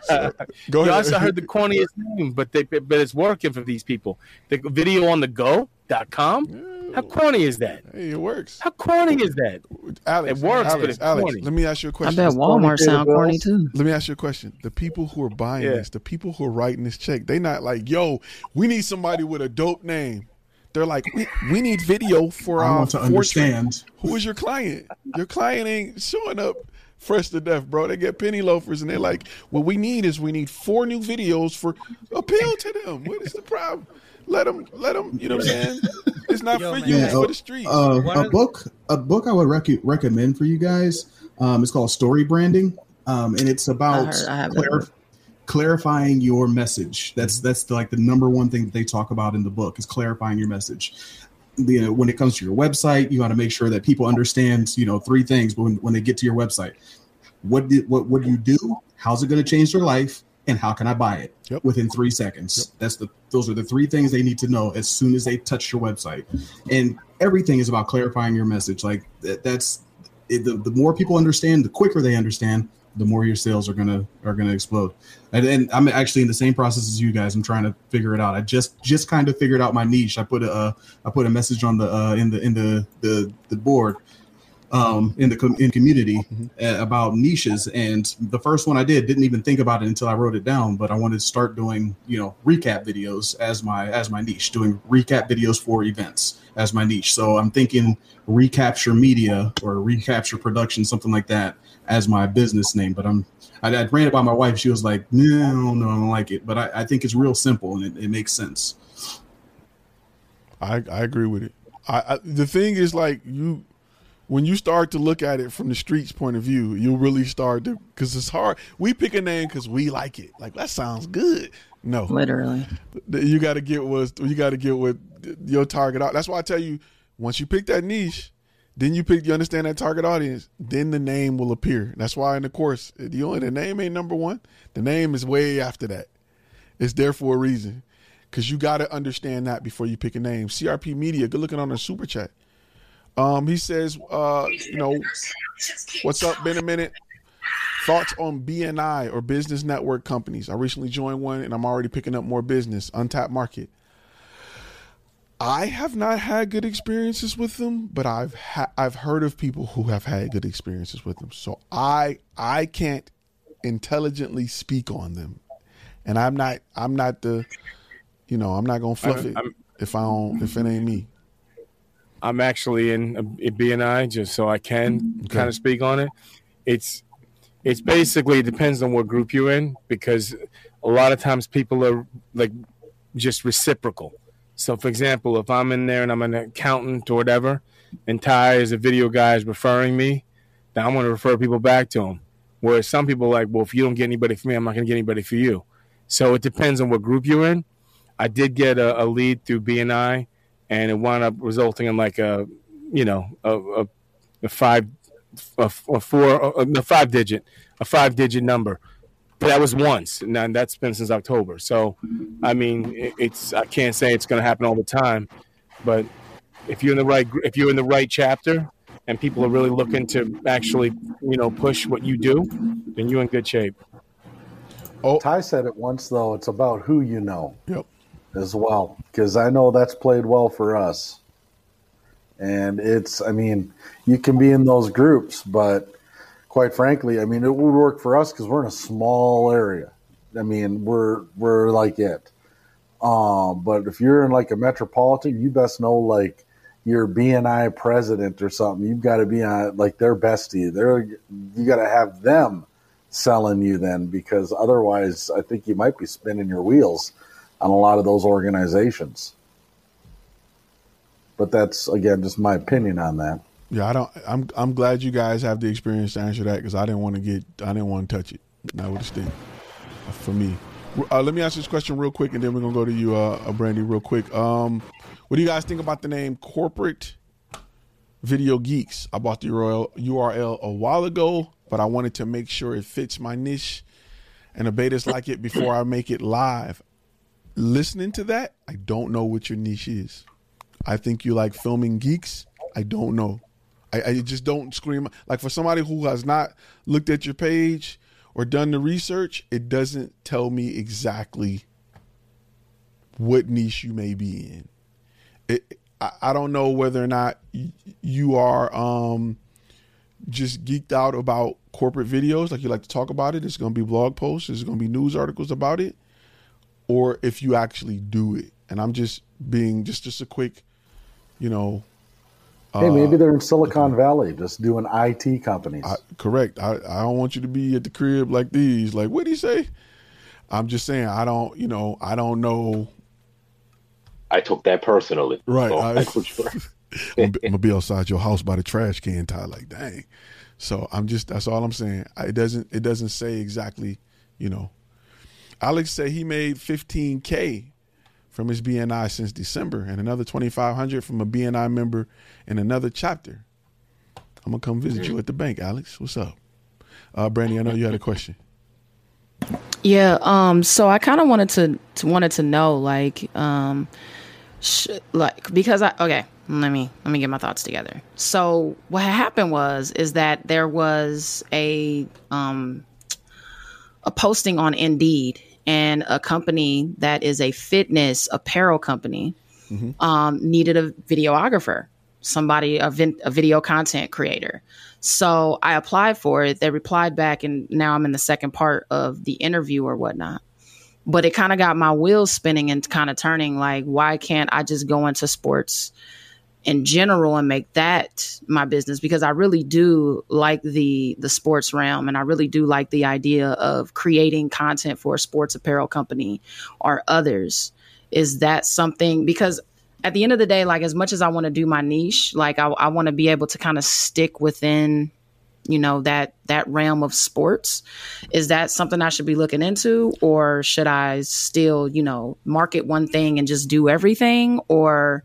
so, *laughs* go You ahead. also heard the corniest name, but they but it's working for these people. The video on the go.com. How corny is that? Hey, it works. How corny is that? Alex, It works, but it's Alex, corny. let me ask you a I question. I bet Walmart sound corny too. Let me ask you a question. The people who are buying Yeah. this, the people who are writing this check, they not like, yo, we need somebody with a dope name. They're like, we, we need video for I our want to Fortran." understand. Who is your client? Your client ain't showing up fresh to death, bro. They get penny loafers and they're like, what we need is we need four new videos for appeal to them. What is the problem? Let them, let them, you know what I'm saying? It's not Yo, for man. you, Yeah, it's for uh, the street. Uh, a book, a book I would rec- recommend for you guys. Um, it's called Story Branding, um, and it's about heard- I clar- clarifying your message. That's that's the, like the number one thing that they talk about in the book is clarifying your message. You know, when it comes to your website, you got to make sure that people understand. You know, three things when when they get to your website. What did what what do you do? How's it going to change their life? And how can I buy it Yep. within three seconds? That's the those are the three things they need to know as soon as they touch your website. And everything is about clarifying your message. Like that, that's it, the the more people understand, the quicker they understand, the more your sales are gonna are gonna explode. And, and I'm actually in the same process as you guys. I'm trying to figure it out. I just just kind of figured out my niche. I put a uh, I put a message on the uh, in the in the the the board um in the com- in community uh, about niches. And the first one i did didn't even think about it until i wrote it down but i wanted to start doing you know recap videos as my as my niche doing recap videos for events as my niche. So i'm thinking recapture media or recapture production something like that as my business name. But i'm i, I ran it by my wife. She was like no no i don't like it. But i, I think it's real simple and it, it makes sense. I, I agree with it. I, I the thing is like you when you start to look at it from the streets point of view, you'll really start to because it's hard. We pick a name because we like it. Like that sounds good. No, Literally. you got to get what you got to get what your target. That's why I tell you once you pick that niche, then you pick you understand that target audience. Then the name will appear. That's why in the course, the only the name ain't number one. The name is way after that. It's there for a reason. Cause you got to understand that before you pick a name. CRP Media, good looking on the super chat. Um, he says, uh, you know, what's up? Been a minute. Thoughts on BNI or business network companies? I recently joined one and I'm already picking up more business. Untapped market. I have not had good experiences with them, but I've ha- I've heard of people who have had good experiences with them. So I I can't intelligently speak on them, and I'm not I'm not the, you know, I'm not gonna fluff it I'm- if I don't if it ain't me. I'm actually in a, a BNI just so I can mm-hmm. Okay. kind of speak on it. It's it's basically it depends on what group you're in because a lot of times people are like just reciprocal. So, for example, if I'm in there and I'm an accountant or whatever, and Ty is a video guy is referring me, then I'm going to refer people back to him. Whereas some people are like, well, if you don't get anybody for me, I'm not going to get anybody for you. So it depends on what group you're in. I did get a, a lead through BNI, and it wound up resulting in like a, you know, a, a, a five, a, a four, a, a five digit, a five digit number. But that was once, and that's been since October. So, I mean, it, it's I can't say it's going to happen all the time, but if you're in the right, if you're in the right chapter, and people are really looking to actually, you know, push what you do, then you're in good shape. Oh, Ty said it once though. It's about who you know. Yep. As well, because I know that's played well for us. And it's, I mean, you can be in those groups, but quite frankly, I mean, it would work for us because we're in a small area. I mean, we're we're like it. Um, but if you're in like a metropolitan, you best know like your BNI president or something. You've got to be on like their bestie. They're you got to have them selling you then because otherwise, I think you might be spinning your wheels on a lot of those organizations. But that's again just my opinion on that. Yeah, I don't. I'm I'm glad you guys have the experience to answer that because I didn't want to get. I didn't want to touch it. That would stink for me. Uh, let me ask this question real quick, and then we're gonna go to you, uh, uh, Brandy, real quick. Um, what do you guys think about the name Corporate Video Geeks? I bought the URL a while ago, but I wanted to make sure it fits my niche and the betas like it before I make it live. Listening to that, I don't know what your niche is. I think you like filming geeks. I don't know. I, I just don't scream like for somebody who has not looked at your page or done the research. It doesn't tell me exactly what niche you may be in. It, I, I don't know whether or not you are um, just geeked out about corporate videos, like you like to talk about it. It's going to be blog posts. There's going to be news articles about it, or if you actually do it. And I'm just being just just a quick, you know. Hey, uh, maybe they're in Silicon Valley just doing IT companies. I, correct. I, I don't want you to be at the crib like these. Like, what do you say? I'm just saying, I don't, you know, I don't know. I took that personally. Right. So, I, that's what you're- I'm, I'm gonna be outside your house by the trash can, Ty. Like, dang. So I'm just. That's all I'm saying. I, it doesn't. It doesn't say exactly. You know. Alex said he made 15k from his BNI since December, and another 2,500 from a BNI member in another chapter. I'm gonna come visit you at the bank, Alex. What's up, uh, Brandy? I know you had a question. Yeah. Um. So I kind of wanted to, to wanted to know, like, um, sh- like because I okay. Let me let me get my thoughts together. So what happened was is that there was a um a posting on Indeed and a company that is a fitness apparel company um, needed a videographer, somebody, a, vin- a video content creator. So I applied for it. They replied back, and now I'm in the second part of the interview or whatnot. But it kind of got my wheels spinning and kind of turning like, why can't I just go into sports in general and make that my business? Because I really do like the the sports realm, and I really do like the idea of creating content for a sports apparel company or others is that something because at the end of the day like as much as i want to do my niche like i, I want to be able to kind of stick within you know that that realm of sports is that something i should be looking into or should i still you know market one thing and just do everything or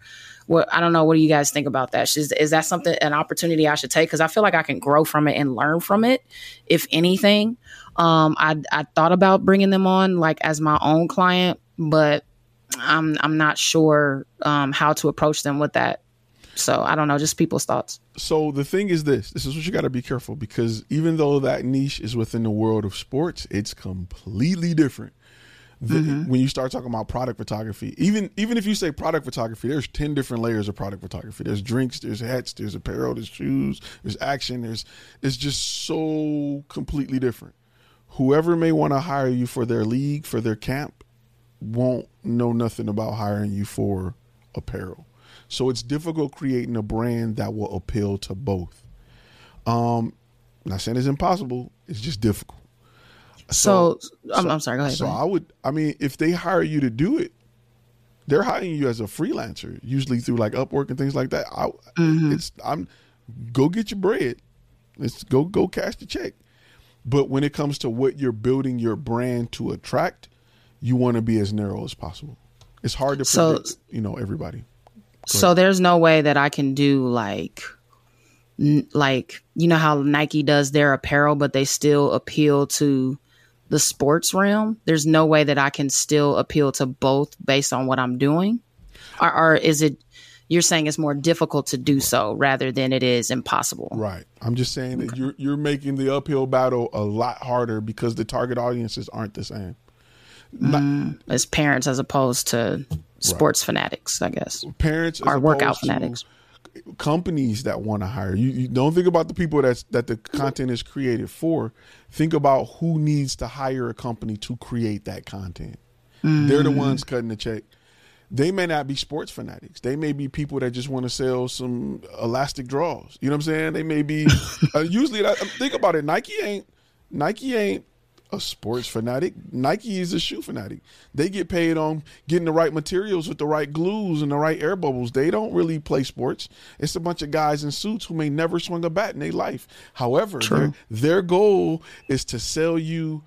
what i don't know what do you guys think about that is, is that something an opportunity i should take because i feel like i can grow from it and learn from it if anything um i i thought about bringing them on like as my own client but I'm I'm not sure um, how to approach them with that. So I don't know, just people's thoughts. So the thing is this: this is what you got to be careful because even though that niche is within the world of sports, it's completely different. The, When you start talking about product photography, even even if you say product photography, there's ten different layers of product photography. There's drinks, there's hats, there's apparel, there's shoes, there's action. There's it's just so completely different. Whoever may want to hire you for their league, for their camp, won't know nothing about hiring you for apparel. So it's difficult creating a brand that will appeal to both. Um, not saying it's impossible. It's just difficult. So, I'm, I'm sorry. Go ahead. So go ahead. I would, I mean, if they hire you to do it, they're hiring you as a freelancer, usually through like Upwork and things like that. I, Mm-hmm. It's I'm go get your bread. Let's go go cash the check. But when it comes to what you're building your brand to attract, you want to be as narrow as possible. It's hard to So- predict, you know, everybody. So there's no way that I can do like n- like you know how Nike does their apparel but they still appeal to the sports realm. There's no way that I can still appeal to both based on what I'm doing. Or, or is it you're saying it's more difficult to do so rather than it is impossible. Right. I'm just saying that you're you're making the uphill battle a lot harder because the target audiences aren't the same. Mm, as parents as opposed to sports fanatics, I guess. Parents or workout opposed to fanatics. Companies that want to hire you, you don't think about the people that's that the content is created for. Think about who needs to hire a company to create that content. They're the Mm. ones cutting the check. They may not be sports fanatics. They may be people that just want to sell some elastic draws. You know what i'm saying? They may be *laughs* uh, usually that, think about it. Nike ain't nike ain't a sports fanatic. Nike is a shoe fanatic. They get paid on getting the right materials with the right glues and the right air bubbles. They don't really play sports. It's a bunch of guys in suits who may never swing a bat in their life. However, their, their goal is to sell you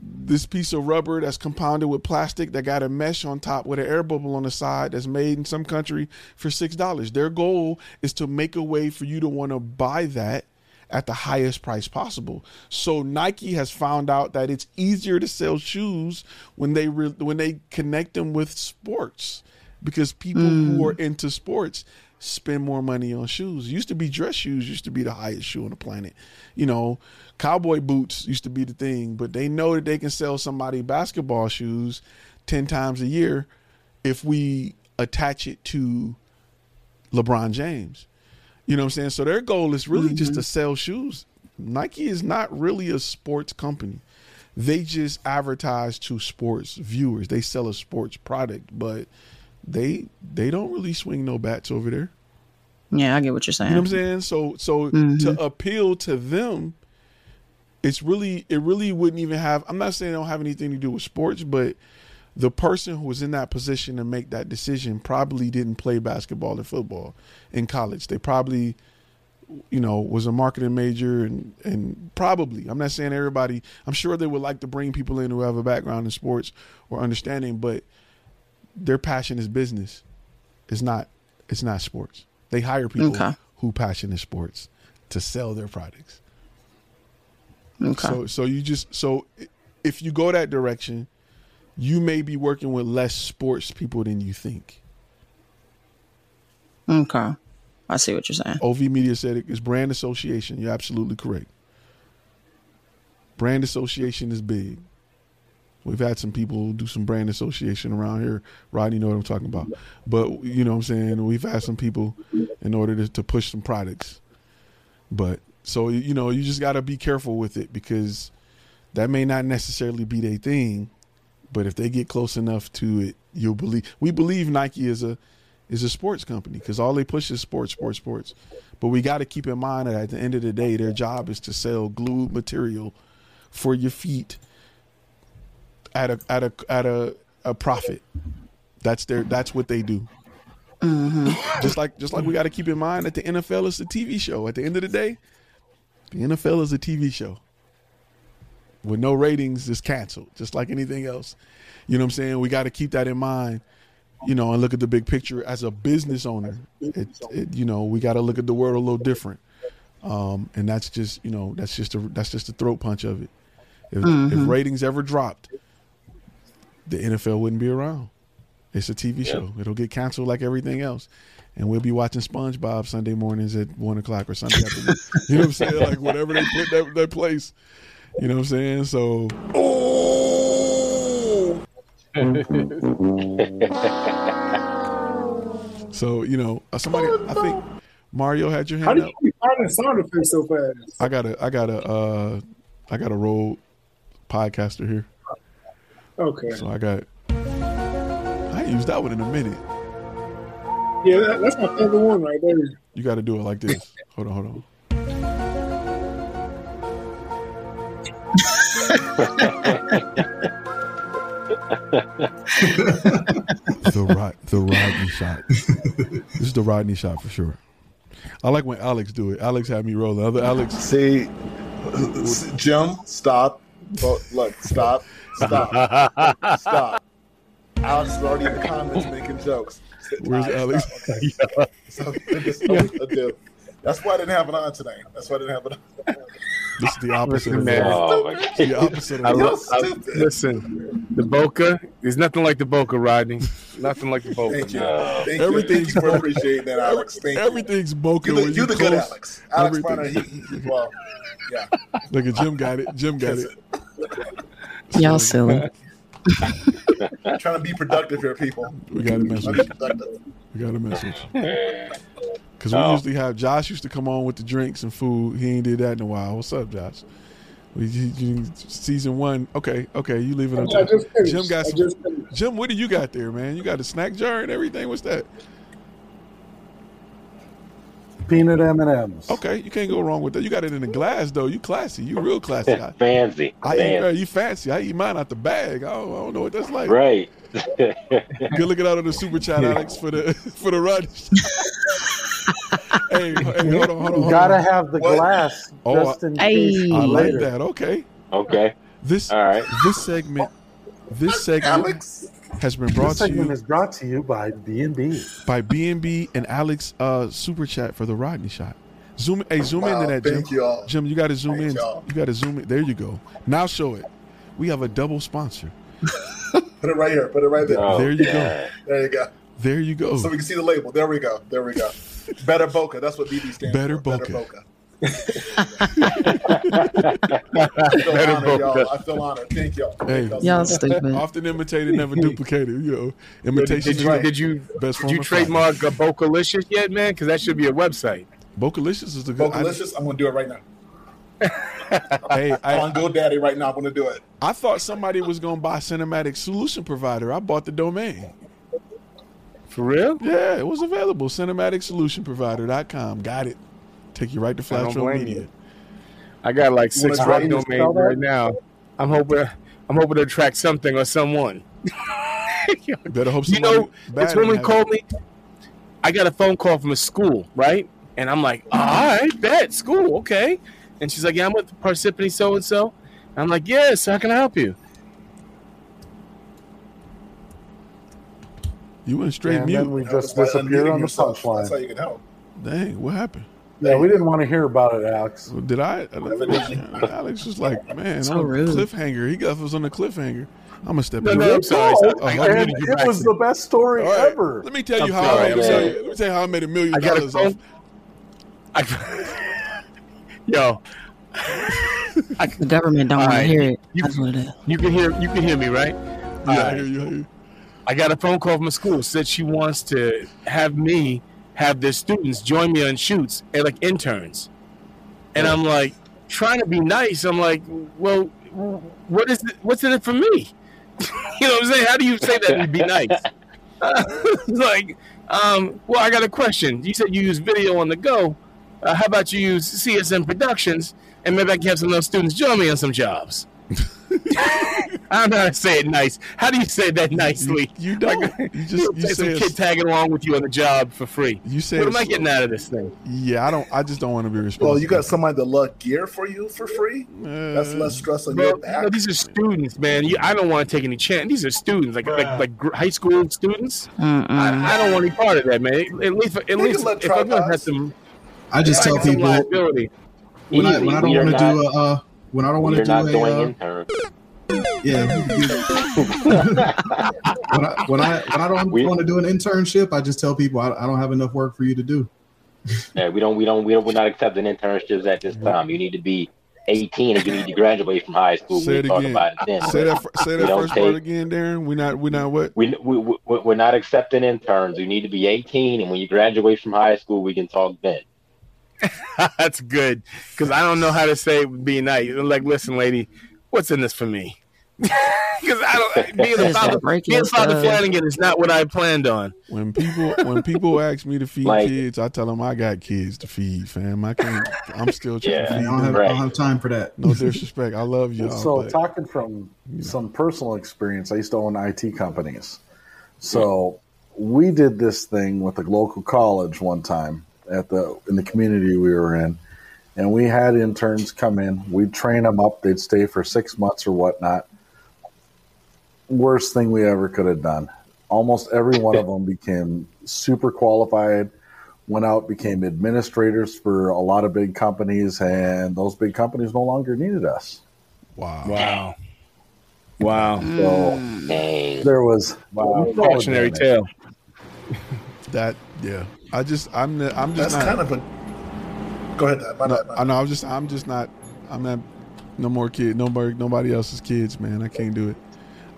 this piece of rubber that's compounded with plastic that got a mesh on top with an air bubble on the side that's made in some country for six dollars. Their goal is to make a way for you to want to buy that at the highest price possible. So Nike has found out that it's easier to sell shoes when they re- when they connect them with sports because people who mm. are into sports spend more money on shoes. Used to be dress shoes used to be the highest shoe on the planet. You know, cowboy boots used to be the thing, but they know that they can sell somebody basketball shoes 10 times a year if we attach it to LeBron James. You know what I'm saying? So their goal is really just mm-hmm. to sell shoes. Nike is not really a sports company. They just advertise to sports viewers. They sell a sports product, but they they don't really swing no bats over there. Yeah, I get what you're saying. You know what I'm saying? So so mm-hmm. to appeal to them, it's really it really wouldn't even have I'm not saying it don't have anything to do with sports, but the person who was in that position to make that decision probably didn't play basketball or football in college. They probably you know was a marketing major and and probably I'm not saying everybody I'm sure they would like to bring people in who have a background in sports or understanding, but their passion is business. It's not it's not sports. They hire people Okay. who passion is sports to sell their products. Okay. So so you just so if you go that direction, you may be working with less sports people than you think. Okay. I see what you're saying. OV Media said it is brand association. You're absolutely correct. Brand association is big. We've had some people do some brand association around here. Rodney, you know what I'm talking about. But you know what I'm saying? We've had some people in order to, to push some products. But so you know, you just gotta be careful with it because that may not necessarily be their thing. But if they get close enough to it, you'll believe we believe Nike is a is a sports company because all they push is sports, sports, sports. But we got to keep in mind that at the end of the day, their job is to sell glue material for your feet at a at a at a, a profit. That's their that's what they do. Mm-hmm. Just like just like we got to keep in mind that the NFL is a TV show. At the end of the day, the NFL is a TV show. With no ratings, it's canceled, just like anything else. You know what I'm saying? We got to keep that in mind you know, and look at the big picture as a business owner. It, it you know, we got to look at the world a little different. Um, and that's just, you know, that's just a that's just a throat punch of it. If, if ratings ever dropped, the NFL wouldn't be around. It's a TV show. It'll get canceled like everything else, and we'll be watching SpongeBob Sunday mornings at one o'clock or Sunday afternoon. *laughs* you know what I'm saying? Like whatever they put that that place. You know what I'm saying? So. *laughs* So you know, uh, somebody. I think Mario had your How hand do up. you keep finding sound effects so fast? I got a, I got a, uh, I got a roll podcaster here. Okay. So I got. I ain't used that one in a minute. Yeah, that, that's my favorite one right there. You got to do it like this. Hold on, hold on. The Rod, the Rodney shot. this is the Rodney shot for sure. I like when Alex do it. Alex had me rolling. Other Alex, See, Jim, stop. Bo- Look, stop. Stop. stop. Alex is already in the comments making jokes. Where's Alex? stop. So, just- That's why I didn't have it on today. That's why I didn't have it on. This is the opposite. Listen, of man. Oh my the opposite. I Of lo- I- listen, the Boca. There's nothing like the Boca, Rodney. Nothing like the Boca. Thank you. Uh, Thank Everything's you. Thank you for Boca. appreciating that, Alex. Thank you. Everything's Boca. You the, when you the good. Alex. Alex Everything. Brenner, he, he, well, yeah. *laughs* Look at Jim got it. Jim got it. Y'all silly. Trying to be productive here, people. We got a message. to be productive. We got a message. *laughs* Because we Oh. usually have Josh used to come on with the drinks and food. He ain't did that in a while. What's up, Josh? We, you, you- season one. Okay, okay. You leaving I him. just. Jim got some, just. Jim. What do you got there, man? You got a snack jar and everything. What's that? Peanut M and M's. Okay, you can't go wrong with that. You got it in a glass though. You classy. You real classy. I, *laughs* fancy. I eat, fancy. uh, you fancy. I eat mine out the bag. I don't, I don't know what that's like. Right. *laughs* Good looking out on the super chat, *laughs* Alex, for the for the run. *laughs* hey, hey, hold on, hold on, hold You on. gotta have the What? glass Oh, just in Hey. case. I like later. that. Okay. okay. This All right. this segment this segment Alex, has been brought This to segment you is brought to you by B and B. by BNB and Alex uh super chat for the Rodney shot. Zoom hey, zoom Wow, into that, Jim. thank y'all. Jim, you gotta zoom Thank in. y'all. You gotta zoom in. There you go. Now show it. We have a double sponsor. *laughs* put it right here. Put it right there. Oh, There you go. There you go. There you go. So we can see the label. There we go. There we go. Better Boca. That's what BB stands Better for. Boca. *laughs* I feel Better honored, Boca. y'all. I feel honored. Thank y'all. Hey. Thank Y'all stupid. Often imitated, never *laughs* duplicated. You know, imitation Did is you the did you best did you trademark a Bocalicious yet, man? Because that should be a website. Bocalicious is the good. I, Bocalicious. I'm gonna do it right now. *laughs* hey, I'm on GoDaddy right now. I'm gonna do it. I thought somebody was gonna buy Cinematic Solution Provider. I bought the domain. For real? Yeah, it was available. CinematicSolutionProvider.com. Got it. Take you right to I Flash Media. you. I got like six try web domains right now. I'm hoping I'm hoping to attract something or someone. *laughs* Better hope you somebody know, bad it's when didn't we have called me. I got a phone call from a school, right? And I'm like, all right, bet school, okay. And she's like, yeah, I'm with Parsippany so and so. I'm like, yes, how can I help you? You went straight And mute. then we just By disappear unmuting on the yourself. That's how you can help. Dang, what happened? Yeah, we didn't want to hear about it, Alex. Did I? Alex was like, *laughs* man, So on rude. cliffhanger. He got us on a cliffhanger. I'm gonna step No, in. no, I'm sorry. No, Oh, I, I'm and it was the best story All right, ever. Let me tell you I'm how. sorry, let, me I'm sorry. let me tell you how I made a million I got a dollars off. phone. I, *laughs* yo, *laughs* The government don't All want to hear it. You- That's what it is. you can hear you can hear me, right? Yeah, All I hear you. I hear you. I got a phone call from a school said she wants to have me have their students join me on shoots and like interns. And I'm like trying to be nice. I'm like, well, what is it, what's in it for me? *laughs* you know what I'm saying? How do you say that and be nice? *laughs* Like, um, well, I got a question. You said you use video on the go. Uh, how about you use CSM Productions and maybe I can have some of those students join me on some jobs? *laughs* I don't know how to say it nice. How do you say that nicely? You, you don't. Like, You just you say some kid tagging along with you on the job for free. you say what am I slow. getting out of this thing? Yeah, I don't. I just don't want to be responsible. Well, you got somebody to lug gear for you for free. That's Uh, less stress on Bro, your you back. know, these are students, man. You, I don't want to take any chance. These are students, like like like high school students. Mm-mm. I, I don't want any part of that, man. At least, at can least, if I'm gonna have some, I just tell people liability. when I when I don't want to do a uh, when I don't want to do not a doing uh, intern. yeah. we can do- *laughs* when I when I when I don't We- want to do an internship, I just tell people I, I don't have enough work for you to do. Yeah, we don't, we don't, we don't, we're not accepting internships at this time. You need to be 18 and you need to graduate from high school. Say we it talk again. about it then. Say that. fir- Say that don't first part take- again, Darren. We not. We not what? We, we, we, we're not accepting interns. You need to be 18, and when you graduate from high school, we can talk then. *laughs* That's good because I don't know how to say it be nice. Like, listen, lady, what's in this for me? *laughs* Because I don't being a father, being father Flanagan is not what I planned on. When people when people *laughs* ask me to feed like, kids, I tell them I got kids to feed, fam. I can't. I'm still trying yeah, to feed. I don't, have, right. I don't have time for that. No disrespect. I love y'all. So but, talking from some personal experience, I used to own IT companies. So we did this thing with a local college one time at the in the community we were in, and we had interns come in. We'd train them up. They'd stay for six months or whatnot. Worst thing we ever could have done. Almost every one of *laughs* them became super qualified. Went out, became administrators for a lot of big companies, and those big companies no longer needed us. Wow! Wow! Wow! Mm, so there was wow. cautionary tale. That yeah. I just I'm the, I'm just That's not, kind of a. Go ahead. My no, I know. I'm just I'm just not. I'm not. No more kid. Nobody. Nobody else's kids, man. I can't do it.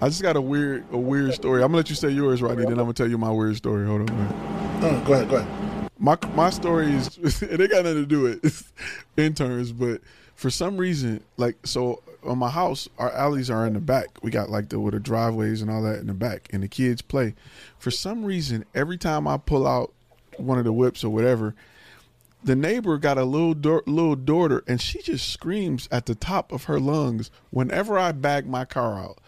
I just got a weird a weird story. I'm gonna let you say yours, Rodney. Then I'm gonna tell you my weird story. Hold on. Go ahead. Oh, go ahead. Go ahead. My my story is *laughs* it ain't got nothing to do with *laughs* interns, but for some reason, like so on my house, our alleys are in the back. We got like the with the driveways and all that in the back, and the kids play. For some reason, every time I pull out one of the whips or whatever, the neighbor got a little little daughter, and she just screams at the top of her lungs whenever I back my car out.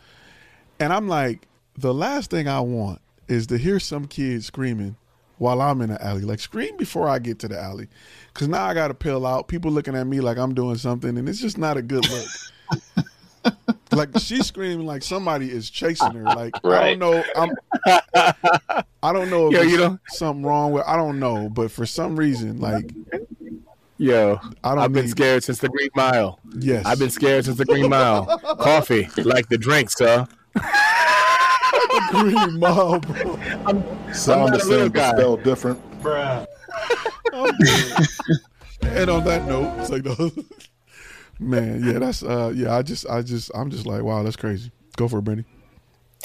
And I'm like, the last thing I want is to hear some kid screaming while I'm in the alley. Like scream before I get to the alley, because now I got to peel out. People looking at me like I'm doing something, and it's just not a good look. *laughs* *laughs* like she's screaming like somebody is chasing her. Like right. I don't know. I'm. I don't know if Yo, you know something wrong with. I don't know, but for some reason, like. Yo, I don't I've been scared since the Green Mile. Yes, I've been scared since the Green Mile. *laughs* Coffee, like the drink, sir. the Green Mile, bro. I'm, Sound the same, but spelled different, bruh. *laughs* and on that note, it's like the man, yeah, that's uh, yeah. I just, I just, I'm just like, wow, that's crazy. Go for it, Benny.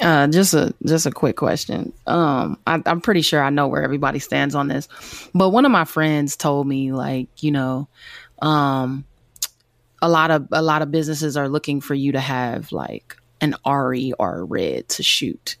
Uh, just a just a quick question. Um, I, I'm pretty sure I know where everybody stands on this, but one of my friends told me, like, you know, um, a lot of a lot of businesses are looking for you to have like an ARRI or a red to shoot.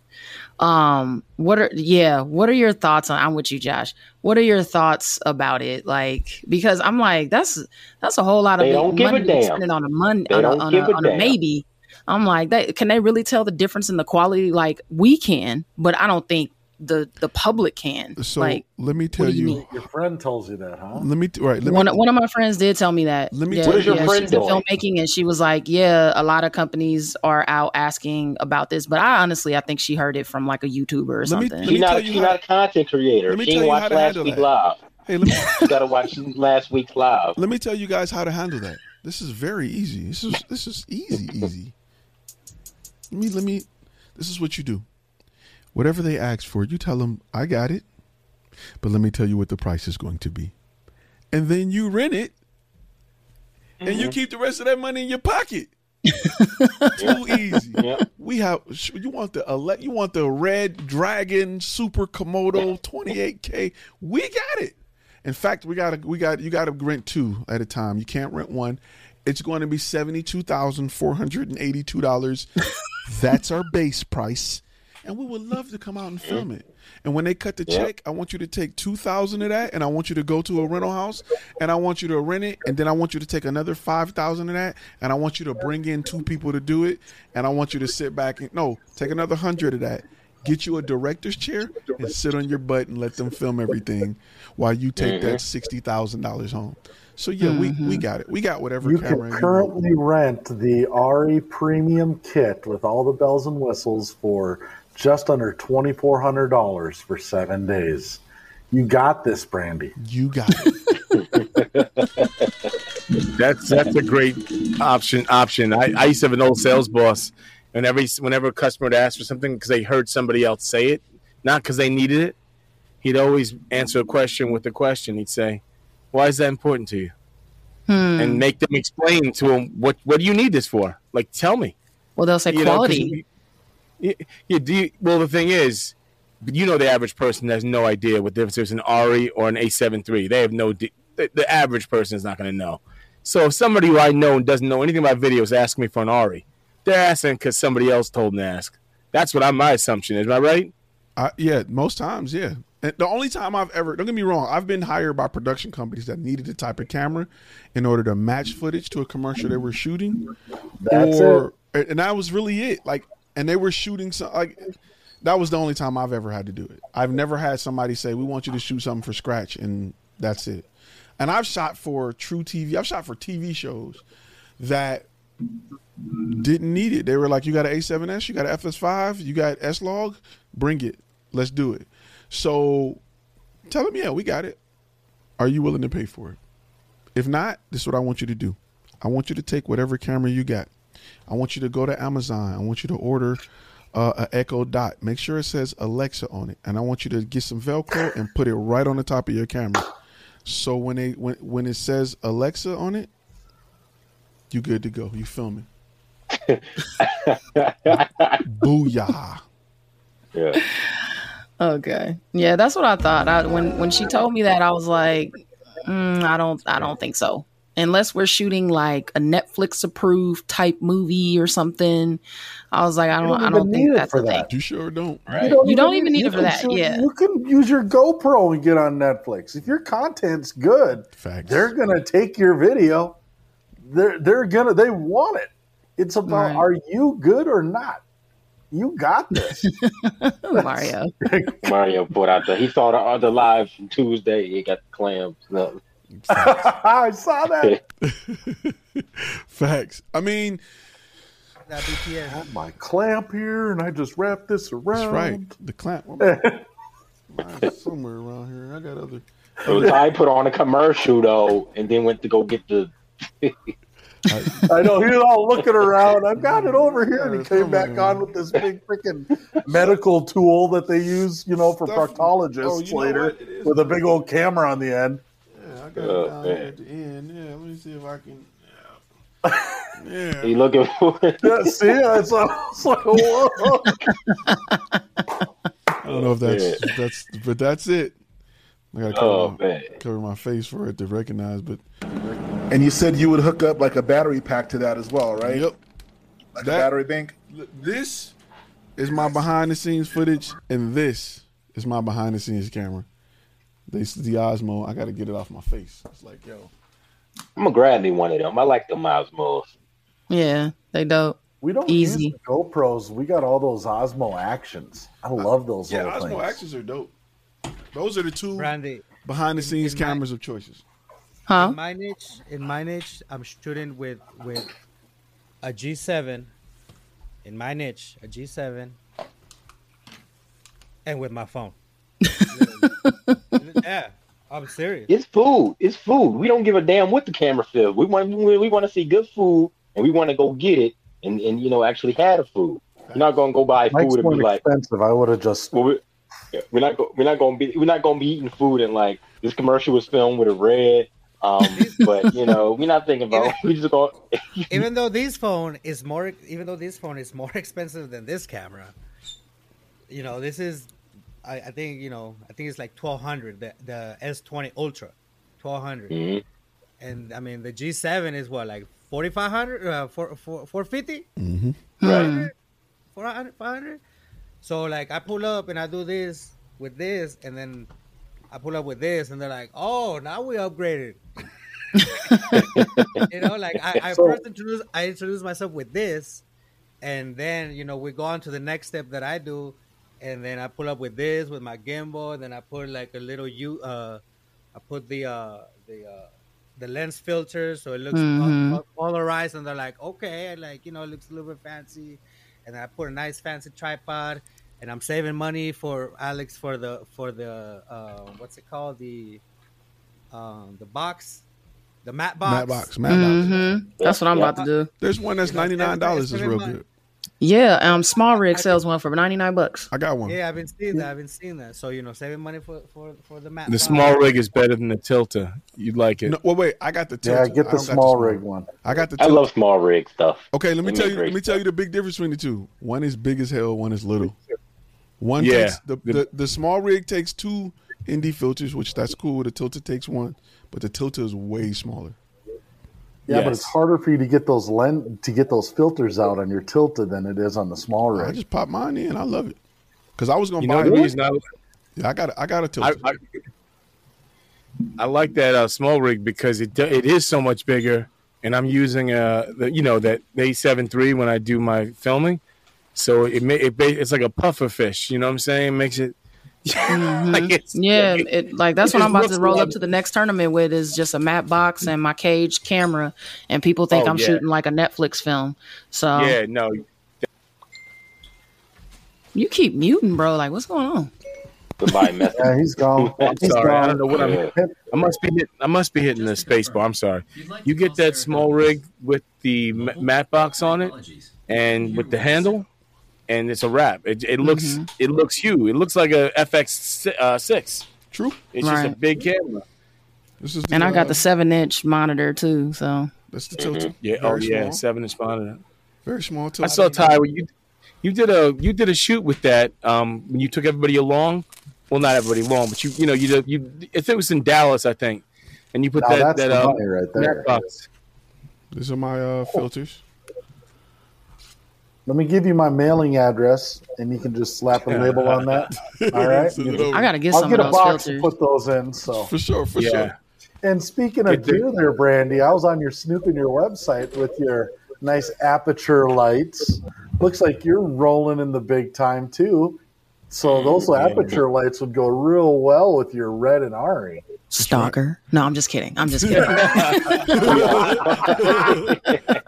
Um, what are yeah, what are your thoughts on I'm with you, Josh. What are your thoughts about it? Like, because I'm like, that's that's a whole lot of they don't give money a damn. spending on a money on, a, on, a, on a maybe. I'm like, they, can they really tell the difference in the quality? Like we can, but I don't think the the public can. So like, let me tell you, you your friend tells you that, huh? Let me right. Let one me, one of my friends did tell me that. Let me. Yeah, tell what is your yeah, friend she's in doing? filmmaking, and she was like, "Yeah, a lot of companies are out asking about this." But I honestly, I think she heard it from like a YouTuber or Let me- something. let She's not. tell you not a content creator. let me She tell ain't you how watched to last handle week that. live. Hey, let me *laughs* You got to watch last week's live. let me tell you guys how to handle that. This is very easy. This is this is easy, easy. Let me let me. This is what you do. Whatever they ask for, you tell them I got it, but let me tell you what the price is going to be, and then you rent it, and you mm-hmm. keep the rest of that money in your pocket. *laughs* Too easy. Yep. We have you want the ele- you want the red dragon super komodo 28k. We got it. In fact, we got to we got you got to rent two at a time. You can't rent one. It's going to be seventy two thousand four hundred and eighty two dollars. *laughs* That's our base price, and we would love to come out and film it. And when they cut the check, I want you to take two thousand of that, and I want you to go to a rental house, and I want you to rent it, and then I want you to take another five thousand of that, and I want you to bring in two people to do it, and I want you to sit back and no, take another hundred of that, get you a director's chair, and sit on your butt and let them film everything, while you take that mm-hmm. sixty thousand dollars home. So yeah, we we mm-hmm. got it. We got whatever You camera. can you currently rent the ARRI Premium Kit with all the bells and whistles for just under twenty four hundred dollars for seven days. You got this, Brandy. You got it. *laughs* That's that's a great option. Option. I, I used to have an old sales boss. Whenever he, whenever a customer would ask for something because they heard somebody else say it, not because they needed it, he'd always answer a question with a question. He'd say, "Why is that important to you?" Hmm. And make them explain to him what what do you need this for? Like, tell me. well, they'll say You quality. you- you- you- do you- well, the thing is, you know, the average person has no idea what the difference is an ARRI or an A7 III. They have no. D- the, the average person is not going to know. So if somebody who I know and doesn't know anything about videos asks me for an ARRI, They're asking because somebody else told them to ask. That's what I, my assumption is. Am I right? I, yeah, most times, yeah. And the only time I've ever don't get me wrong, I've been hired by production companies that needed the type of camera in order to match footage to a commercial they were shooting. That's or and that was really it. Like and they were shooting some like that was the only time I've ever had to do it. I've never had somebody say, We want you to shoot something for scratch and that's it. And I've shot for truTV. I've shot for TV shows that didn't need it. They were like, You got an A7S, you got an FS5, you got S log, bring it. Let's do it. So tell them, yeah, we got it. Are you willing to pay for it? If not, this is what I want you to do. I want you to take whatever camera you got. I want you to go to Amazon. I want you to order uh, an Echo Dot. Make sure it says Alexa on it, and I want you to get some Velcro and put it right on the top of your camera. So when they when when it says Alexa on it, you good to go. You filming. *laughs* Booyah. Yeah. Okay. Yeah, that's what I thought. I, when when she told me that, I was like, mm, I don't, I don't think so. Unless we're shooting like a Netflix approved type movie or something, I was like, I don't, don't I don't even think that's for the thing. that. You sure don't. Right. You don't even need it for that, shoot- yeah. You can use your GoPro and get on Netflix. If your content's good, Facts. they're gonna take your video. They're they're gonna they want it. It's about Right. are you good or not? You got *laughs* this. Mario. *laughs* Mario put out the he saw the other live from Tuesday. He got the clams. No. *laughs* I saw that. *laughs* Facts. I mean, That BTS. Got my clamp here, and I just wrap this around. that's right. The clamp. *laughs* Mine's somewhere around here. I got other. So Ty put on a commercial though, and then went to go get the. I know he was all looking around. I've got it over here, and he came back on with this big freaking medical tool that they use, you know, for Stuff- proctologists Oh, later, what? It is. with a big old camera on the end. Yeah, I got Oh, it down man. at the end. Yeah, let me see if I can. Yeah. *laughs* yeah. He looking for. it? Yeah, see, it's, it's like whoa. *laughs* I don't know if that's that's, but that's it. I gotta cover, Oh my, cover my face for it to recognize. But And you said you would hook up like a battery pack to that as well, right? yep, Like That- a battery bank. this is my behind the scenes footage, and this is my behind the scenes camera. This is the Osmo. I got to get it off my face. It's like, yo, I'm gonna grab me one of them. I like the Osmos. Yeah, they dope. We don't Easy. use the GoPros. We got all those Osmo actions. I uh, love those yeah, Osmo things. Actions are dope. Those are the two Randy, behind the scenes in my- cameras of choices. Huh? in my niche, in my niche, I'm shooting with with a G7. In my niche, a G7, and with my phone. yeah, *laughs* *laughs* I'm serious. It's food. It's food. We don't give a damn what the camera feels. We want we, we want to see good food, and we want to go get it, and and you know actually have the food. You're not gonna go buy Mike's food and more be like, expensive. I would have just well, we, yeah, we're not go, we're not gonna be we're not gonna be eating food and like this commercial was filmed with a red. Um, *laughs* but you know, we're not thinking about. *laughs* We just go. even though this phone is more even though this phone is more expensive than this camera you know this is i, I think you know i think it's like 1200 the, the s20 ultra 1200 Mhm. and i mean the g7 is what like 4500 uh, 4, 4, 450 Mm-hmm. Right. 400 500 so like i pull up and i do this with this and then i pull up with this and they're like oh now we upgraded *laughs* you know like i, I So- first introduce i introduce myself with this and then you know we go on to the next step that i do and then i pull up with this with my gimbal then i put like a little you uh i put the uh the uh the lens filter so it looks Mhm. pol- polarized and they're like okay like you know it looks a little bit fancy and then i put a nice fancy tripod and i'm saving money for alex for the for the uh what's it called the um the box the matte box Matt box, Matt box. hmm That's what I'm about to do. There's one that's You know, ninety nine dollars. Is every- real every good. Yeah, um, Small Rig sells one for 99 bucks. I got one. Yeah, I've been seeing that. I've been seeing that. So you know, saving money for for for the map. The small rig is better than the Tilta. You'd like it. No, well, wait. I got the yeah, tilted. get I the don't small rig one. I got the. I love small rig stuff. Okay, let me They tell you. Let me tell you the big difference between the two. One is big as hell. One is little. One Yeah. takes the, the the small rig takes two ND filters, which that's cool. The Tilta takes one, but the Tilta is way smaller. Yeah, Yes. but it's harder for you to get those len- to get those filters out on your tilted than it is on the small rig. I just pop mine in. I love it because I was gonna You buy know the reason I, Yeah, I got I got a tilt. I, I, I like that uh, small rig because it it is so much bigger, and I'm using uh the, you know that A seven three when I do my filming, so it ma- it it's like a puffer fish. You know what I'm saying? It makes it Mm-hmm. *laughs* like it's Yeah, like it- it, like that's it what I'm about to roll like- up to the next tournament with is just a matte box and my cage camera, and people think Oh, I'm yeah. shooting like a Netflix film. So yeah, no, you keep muting, bro. Like what's going on? Goodbye, *laughs* message. Yeah, he's gone. *laughs* I'm He's sorry. I don't know what I'm. I must be hit. I must be hitting the space bar. I'm sorry. You get that small rig with the ma- matte box on it, and with the handle, and it's a wrap. It, it looks. Mm-hmm. It looks huge. It looks like a FX uh, six. True. It's just a big camera. This is And I got uh, the seven inch monitor too. So That's the tilt. Yeah. Oh Very yeah. Seven inch monitor. Very small tilt. I saw Ty. You you did a you did a shoot with that. Um, when you took everybody along. Well, not everybody along, but you you know you did, you. If it was in Dallas, I think, and you put Now that that's that the uh, money right there. matte box. These are my uh, filters. Let me give you my mailing address, and you can just slap a label on that. *laughs* All right. Send it. I gotta get I'll some get of a those box filters. to put those in. So, For sure, for Yeah. sure. and speaking of Get gear, there, Brandy, I was on your snooping your website with your nice Aputure lights. Looks like you're rolling in the big time too. So those mm-hmm. Aputure lights would go real well with your red and ARRI. Stalker. No, I'm just kidding. I'm just kidding. *laughs*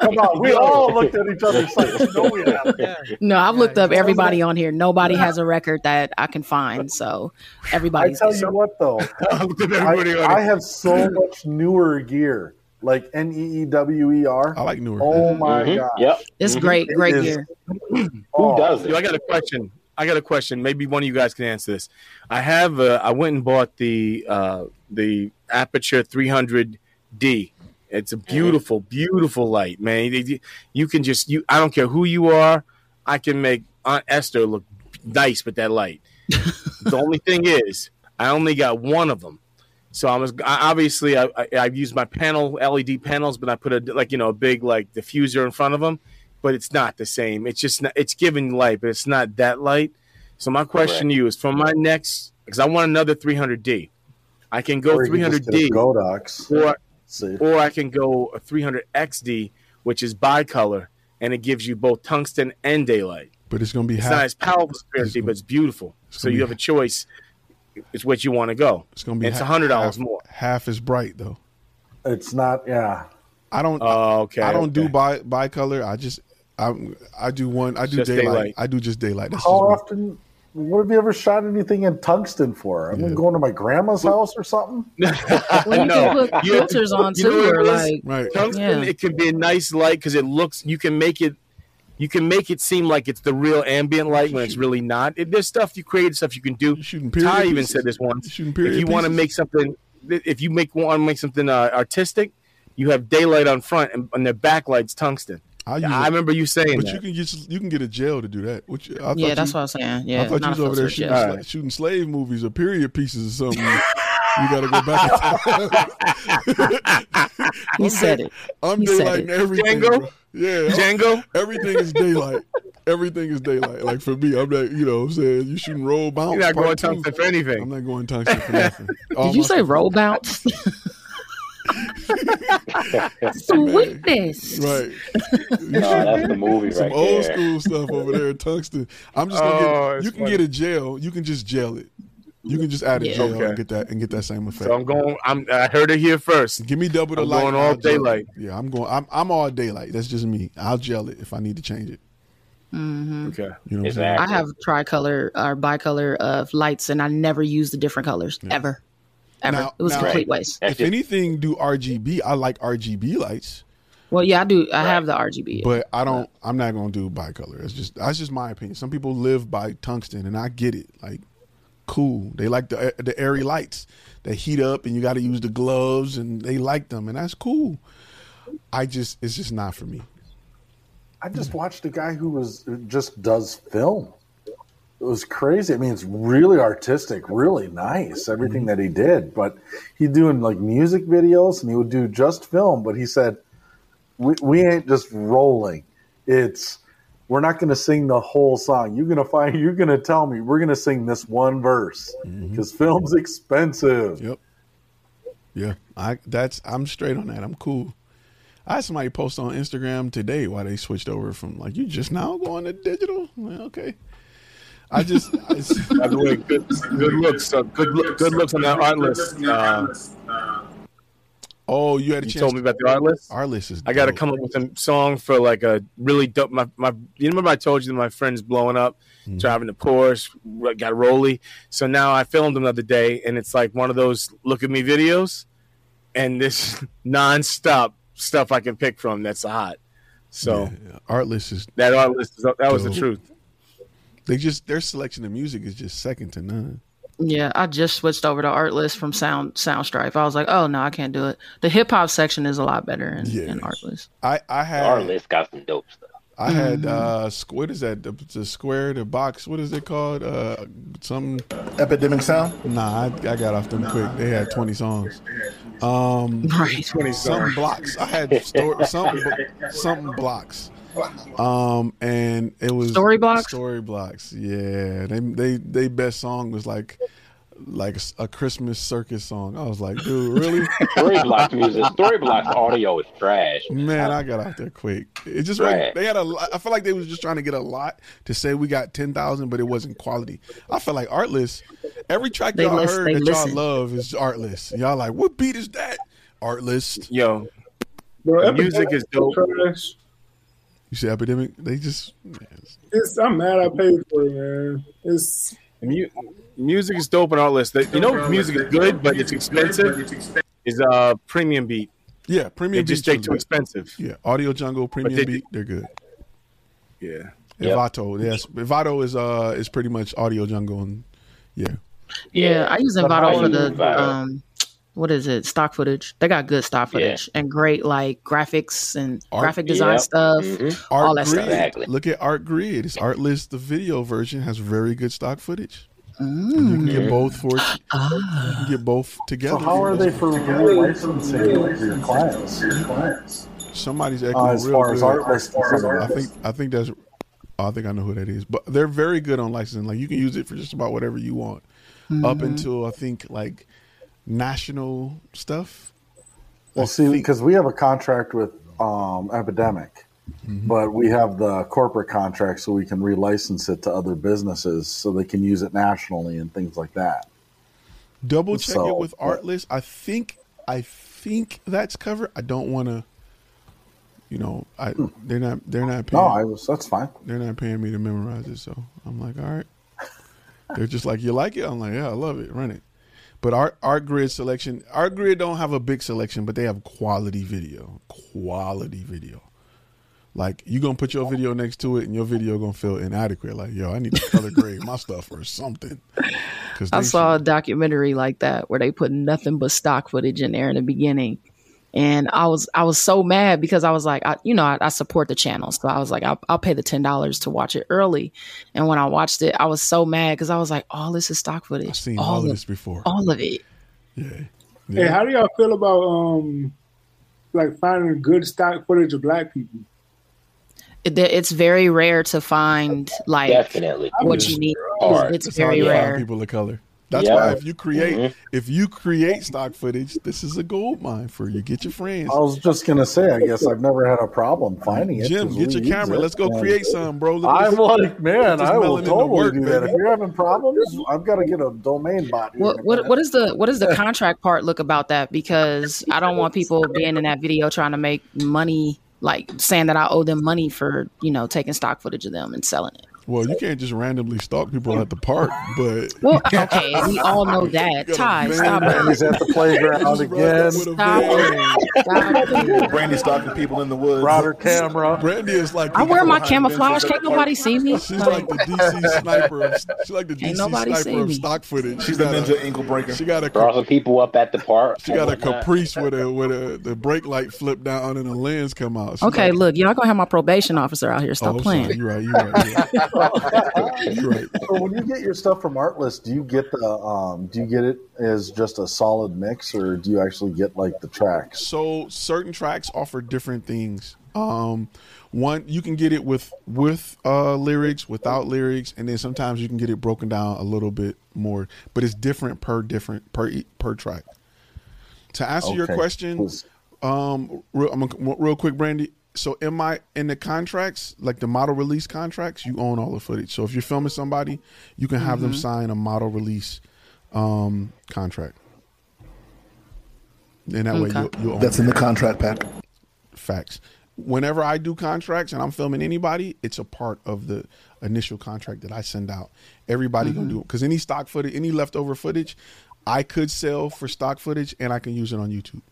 Come on, we all looked at each other sites. You we have. no, I've looked up everybody on here. Nobody has a record that I can find. So I tell you what, though, *laughs* I everybody I, I have so much Neewer gear, like N E E W E R. I like Neewer. Oh my Mhm. god! Yep. it's Mhm. great, great is- gear. *clears throat* Who Oh, does Yo, I got a question. I got a question. Maybe one of you guys can answer this. I have. Uh, I went and bought the uh, the Aputure 300D. It's a beautiful, beautiful light, man. You- can just you. I don't care who you are. I can make Aunt Esther look nice with that light. *laughs* the only thing is, I only got one of them. So I was I, obviously I, I I've used my panel LED panels, but I put a like you know a big like diffuser in front of them, but it's not the same. It's just not, it's giving light, but it's not that light. So my question to you is for my next because I want another 300D. I can go or you can just get a 300D Godox. or or I can go a 300XD, which is bicolor, and it gives you both tungsten and daylight. But it's gonna be It's half. not as powerful as 300D, but it's beautiful. So you be- have a choice. It's what you want to go. It's gonna be. It's ha- hundred dollars more. Half as bright though. it's not. Yeah, I don't. Oh, okay. I don't do okay. bi bicolor. I just. I I do one. I do Just daylight. daylight. I do just daylight. That's how just me. often? What have you ever shot anything in tungsten for? I've been Yeah. going to my grandma's house or something. *laughs* Well, you No. can put You- filters on you too, or like right. Tungsten, Yeah. it can be a nice light because it looks. You can make it. You can make it seem like it's the real ambient light when it's really not. It, there's stuff you create, stuff you can do. Shooting period. Ty even pieces? said this once. You shooting If you want to make something, if you make want to make something uh, artistic, you have daylight on front and, and their backlight's tungsten. I use I remember you saying but that. you can get you can get a gel to do that. Which I yeah, that's you, what I was saying. Yeah, I thought you was over there shooting, yeah. All shooting slave movies or period pieces or something. you got to go back. in time. *laughs* He I'm said day- it. I'm He said it. everything. Django? bro. Yeah, Django. everything is daylight. Everything is daylight. Like for me, I'm not. You know, what I'm saying you shooting roll bounce. You're not going two. tungsten for anything. I'm not going tungsten for nothing. *laughs* All Did you say stuff- roll bounce? *laughs* *laughs* Sweetness. Right. *laughs* No, that's the movie Some right old there. school stuff over there in tungsten. I'm just gonna oh, get, you can funny. get a gel. You can just gel it. You can just add a Yeah. gel Okay. and get that and get that same effect. So I'm going. I'm. I heard it here first. Give me double the I'm light. going all I'll gel daylight. Yeah, I'm going. I'm I'm all daylight. That's just me. I'll gel it if I need to change it. Mm-hmm. Okay. You know what I'm saying? Exactly. I have tricolor or bicolor of lights, and I never use the different colors ever, ever. Now- it was now- complete Right. waste. If just- anything, do RGB. I like RGB lights, Well, yeah, I do. I have the RGB. but I don't. I'm not gonna do bicolor. It's just that's just my opinion. Some people live by tungsten, and I get it. Like, cool. They like the the ARRI lights that heat up, and you got to use the gloves, and they like them, and that's cool. I just it's just not for me. I just watched a guy who was just does film. It was crazy. I mean, it's really artistic, really nice, everything Mm-hmm. that he did. But he doing like music videos, and he would do just film. But he said we, we ain't just rolling. It's we're not going to sing the whole song. You're going to find. You're going to tell me we're going to sing this one verse because film's expensive. Yep. Yeah, I that's I'm straight on that. I'm cool. I had somebody post on Instagram today why they switched over from like you just now going to digital. Well, okay. I just I, *laughs* By the way, good, good looks, uh, good, look, good looks on that Artlist. Uh, oh, you had a you chance. told me about the Artlist. Our list is. I got to come up with a song for like a really dope. My, my, you remember I told you that my friend's blowing up, Mm-hmm. driving the Porsche, got Rolly. So now I filmed him the other day, and it's like one of those look at me videos, and this *laughs* nonstop stuff I can pick from that's hot. So Yeah, yeah. Artlist is that Artlist, is, that was the truth. They just their selection of music is just second to none. Yeah, I just switched over to Artlist from Sound Soundstripe. I was like, oh no, I can't do it. The hip hop section is a lot better in, Yeah. in Artlist. I I had Artlist got some dope stuff. I had uh squ- what is that the, the square the box what is it called uh some Epidemic Sound. nah I, I got off them quick they had 20 songs um Right. some blocks I had store some something blocks um and it was Story blocks? story blocks yeah they they they best song was like like a Christmas circus song I was like dude really *laughs* Story block music, story block audio is trash. Man, I got out there quick. It just Right. like they had a. lot- I feel like they was just trying to get a lot to say we got ten thousand, but it wasn't quality. I feel like Artlist. Every track They y'all list- heard that listen. y'all love is Artlist. Y'all like what beat is that? Artlist. Yo, Bro, The music is dope. Trash. You see Epidemic? They just It's, I'm mad I paid for it, man. It's mu- music is dope on Artlist. That- You know, music is good, but it's expensive. Is uh premium beat. yeah. Premium It just beats take too expensive. Yeah, Audio Jungle, Premium they- Beat, they're good. Yeah. Yep. Envato, yes, Envato is uh is pretty much Audio Jungle, and yeah, Yeah, I use But Envato for the um, what is it? Stock footage. They got good stock Yeah. footage and great like graphics and Art- graphic design Yep. stuff. Mhm. Art All that Grid. stuff. Exactly. Look at Art Grid. It's Artlist The video version has very good stock footage. And you can get both for you can get both together. So how are they for licensing for your clients? Somebody's echoing Uh, as real far as good. art licensing, I think I think that's. oh, I think I know who that is, but they're very good on licensing. Like you can use it for just about whatever you want, up until I think like national stuff. Well, see, because we have a contract with um, Epidemic, but we have the corporate contract so we can relicense it to other businesses so they can use it nationally and things like that. Double check So- it with Artlist. I think I think that's covered. I don't want to. You know, I they're not they're not paying. No, I was that's fine. they're not paying me to memorize it, so I'm like, all right. They're just like, you like it? I'm like, yeah, I love it. Run it. But our art grid selection, our grid don't have a big selection, but they have quality video, quality video. Like you gonna put your video next to it, and your video gonna feel inadequate. Like, yo, I need to color grade my stuff or something. I saw a documentary like that where they put nothing but stock footage in there in the beginning. And I was I was so mad because I was like, I, you know, I, I support the channel, so I was like, I'll, I'll pay the ten dollars to watch it early. And when I watched it, I was so mad because I was like, all this is stock footage, I've seen all, all of of this before. all of it. Yeah. hey, how do y'all feel about um like finding good stock footage of black people? It- It's very rare to find like Definitely. what you need. Hard. It's It's hard very to find rare. people of color. That's Yeah. why if you create Mhm. if you create stock footage, this is a gold mine for you. Get your friends. I was just gonna say, I guess I've never had a problem finding it. Jim, 'cause get your camera. it. Let's go And create some, bro. Look at I'm this- like, man, I will melon in the totally work, do that. baby. If you're having problems, I've got to get a domain bot. here What what what is the what is the *laughs* contract part look about that? Because I don't want people being in that video trying to make money, like saying that I owe them money for you know taking stock footage of them and selling it. Well, you can't just randomly stalk people at the park, but *laughs* Well, okay, we all know *laughs* that. Ty, stop it. He's at the playground again. up with a Stop it. Stop. Brandy stalking people in the woods. Broader camera. Brandy is like I wear my camouflage. Can't park. nobody see me. she's like the DC sniper. Of, she's like the DC sniper of me. stock footage. She's She the ninja a, ankle breaker. she got a There are people up at the park. she got a caprice with a with a the brake light flip down and the lens come out. She's Okay, like, look, y'all gonna have my probation officer out here. Oh, Stop I'm playing. sorry. You're right. You're right. You're right. *laughs* right. *laughs* So when you get your stuff from Artlist, do you get the um, do you get it as just a solid mix, or do you actually get like the tracks? So certain tracks offer different things. Um, one you can get it with with uh, lyrics, without lyrics, and then sometimes you can get it broken down a little bit more. But it's different per different per per track. To answer your Okay. question, um, real, I'm gonna, real quick, Brandy. So in my in the contracts, like the model release contracts, you own all the footage. So if you're filming somebody, you can have them Mhm. sign a model release um, contract. And that way Okay. you you own That's in the contract pack. Facts. Whenever I do contracts and I'm filming anybody, it's a part of the initial contract that I send out. Everybody gonna Mhm. do it because any stock footage, any leftover footage, I could sell for stock footage and I can use it on YouTube.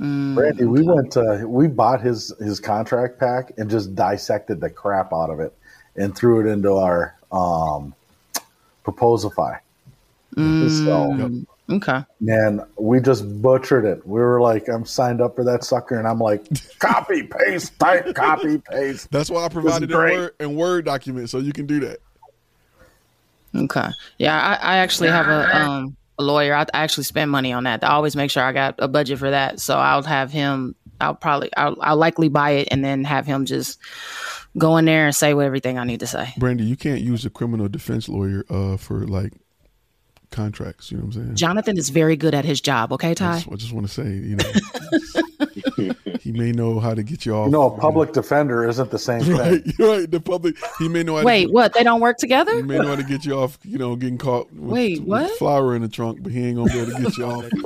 Randy, we went uh, we bought his his contract pack and just dissected the crap out of it and threw it into our um, Proposify. Mm, okay. Man, we just butchered it. We were like, I'm signed up for that sucker, and I'm like, *laughs* copy paste, type, copy paste. That's why I provided a great. word and word document so you can do that. Okay. Yeah, I, I actually have a um a lawyer. I, I actually spend money on that. I always make sure I got a budget for that. So I'll have him. I'll probably. I'll, I'll likely buy it and then have him just go in there and say what everything I need to say. Brandy, you can't use a criminal defense lawyer uh, for like contracts. You know what I'm saying? Jonathan is very good at his job. Okay, I Ty. just, I just want to say, you know, *laughs* *laughs* he may know how to get you off. You know, a public defender isn't the same *laughs* Right, thing. *laughs* right. The public, he may know. How Wait, to, what? They don't work together? He may know how to get you off. You know, getting caught. With, Wait, with what? flour in the trunk, but he ain't gonna be able to get you off. You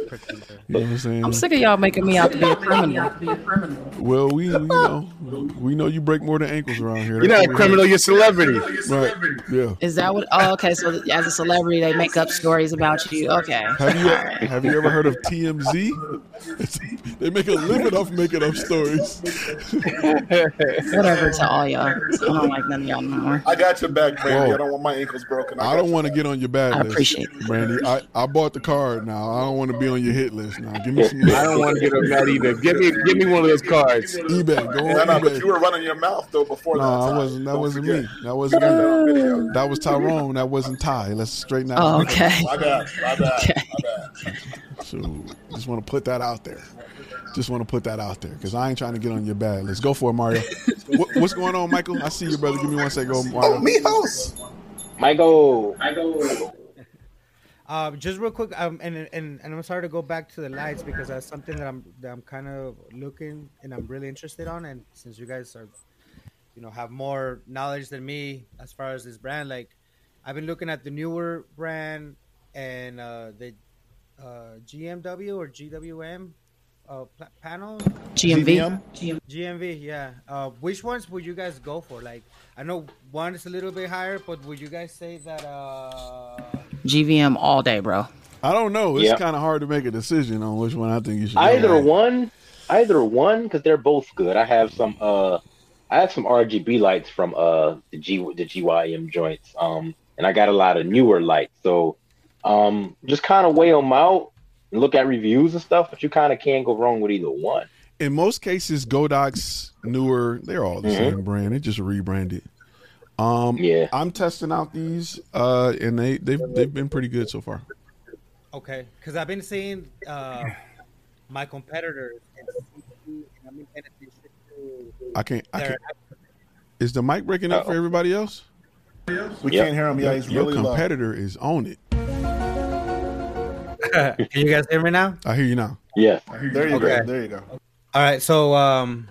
know what I'm saying? I'm sick of y'all making me out to be a criminal. Well, we, we know we know you break more than ankles around here. You're That's not a criminal, you're a celebrity. Right? Yeah. Is that what? Oh, okay. So as a celebrity, they make up stories about you. Okay. Have you have you ever heard of TMZ? they make a living off making up stories. *laughs* Whatever to all y'all. I don't like none of y'all no more. I got your back, Brandy. Whoa. I don't want my ankles broken. I don't want to get on your bad I list. appreciate Brandy. I, I bought the card now. I don't want to be on your hit list now. Give me some. I don't want to get on that either. Give me, give me one of those cards. eBay. Go on No, no, but you were running your mouth though before No, that. I wasn't. That Don't wasn't forget. me. That wasn't me. That was Tyrone. That wasn't Ty. Let's straighten that. Oh, out. okay. My bad. My bad. *laughs* Okay. My bad. So just want to put that out there. Just want to put that out there because I ain't trying to get on your bad list. Go for it, Mario. what, what's going on, Michael? I see you, brother. Give me one second. Go, Mario. Oh, Mijos. Michael. Michael. Um, just real quick, um, and, and and I'm sorry to go back to the lights because that's something that I'm that I'm kind of looking and I'm really interested on. And since you guys are, you know, have more knowledge than me as far as this brand, like I've been looking at the Neewer brand and uh, the uh, GMW or GWM uh, pla- panel. GMV. GMV, yeah. Uh, which ones would you guys go for? Like, I know one is a little bit higher, but would you guys say that? Uh, GVM all day, bro. I don't know. It's Yeah. kind of hard to make a decision on which one I think you should. Either with. one, either one, because they're both good. I have some. Uh, I have some RGB lights from uh the G the GVM joints. Um, and I got a lot of Neewer lights. So, um, just kind of weigh them out and look at reviews and stuff. But you kind of can't go wrong with either one. In most cases, Godox Neewer. They're all the Mhm. same brand. They just rebranded. Um, Yeah. I'm testing out these, uh, and they they've they've been pretty good so far. Okay, because I've been seeing uh, my competitors, and and I've been paying attention to I can't. I can't. Is the mic breaking up for everybody else? We Yep. can't hear him. Yeah, he's Your really low. competitor is on it. *laughs* Can you guys hear me now? I hear you now. Yeah. There you Okay. go. There you go. All right, so um,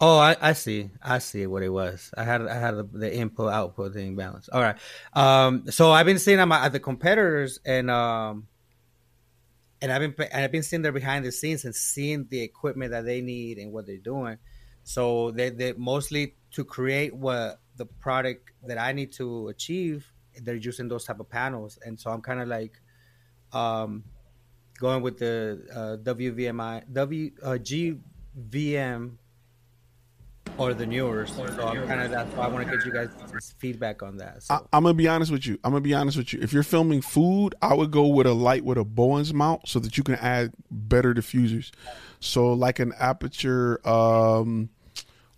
oh, I, I see, I see what it was. I had I had the, the input output thing balanced. All right, um, so I've been seeing them at the competitors, and um, and I've been and I've been seeing their behind the scenes and seeing the equipment that they need and what they're doing. So they they mostly to create what the product that I need to achieve. They're using those type of panels, and so I'm kind of like, um, going with the uh, WVMI, W uh, GVM, or the Neewer. So I'm kind of that's why I want to get you guys feedback on that. So. I, I'm gonna be honest with you. I'm gonna be honest with you. If you're filming food, I would go with a light with a Bowens mount so that you can add better diffusers. So like an Aputure, um,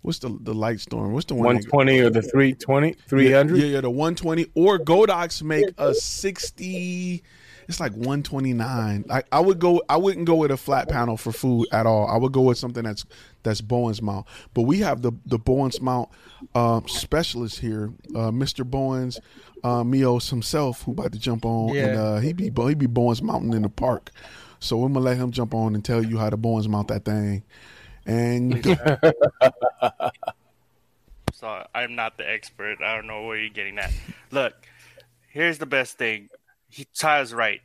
what's the the light storm? What's the one? One twenty or the 320, 300? Yeah, yeah, the one twenty. Or Godox make a sixty. It's like one twenty nine. I, I would go. I wouldn't go with a flat panel for food at all. I would go with something that's that's Bowens mount. But we have the the Bowens mount uh, specialist here, uh, Mr. Bowens, uh, Mios himself, who about to jump on, Yeah. and uh, he be he be Bowens mountain in the park. So we're gonna let him jump on and tell you how to Bowens mount that thing. And *laughs* So I'm not the expert. I don't know where you're getting that. Look, here's the best thing. He Ty's right.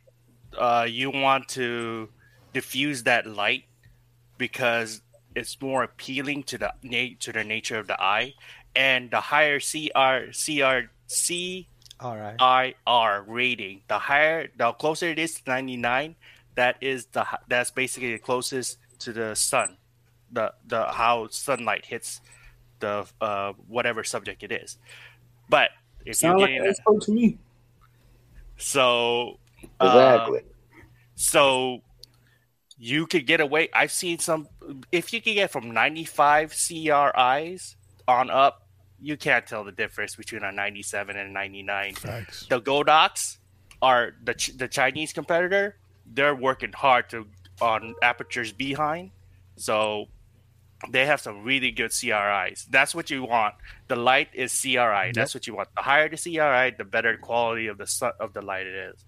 Uh, you want to diffuse that light because it's more appealing to the na- to the nature of the eye, and the higher CR CR C IR rating, the higher, the closer it is to 99, that is the that's basically the closest to the sun, the the how sunlight hits the uh whatever subject it is. But if Sound you're like getting an expert to me. So uh, Exactly. so you could get away. I've seen some. If you can get from 95 CRIs on up, you can't tell the difference between a 97 and a 99. Facts. The Godox are the Ch- the Chinese competitor. They're working hard to on Aputure's behind, so they have some really good CRIs. That's what you want. The light is CRI. That's what you want. The higher the CRI, the better quality of the sun, of the light it is.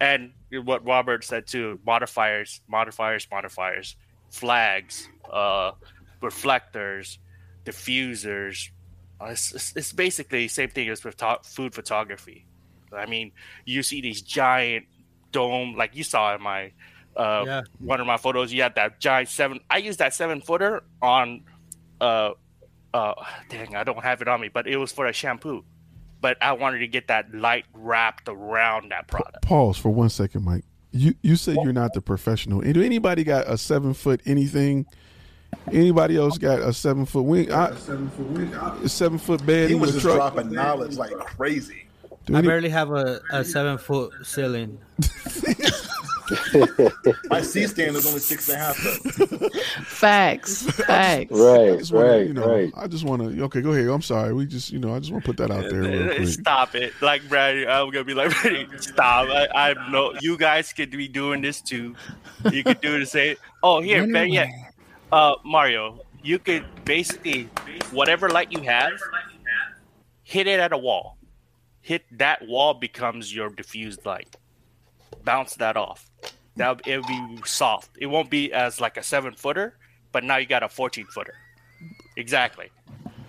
And what Robert said too: modifiers, modifiers, modifiers, flags, uh, reflectors, diffusers. Uh, it's, it's, it's basically the same thing as with food photography. I mean, you see these giant dome, like you saw in my uh, Yeah. one of my photos. You had that giant seven. I used that seven footer on. Uh, uh, dang, I don't have it on me, but it was for a shampoo. But I wanted to get that light wrapped around that product. pause for one second, Mike. You you say you're not the professional. Do anybody got a seven foot anything? Anybody else got a seven foot wing? I, Seven foot wing. a seven foot bed He in was just truck. dropping knowledge like crazy. Do I any- barely have a, a seven foot ceiling. *laughs* My C stand is only six and a half foot. Facts. *laughs* Facts. Right, wanna, right, you know, right. I just want to. Okay, go ahead. I'm sorry. We just, you know, I just want to put that out there real quick. Stop it. Like Brad, I'm gonna be like, *laughs* Brady, stop. I, I know you guys could be doing this too. You could do the same. Oh, here, better yet, uh, Mario, you could basically whatever light you have, hit it at a wall. Hit that wall becomes your diffused light. Bounce that off. That it'll be soft. It won't be as like a seven footer, but now you got a fourteen footer. Exactly.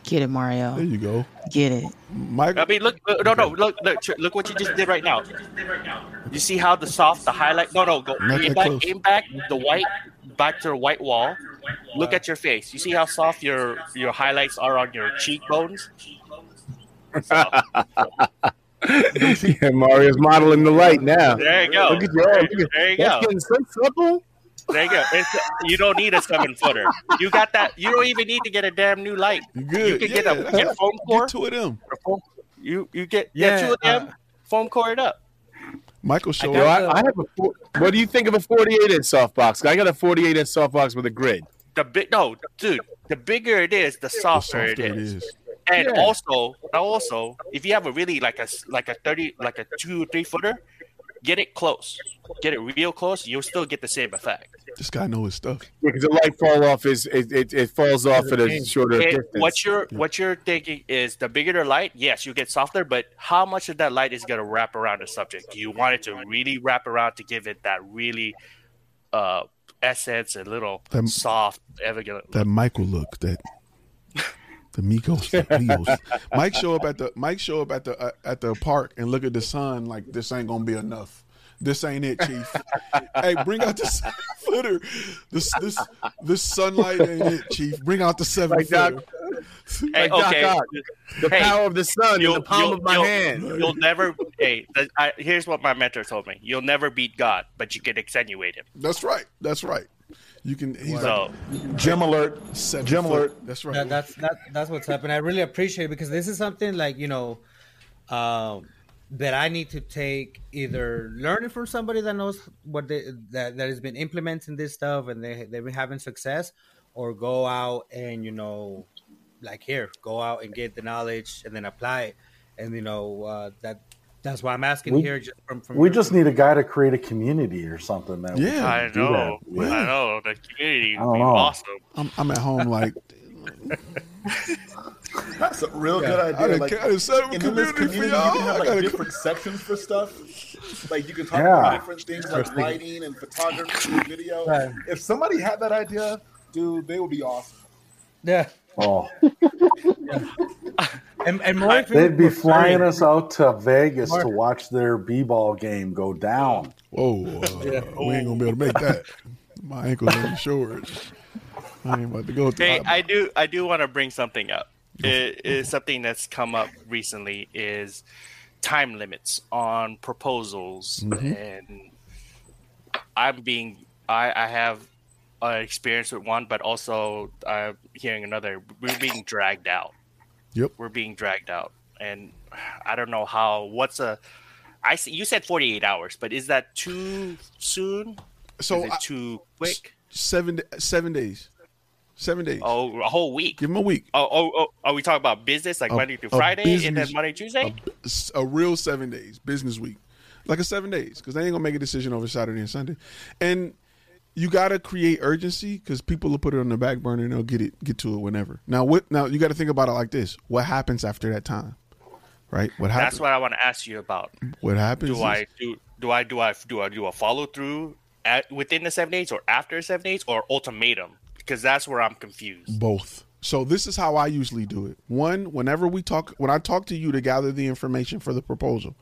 Get it, Mario. There you go, Get it. Mike. I mean, look, uh, no, no, look, look, look what you just did right now. You see how the soft, the highlight? No, no, go Not aim back, close. aim back, the white, back to the white wall. Look at your face. You see how soft your your highlights are on your cheekbones? *laughs* yeah, Mario's modeling the light now. There you go. Look at your, look at, There you that's go. getting so supple. There you go. It's, you don't need a seven footer. You got that. You don't even need to get a damn new light. You good? You can yeah, get a get foam core. Get two of them. You you get Yeah, yeah, two of them. uh, foam core it up. Michael showed Yo, up. I, I have a. four- What do you think of a 48 inch softbox? I got a 48 inch softbox with a grid. The big no, dude. The bigger it is, the The softer, softer it is. And Yeah. also, also, if you have a really like a s- like a thirty, like a two three footer, get it close, get it real close. You'll still get the same effect. This guy knows his stuff. Because the light fall off is it, it, it falls off at a shorter It- distance. what you're what you're thinking is the bigger the light, yes, you get softer, but how much of that light is gonna wrap around the subject? Do you want it to really wrap around to give it that really uh essence and little That- soft, elegant? That Michael look. That the Migos. The Migos. Mike show up at the Mike show up at the uh, at the park and look at the sun like this ain't gonna be enough. This ain't it, Chief. *laughs* hey, bring out the seven *laughs* footer. This this this sunlight ain't it, Chief. Bring out the seven Like Doc- footer. Hey, Like okay. Ock, the Hey, power of the sun in the palm of my you'll- hand. You'll never. Hey, I, here's what my mentor told me: You'll never beat God, but you can extenuate him. That's right. That's right. You can. He's So, like Gym alert. Gym foot. alert. That's right. That, that's that that's what's happening. I really appreciate it because this is something like you know, um, that I need to take either learning from somebody that knows what they that that has been implementing this stuff and they they've been having success, or go out and you know, like here, go out and get the knowledge and then apply it, and you know uh, that that's why I'm asking We- here. Just from, from We your- just need a guy to create a community or something. That Yeah. I know. that with. I know. The community I would don't be know. awesome. I'm, I'm at home like *laughs* That's a real Yeah. good idea. done Like, I set up a in this community for community, y'all. you can have like gotta different sections for stuff. Like you can talk Yeah. about different things like Interesting. lighting and photography and video. Right. If somebody had that idea, dude, they would be awesome. Yeah, Oh, *laughs* and, and more they'd be flying us out to Vegas Mark- to watch their b-ball game go down. Whoa, uh, we ain't gonna be able to make that. My ankles ain't short. I ain't about to go through. Hey, I do. I do want to bring something up. It is something that's come up recently. Is time limits on proposals, and I'm being. I I have uh, experience with one, but also uh, hearing another. We're being dragged out. Yep. We're being dragged out, and I don't know how. What's a? I see. You said 48 hours, but is that too soon? So is it I- too quick? seven seven days, seven days. Oh, a whole week. Give them a week. Oh, oh, oh, are we talking about business like A- Monday through Friday and then Monday, Tuesday? a, a real seven days business week like a seven days because they ain't gonna make a decision over saturday and sunday and you gotta create urgency because people will put it on the back burner and they'll get it get to it whenever. Now what now you gotta think about it like this. What happens after that time? Right? What happens That's what I want to ask you about. what happens Do is- I do do I do I do I do a follow through at within the seven days or after seven days or ultimatum? Because that's where I'm confused. both. So this is how i usually do it. One whenever we talk when i talk to you to gather the information for the proposal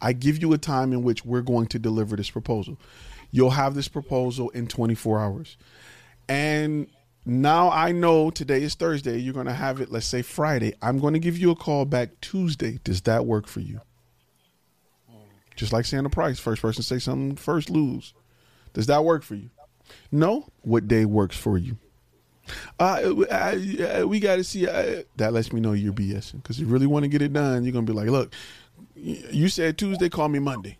i give you a time in which we're going to deliver this proposal you'll have this proposal in 24 hours. And now i know today is thursday. You're going to have it let's say friday. I'm going to give you a call back tuesday. Does that work for you? Just like the price first person say something first lose. Does that work for you? No? What day works for you? Uh, uh, we got to see. Uh, that lets me know you're BSing. Because you really want to get it done. You're gonna be like, look, you said Tuesday, call me Monday.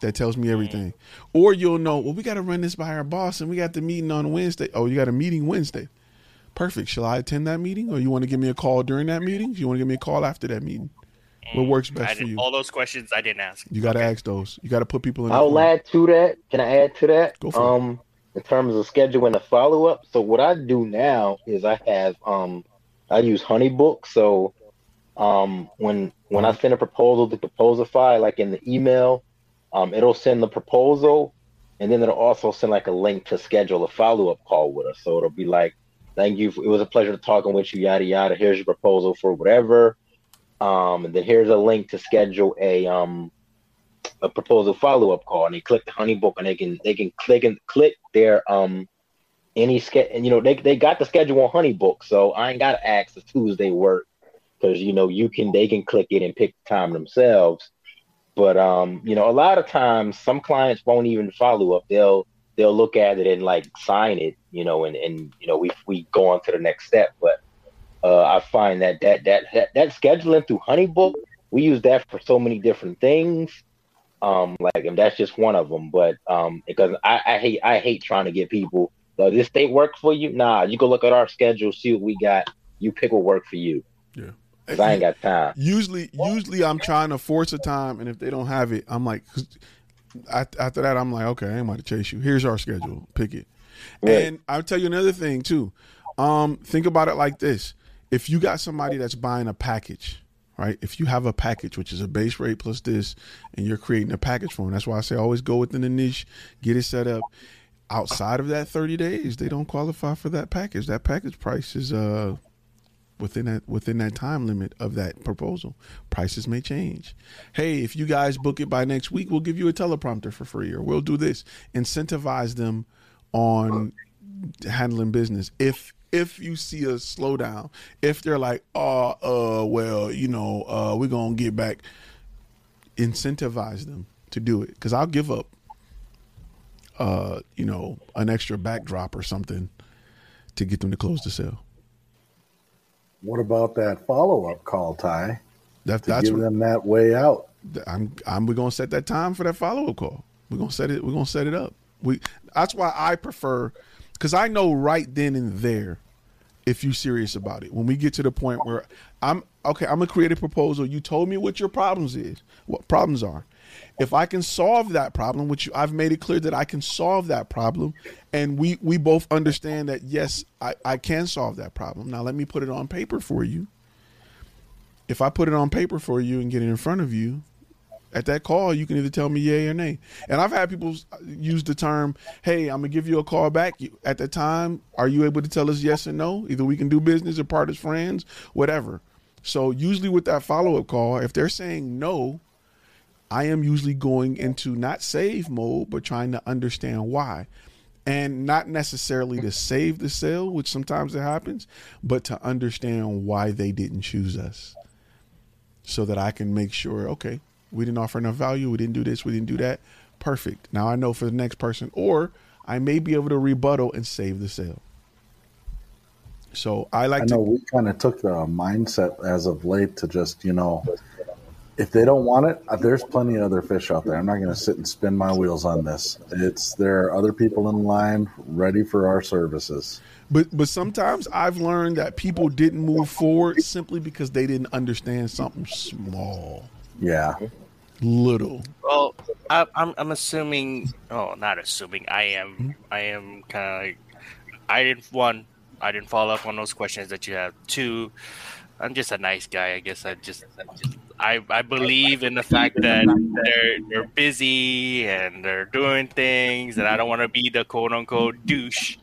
That tells me everything. Or you'll know, well, we got to run this by our boss, and we got the meeting on Wednesday. Oh, you got a meeting Wednesday. Perfect. Shall I attend that meeting, or you want to give me a call during that meeting? You want to give me a call after that meeting? What works I best for you? all those questions I didn't ask. You got to ask those. You got to put people in. the I'll add to that. Can I add to that? Go for it. um, in terms of scheduling the follow up. So what I do now is I have um, I use HoneyBook. So um, when when I send a proposal to proposal file, like in the email, um, it'll send the proposal, and then it'll also send like a link to schedule a follow up call with us. So it'll be like, "Thank you. It was a pleasure talking with you. Yada yada. Here's your proposal for whatever." Um, and then here's a link to schedule a um a proposal follow up call, and they click the HoneyBook, and they can they can click and click their um any ske- and you know they they got the schedule on HoneyBook, so I ain't got to ask the Tuesday work because you know you can they can click it and pick the time themselves. But um, you know, a lot of times some clients won't even follow up. They'll they'll look at it and like sign it, you know, and and you know we we go on to the next step. But uh, I find that that that that, that scheduling through HoneyBook, we use that for so many different things. Um, like and that's just one of them. But um, because I, I hate I hate trying to get people. Does this date work for you? Nah, you go look at our schedule, see what we got. You pick what work for you. Yeah. 'Cause I ain't got time. Usually, usually I'm trying to force a time, and if they don't have it, I'm like, I- after that, I'm like, okay, I ain't about to chase you. Here's our schedule. Pick it. And I'll tell you another thing too. Um, think about it like this: if you got somebody that's buying a package, right? If you have a package which is a base rate plus this, and you're creating a package for them, that's why I say always go within the niche, get it set up. Outside of that 30 days, they don't qualify for that package. That package price is uh within that within that time limit of that proposal. Prices may change. Hey, if you guys book it by next week, we'll give you a teleprompter for free, or we'll do this. Incentivize them on handling business. If if you see a slowdown, if they're like, oh, uh, well, you know, uh, we're gonna get back. Incentivize them to do it because I'll give up, uh, you know, an extra backdrop or something to get them to close the sale. What about that follow up call, Ty? That, to that's give what- them that way out. I'm I'm we're gonna set that time for that follow up call. We're gonna set it. We're gonna set it up. We that's why I prefer because I know right then and there if you're serious about it. When we get to the point where I'm okay, I'm gonna create a proposal. You told me what your problems is, what problems are. If I can solve that problem, which I've made it clear that I can solve that problem, and we we both understand that yes, I, I can solve that problem. Now let me put it on paper for you. If I put it on paper for you and get it in front of you, at that call, you can either tell me yay or nay. And I've had people use the term, "Hey, I'm gonna give you a call back." At the time, are you able to tell us yes or no? Either we can do business or part as friends, whatever. So usually with that follow up call, if they're saying no, I am usually going into not save mode, but trying to understand why. And not necessarily to save the sale, which sometimes it happens, but to understand why they didn't choose us. So that I can make sure, okay, we didn't offer enough value. We didn't do this. We didn't do that. Perfect. Now I know for the next person, or I may be able to rebuttal and save the sale. So I like I know to. we kind of took the mindset as of late to just, you know, if they don't want it, uh, there's plenty of other fish out there. I'm not going to sit and spin my wheels on this. It's there are other people in line ready for our services. But but sometimes I've learned that people didn't move forward simply because they didn't understand something small, Yeah. little. Well, I, I'm I'm assuming. Oh, not assuming. I am. I am kind of like. I didn't one. I didn't follow up on those questions that you have. Two. I'm just a nice guy. I guess I just. I, I I believe in the fact that they're they're busy and they're doing things, and I don't want to be the quote unquote douche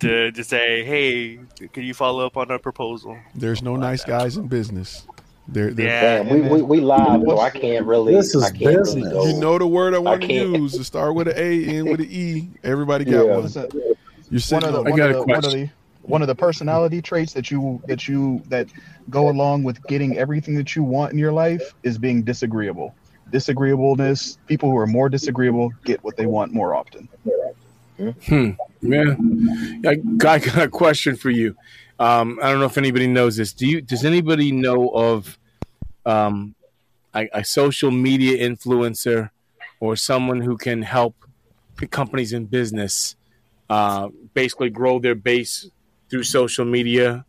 to to say, hey, can you follow up on a proposal? There's no nice guys in business. They're, they're, Yeah. Damn, we, we, we live, so I can't really. This is I can't really business. You know the word I want to use. To start with an A, end with an E. Everybody got Yeah. one. You're one sitting of the on- one got of a the, one of question. One of the personality traits that you that you that go along with getting everything that you want in your life is being disagreeable. Disagreeableness. People who are more disagreeable get what they want more often. Hmm. Yeah. I got, I got a question for you. Um, I don't know if anybody knows this. Do you? Does anybody know of um, a, a social media influencer or someone who can help companies in business uh, basically grow their base through social media?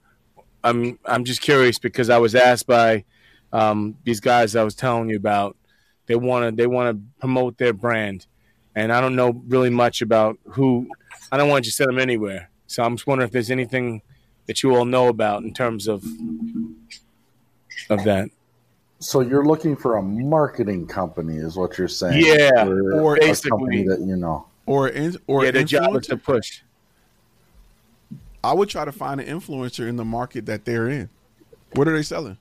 I'm I'm just curious because I was asked by um, these guys I was telling you about. They want to they want to promote their brand, and I don't know really much about who. I don't want you to send them anywhere. So I'm just wondering if there's anything that you all know about in terms of of that. So you're looking for a marketing company, is what you're saying? Yeah, or, or a basically- company that you know. or in, or yeah, their job is to push. I would try to find an influencer in the market that they're in. What are they selling?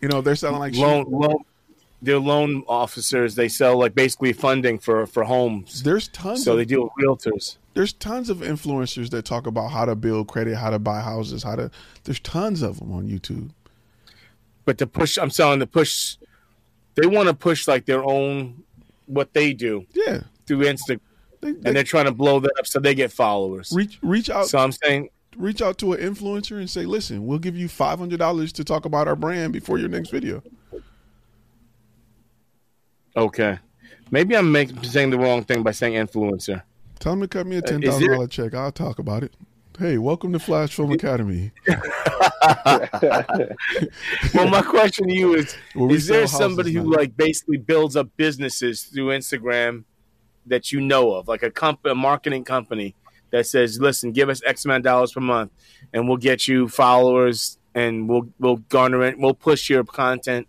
You know, they're selling like loan, shoes. loan, they're loan officers. They sell like basically funding for for homes. There's tons. So of, they deal with realtors. there's tons of influencers that talk about how to build credit, how to buy houses, how to. There's tons of them on YouTube. But to push, I'm selling to push. They want to push like their own what they do Yeah, through Instagram, they, and they they're trying to blow that up so they get followers. reach reach out So I'm saying reach out to an influencer and say, listen, we'll give you five hundred dollars to talk about our brand before your next video. Okay. Maybe I'm making saying the wrong thing by saying influencer. Tell them to cut me a Uh, ten thousand dollar check. I'll talk about it. Hey, welcome to Flash Film *laughs* Academy. *laughs* Well, my question to you is: Is there somebody who now. like basically builds up businesses through Instagram that you know of, like a comp- a marketing company that says, "Listen, give us X amount of dollars per month, and we'll get you followers, and we'll we'll garner it, we'll push your content,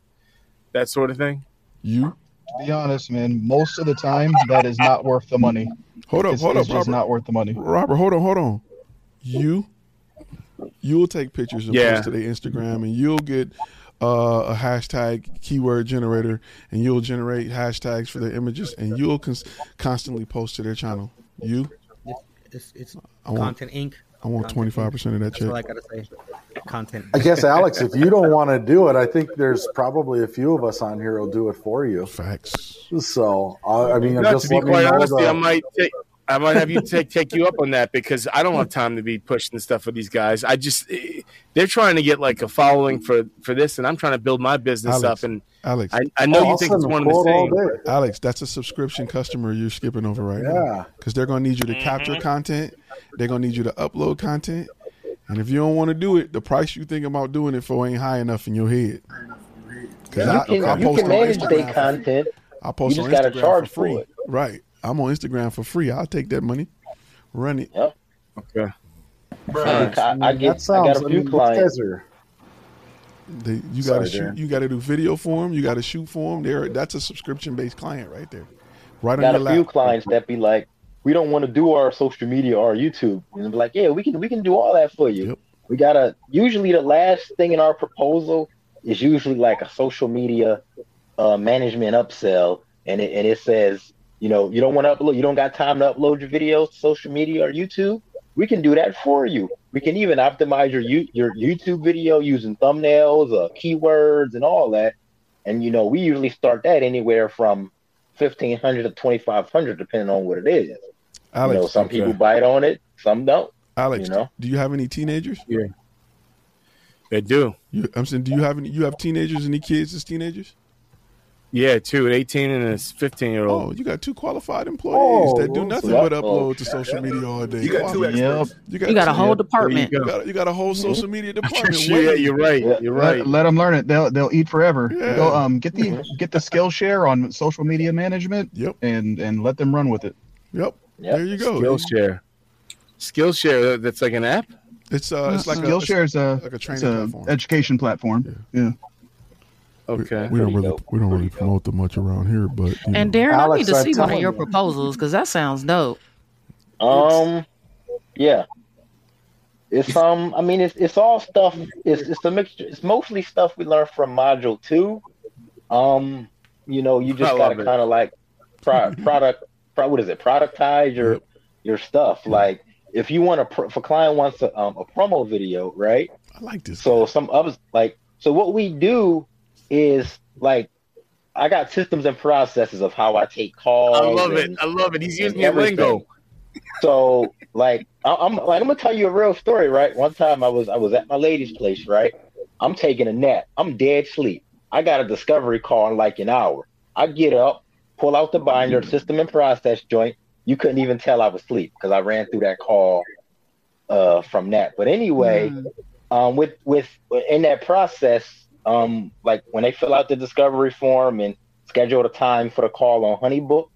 that sort of thing." You To be honest, man, most of the time that is not worth the money. hold up, It's, hold it's up, just Robert. not worth the money. Robert, hold on, hold on. You, you'll take pictures and Yeah. post to the Instagram, and you'll get uh, a hashtag keyword generator, and you'll generate hashtags for their images, and you'll cons- constantly post to their channel. You, It's, it's I want- Content Inc. I want Content twenty five percent of that That's all I check. gotta say. Content. I guess Alex, if you *laughs* don't want to do it, I think there's probably a few of us on here who'll do it for you. Facts. So I I mean, Not just to be let me quite know honest, the- I might take I might have you take take you up on that because I don't have time to be pushing stuff for these guys. I just they're trying to get like a following for for this, and I'm trying to build my business Alex, up. And Alex, I, I know oh, you think it's one of the same. Alex, that's a subscription customer you're skipping over right now. Because they're going to need you to mm-hmm. capture content. They're going to need you to upload content. And if you don't want to do it, the price you think about doing it for ain't high enough in your head. 'Cause You I- can, I you post can manage Instagram their content. I post you on just gotta Instagram charge for free. for it. Right. I'm on Instagram for free. I'll take that money. Run it. Yep. Okay. I, I, I get, that sounds. I got a few I mean, clients. They, you got to shoot. Darren. You got to do video for them. You got to shoot for them. There, that's a subscription based client right there. Right on got your a few lap. clients that be like, we don't want to do our social media or YouTube, and be like, yeah, we can we can do all that for you. We gotta. Usually, the last thing in our proposal is usually like a social media uh, management upsell, and it and it says, you know, you don't want to upload, you don't got time to upload your videos to social media or YouTube. We can do that for you. We can even optimize your your YouTube video using thumbnails, uh, keywords, and all that. And you know, we usually start that anywhere from fifteen hundred to twenty five hundred, depending on what it is. Alex, you know, some okay. people bite on it, some don't. Alex, you know? do you have any teenagers? Yeah, they do. You, I'm saying, do you have any? You have teenagers? Any kids as teenagers? Yeah, two, an 18 and a 15 year old. Oh, you got two qualified employees that do Oh, nothing yep. but upload to social media all day. You got two Qualified. experts. You You got a two- whole department. You got, you got a whole social media *laughs* department. Yeah, you're right. You're right. Let, let them learn it. They'll they'll eat forever. Yeah. Go um get the get the Skillshare on social media management. Yep. And and let them run with it. Yep. There you go. Skillshare. Skillshare. That's like an app. It's uh, it's like a, Skillshare is a like a training a platform. education platform. Yeah. Okay. We don't really we don't really promote them much around here, but And know. Darren, I need to I'm see one of your proposals because that sounds dope. Um, yeah. It's um, I mean, it's it's all stuff. It's it's a mixture. It's mostly stuff we learned from module two. Um, you know, you just gotta kind of like pro- *laughs* product, pro- what is it? Productize your your stuff. Like if you want to, pr- if a client wants a um, a promo video, right? I like this. So some others like so what we do is like I got systems and processes of how I take calls. I love it. I love it. He's and using your lingo. So like I- I'm like I'm gonna tell you a real story, right? One time I was I was at my lady's place, right? I'm taking a nap. I'm dead sleep. I got a discovery call in like an hour. I get up, pull out the binder, system and process joint. You couldn't even tell I was asleep because I ran through that call uh, from that. But anyway, um, with with in that process, um, like when they fill out the discovery form and schedule the time for the call on Honeybook,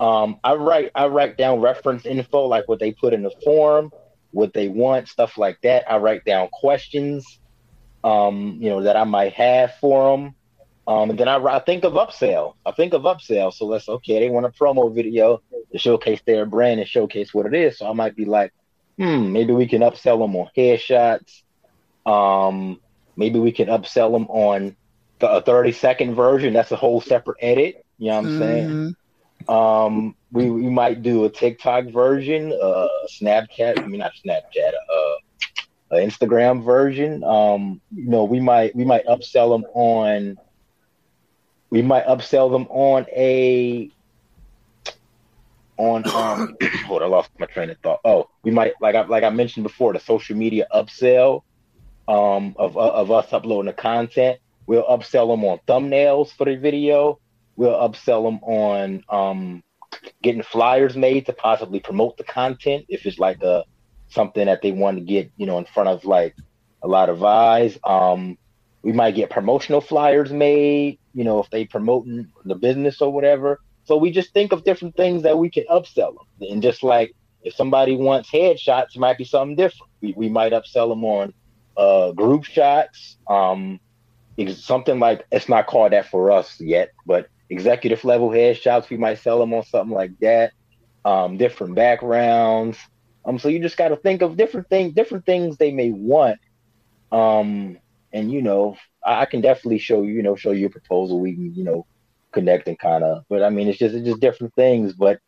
um, I write I write down reference info like what they put in the form, what they want, stuff like that. I write down questions, um, you know, that I might have for them. Um, and then I, I think of upsell. I think of upsell. So let's okay, they want a promo video to showcase their brand and showcase what it is. So I might be like, hmm, maybe we can upsell them on headshots. Um, maybe we can upsell them on the, a 30 second version. That's a whole separate edit. You know what I'm saying? Um, we, we might do a TikTok version, uh, Snapchat. I mean, not Snapchat, uh, Instagram version. Um, you know, we might we might upsell them on. We might upsell them on a. On um, *coughs* hold, I lost my train of thought. Oh, we might like I like I mentioned before the social media upsell, um, of of us uploading the content. We'll upsell them on thumbnails for the video. We'll upsell them on um, getting flyers made to possibly promote the content if it's like a something that they want to get you know in front of like a lot of eyes. Um, we might get promotional flyers made, you know, if they promoting the business or whatever. So we just think of different things that we can upsell them, and just like if somebody wants headshots, it might be something different. We we might upsell them on uh, group shots. Um, something like it's not called that for us yet, but executive level headshots, we might sell them on something like that. Um, different backgrounds. Um, so you just got to think of different things, different things they may want. Um, and you know, I, I can definitely show you, you know, show you a proposal. We can, you know, connect and kind of. But I mean, it's just it's just different things. But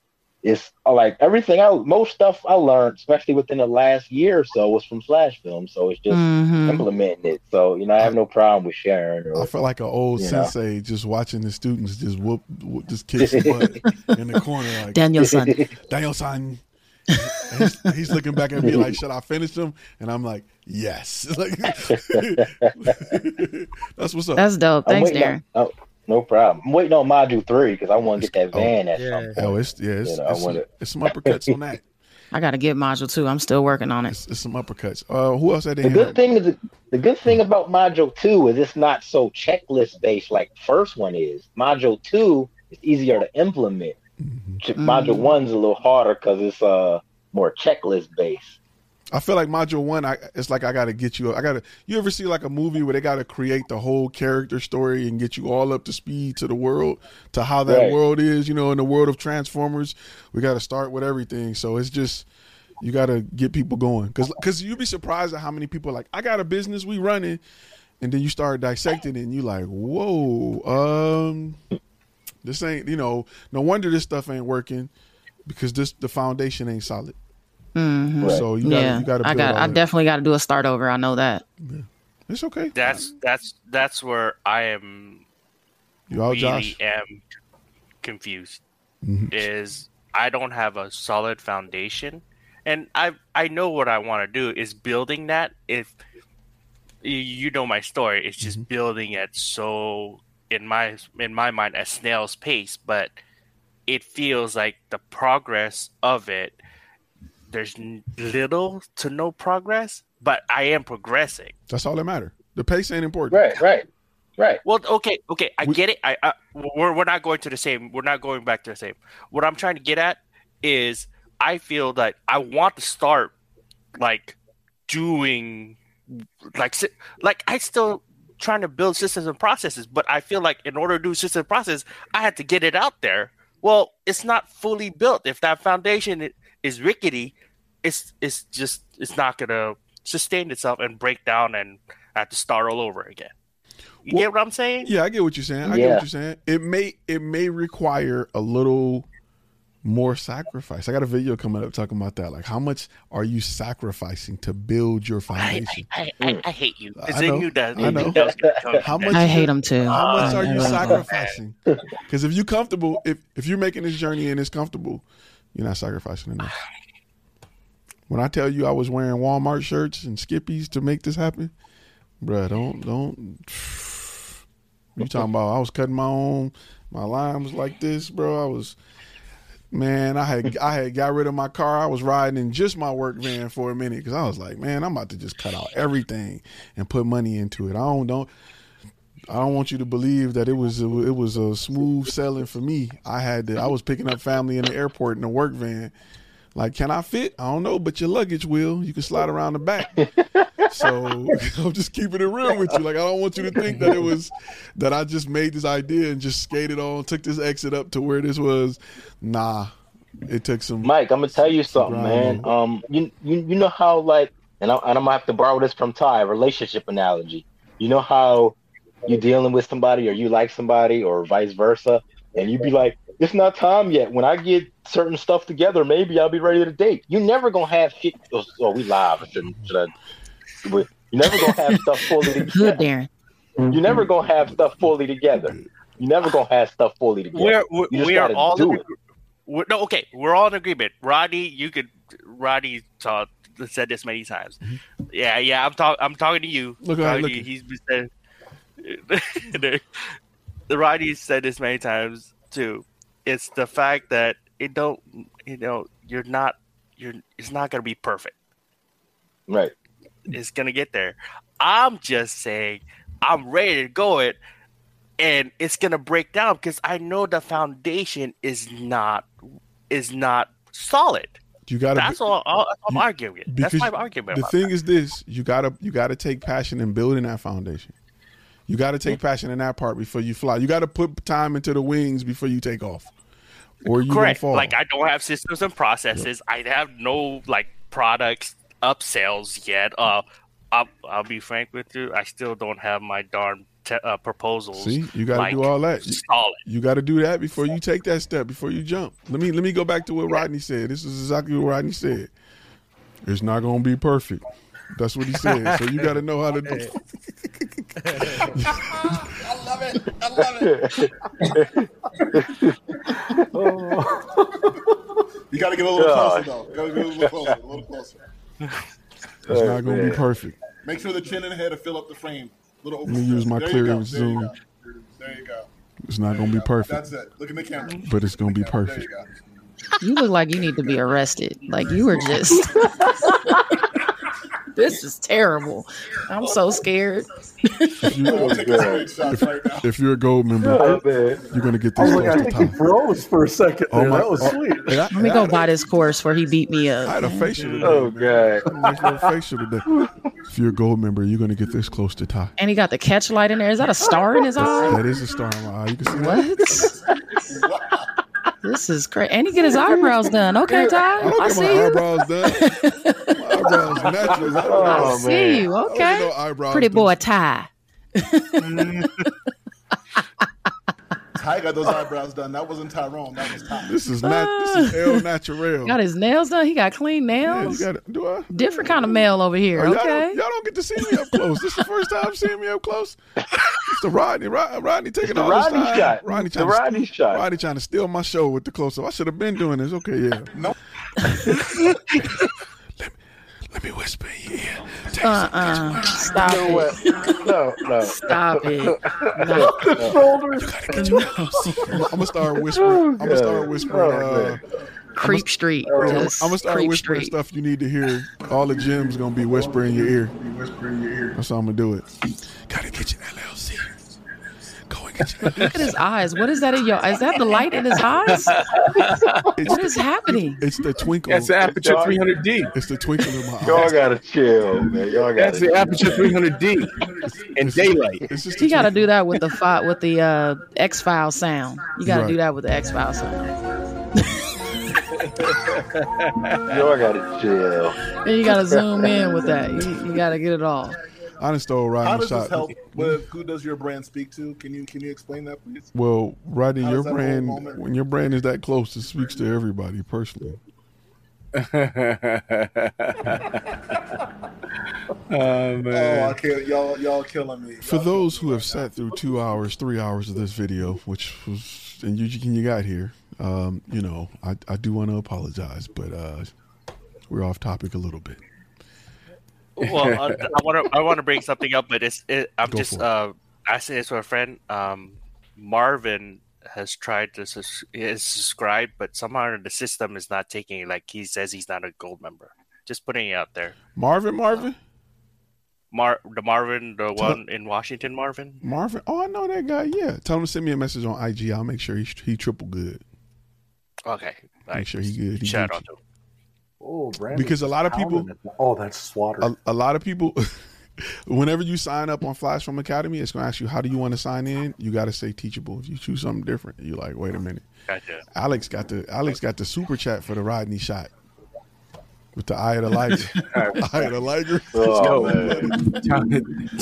it's uh, like everything I most stuff I learned, especially within the last year or so, was from Flash Film. So it's just Mhm. implementing it. So you know, I have no problem with sharing. Or, I feel like an old you know. sensei just watching the students just whoop, whoop just kick some butt in the corner like Daniel-san. *laughs* Daniel-san. He's, he's looking back at me like, should I finish them? And I'm like, yes. *laughs* Like, *laughs* that's what's up. That's dope. Thanks, waiting Darren. Oh, no problem. I'm waiting on module three because I want to get that van at some point. Oh, it's yeah, it's, You know, it's, wanna- some, it's some uppercuts on that. *laughs* I got to get module two. I'm still working on it. It's, it's some uppercuts. Uh, who else had their The good up? thing is the good thing about module two is it's not so checklist based like the first one is. Module two is easier to implement. Ch- Module one's a little harder because it's uh more checklist based. I feel like module one, I it's like I gotta get you. I gotta. You ever see like a movie where they gotta create the whole character story and get you all up to speed to the world, to how that Right. world is. You know, in the world of Transformers, we gotta start with everything. So it's just you gotta get people going because because you'd be surprised at how many people are like I got a business we running, and then you start dissecting it and you like whoa, um, this ain't you know no wonder this stuff ain't working because this the foundation ain't solid. Mhm. So you gotta yeah, you gotta I got. I that. definitely got to do a start over. I know that. It's okay. That's that's that's where I am. You all, really Josh? am confused. Mhm. Is I don't have a solid foundation, and I I know what I want to do is building that. If you- you know my story, it's just building it so in my in my mind at snail's pace, but it feels like the progress of it. There's little to no progress, but I am progressing. That's all that matter. The pace ain't important. Right, right, right. Well, okay, okay, I get it. I, I we're we're not going to the same. We're not going back to the same. What I'm trying to get at is I feel that I want to start like doing like like I still trying to build systems and processes, but I feel like in order to do system and process, I had to get it out there. Well, it's not fully built. If that foundation i- is rickety, it's it's just it's not gonna sustain itself and break down and have to start all over again. You get what I'm saying? Yeah, I get what you're saying. I get what you're saying. It may it may require a little more sacrifice. I got a video coming up talking about that. Like, how much are you sacrificing to build your foundation? I, I, I hate you. It's I know, in you that, I know. you that's gonna tell you How much? I hate 'em too. How much I- are you sacrificing? Because if you're comfortable, if if you're making this journey and it's comfortable, you're not sacrificing enough. When I tell you I was wearing Walmart shirts and Skippies to make this happen, bruh, don't don't. You talking about? I was cutting my own. My line was like this, bro. I was, man. I had I had got rid of my car. I was riding in just my work van for a minute because I was like, man, I'm about to just cut out everything and put money into it. I don't don't. I don't want you to believe that it was a, it was a smooth selling for me. I had to, I was picking up family in the airport in a work van. Like, can I fit? I don't know, but your luggage will. You can slide around the back. so *laughs* I'm just keeping it real with you. Like, I don't want you to think that it was that I just made this idea and just skated on, took this exit up to where this was. Nah, it took some. Mike, I'm gonna tell you something, man. Um, you you you know how like, and, I, and I'm gonna have to borrow this from Ty, relationship analogy. You know how you're dealing with somebody, or you like somebody, or vice versa, and you be like, "It's not time yet. When I get certain stuff together, maybe I'll be ready to date." You're never gonna have shit. Oh, oh, we live. Should, should I? You're *laughs* never gonna have stuff fully together. Good, Darren. You're never gonna have stuff fully together. You're never gonna have stuff fully together. We're, we're, You just we are all do in, it. we're, no okay. We're all in agreement. Rodney, you could. Rodney taught, said this many times. Mm-hmm. Yeah, yeah. I'm talking. I'm talking to you. Look at- Talking look you. at- He's been saying. *laughs* the, the Rodney said this many times too. It's the fact that it don't. You know, you're not. You're. It's not gonna be perfect. Right. It's gonna get there. I'm just saying. I'm ready to go it, and it's gonna break down because I know the foundation is not is not solid. You gotta. That's all. all that's all I'm arguing. with. That's my argument. The about thing is this: you gotta you gotta take passion in building that foundation. You gotta take passion in that part before you fly. You gotta put time into the wings before you take off, or you Correct. fall. Like I don't have systems and processes. I have no like products upsells yet. Uh, I'll, I'll be frank with you. I still don't have my darn te- uh, proposals. See, you got to like, do all that. You- Solid. You got to do that before you take that step. Before you jump. Let me let me go back to what Rodney said. This is exactly what Rodney said. It's not going to be perfect. That's what he said. So you got to know how to do. *laughs* I love it. I love it. *laughs* you got to get a little closer, though. You got to get a little closer. A little closer. It's not going to be perfect. Make sure the chin and head to fill up the frame. Little Let me use my There clear go. There you zoom. There you go. It's not going to be perfect, That's it. Look in the camera. but it's going to be There you perfect. You look like you need to be arrested. Like you were just. *laughs* this is terrible. I'm so scared. If, you, We'll take a screenshot right now. if, if you're a gold member, Oh, you're going to get this was like, close I to think he top. froze for a second Oh my- that was oh, sweet. and I- Let me go buy this course where he beat me up. I had up. a facial today. Oh, man. God. Nice little facial today. If you're a gold member, you're going to get this close to top. And he got the catch light in there. Is that a star in his eye? That is a star in my eye. You can see what? *laughs* that. This is great. And he get his eyebrows done. Okay, I Ty. I get see my you. eyebrows done. My eyebrows *laughs* natural. I don't I. Oh, see man. you. I Okay. no Pretty boy Ty. *laughs* *laughs* Ty got those eyebrows done. That wasn't Tyrone. That was Ty. This is not. This is uh, El Natural. Got his nails done. He got clean Yeah, you nails. got. Do I? Different kind of male over here. Oh, y'all, Okay. don't, y'all don't get to see me up close. This is the first time seeing me up close. It's the Rodney. Rod, Rodney taking the all this Rodney time. shot. Rodney The trying to- Rodney shot. Rodney trying to steal my show with the close up. I should have been doing this. Okay, yeah. No. *laughs* Let me whisper in your ear. Take uh-uh. Stop No, *laughs* it. what? no, no. Stop it. No. You gotta get your little *laughs* secret. I'm gonna start whispering. I'm gonna start whispering. Oh, Uh, man. Creep Street. I'm, I'm gonna start Creep whispering Street. stuff you need to hear. All the gyms gonna be whispering in your ear. That's how I'm gonna do it. Gotta get your LLC. Look at his eyes. What is that in your? Is that the light in his eyes? It's, What is happening? It's the twinkle. That's the Aputure 300D. It's the twinkle in my Y'all gotta chill, man. Y'all gotta. That's the Aputure 300D in daylight. It's just You the got to twinkle. do that with the fi- with the uh, X File sound. You got to Right. do that with the X File sound. Y'all gotta chill. *laughs* And you got to zoom in with that. You, you got to get it all. I done stole How Rodney's does this shot. help with who does your brand speak to? Can you can you explain that, please? Well, Rodney, How your does that whole brand when your brand is that close, it speaks to everybody personally. oh *laughs* Oh, man. I can't. Y'all y'all killing me. For Y'all those who have sat through two hours, three hours of this video, which was and you can you got here, um, you know, I, I do want to apologize, but uh, we're off topic a little bit. Well, uh, I want *laughs* to I want to bring something up, but it's it, I'm Go just uh, asking this to a friend. Um, Marvin has tried to sus- is subscribed, but somehow the system is not taking it. Like he says, he's not a gold member. Just putting it out there. Marvin, Marvin, Mar the Marvin, the one in Washington, Marvin. Marvin. Oh, I know that guy. Yeah, tell him to send me a message on IG. I'll make sure he he triple good. Okay, Make sure he good. He shout out to him. Oh, Brandon Because a lot of people- Oh, that's swatter. a, a lot of people *laughs* whenever you sign up on flash film academy it's going to ask you how do you want to sign in you got to say teachable if you choose something different you're like wait a minute Gotcha. alex got the alex got the super chat for the rodney shot with the eye of the liger *laughs* *laughs* eye of the liger Oh, Yo, man. Ty,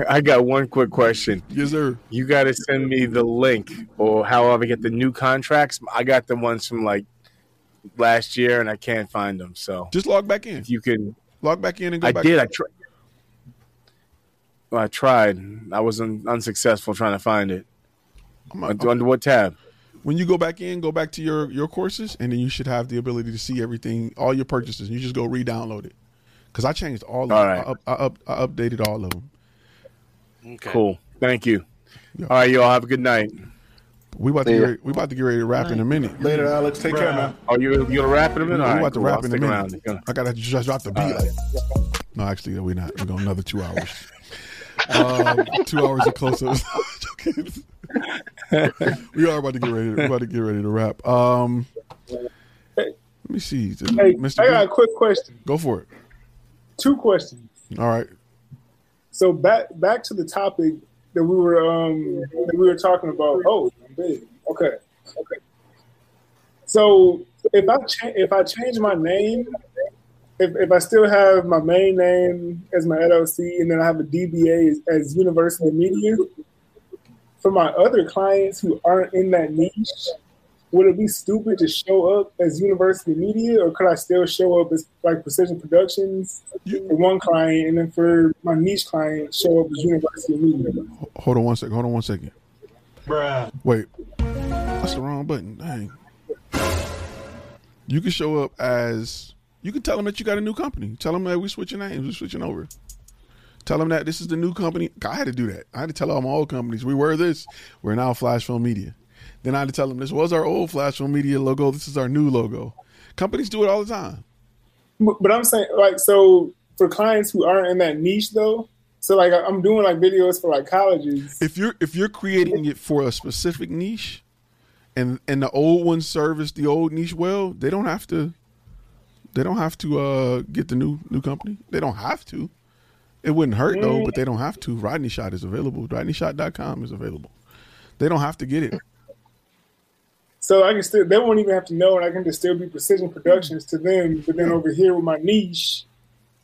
Ty, I got one quick question. yes sir You got to send me the link or however I get the new contracts. I got the ones from like last year and I can't find them. So just log back in if you can, log back in and go I back did. I tried. Well, I tried. I was un- unsuccessful trying to find it. I'm- Under, under what tab? when you go back in go back to your your courses and then you should have the ability to see everything all your purchases you just go re-download it because i changed all of All them right. I, up, I, up, I updated all of them Okay. Cool. Thank you. Yeah. All right, y'all have a good night. We about to See get ready, we about to get ready to wrap in a minute Later, Alex. Take care, man. Are you, you gonna wrap it in? We All right, about to cool. wrap I'll in a minute. around. I gotta just drop the beat. Like, no, actually, we're not. We're going another two hours. um, two hours of close ups. *laughs* we are about to get ready. We're about to get ready to wrap. Um, let me see, Hey, Mr. I got a B, quick question. go for it. Two questions. All right. So back back to the topic that we were um that we were talking about. Oh, I'm big. Okay. Okay. So if I cha- if I change my name, if, if I still have my main name as my LLC and then I have a DBA as, as University Media, for my other clients who aren't in that niche, would it be stupid to show up as University Media, or could I still show up as like Precision Productions for one client, and then for my niche client, show up as University Media? Hold on one second. Hold on one second. Bruh. Wait, that's the wrong button. Dang. You can show up as. You can tell them that you got a new company. Tell them that we switching names. We're switching over. Tell them that this is the new company. I had to do that. I had to tell all my old companies we were this. We're now Flash Film Media. Then I had to tell them this was our old Flash Film Media logo. This is our new logo. Companies do it all the time. But, but I'm saying, like, so for clients who aren't in that niche, though, so like I'm doing like videos for like colleges. If you're if you're creating it for a specific niche, and and the old ones service the old niche well, they don't have to. They don't have to uh, get the new new company. They don't have to. It wouldn't hurt though, but they don't have to. Rodney Shot is available. RodneyShot.com is available. They don't have to get it. So I can still, they won't even have to know, and I can just still be Precision Productions to them. But then over here with my niche,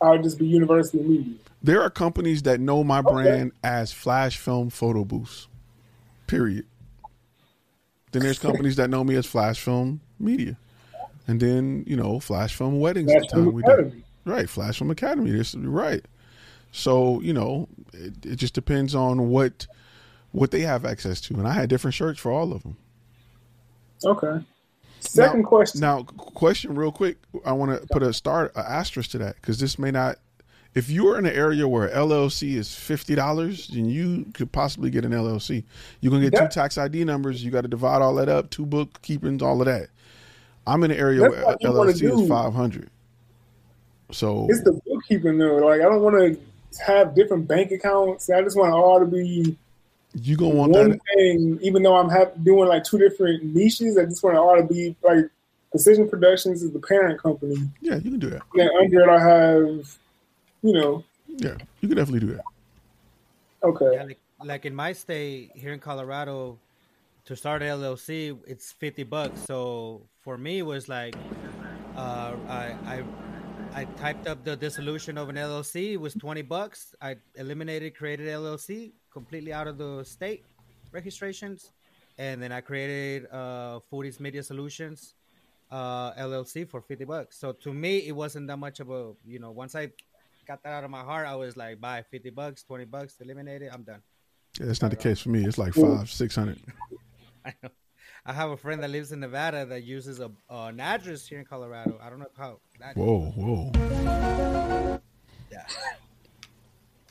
I'll just be University Media. There are companies that know my brand as Flash Film Photo Booths. Period. Then there's companies that know me as Flash Film Media, and then you know Flash Film Weddings. Flash the time Film we do. Academy. Right, Flash Film Academy. This right. So you know, it, it just depends on what what they have access to, and I had different shirts for all of them. Okay. Second now, question. Now, question real quick. I want to put a start a asterisk to that because this may not. If you are in an area where LLC is fifty dollars, then you could possibly get an LLC. You're gonna get two tax ID numbers. You got to divide all that up, two bookkeepings, all of that. I'm in an area That's where what you wanna LLC is five hundred. So It's the bookkeeping though. Like I don't want to have different bank accounts. I just want all to be you gonna want one that? thing. Even though I'm ha- doing like two different niches, I just want it all to be like Precision Productions is the parent company. Yeah, you can do that. And under it, I have, you know, Yeah, you can definitely do that. okay. Yeah, like, like in my state here in Colorado, to start an LLC, it's fifty bucks. So for me, it was like uh, I, I I typed up the dissolution of an LLC. It was twenty bucks. I eliminated, created LLC completely out of the state registrations, and then I created uh, Foodies Media Solutions uh, LLC for fifty bucks. So to me, it wasn't that much of a you know. Once I got that out of my heart, I was like, buy fifty bucks, twenty bucks, eliminate it. I'm done. Yeah, that's not the case for me. It's like five, six hundred. *laughs* I know. I have a friend that lives in Nevada that uses a an address here in Colorado. I don't know how. That Whoa, whoa. Yeah.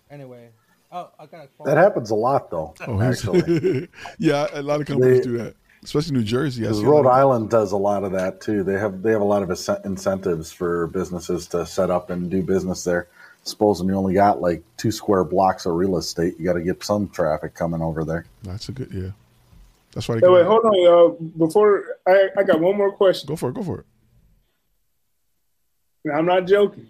Anyway, oh, I got a. That happens a lot, though. *laughs* Oh, actually, *laughs* yeah, a lot of companies They- do that, especially New Jersey. I Because see a Rhode Island does a lot of that too. They have they have a lot of incentives for businesses to set up and do business there. Supposing you only got like two square blocks of real estate, you got to get some traffic coming over there. That's a good yeah. That's why. They Hey, wait, it- hold on, y'all. Before I, I got one more question. Go for it. Go for it. Now, I'm not joking.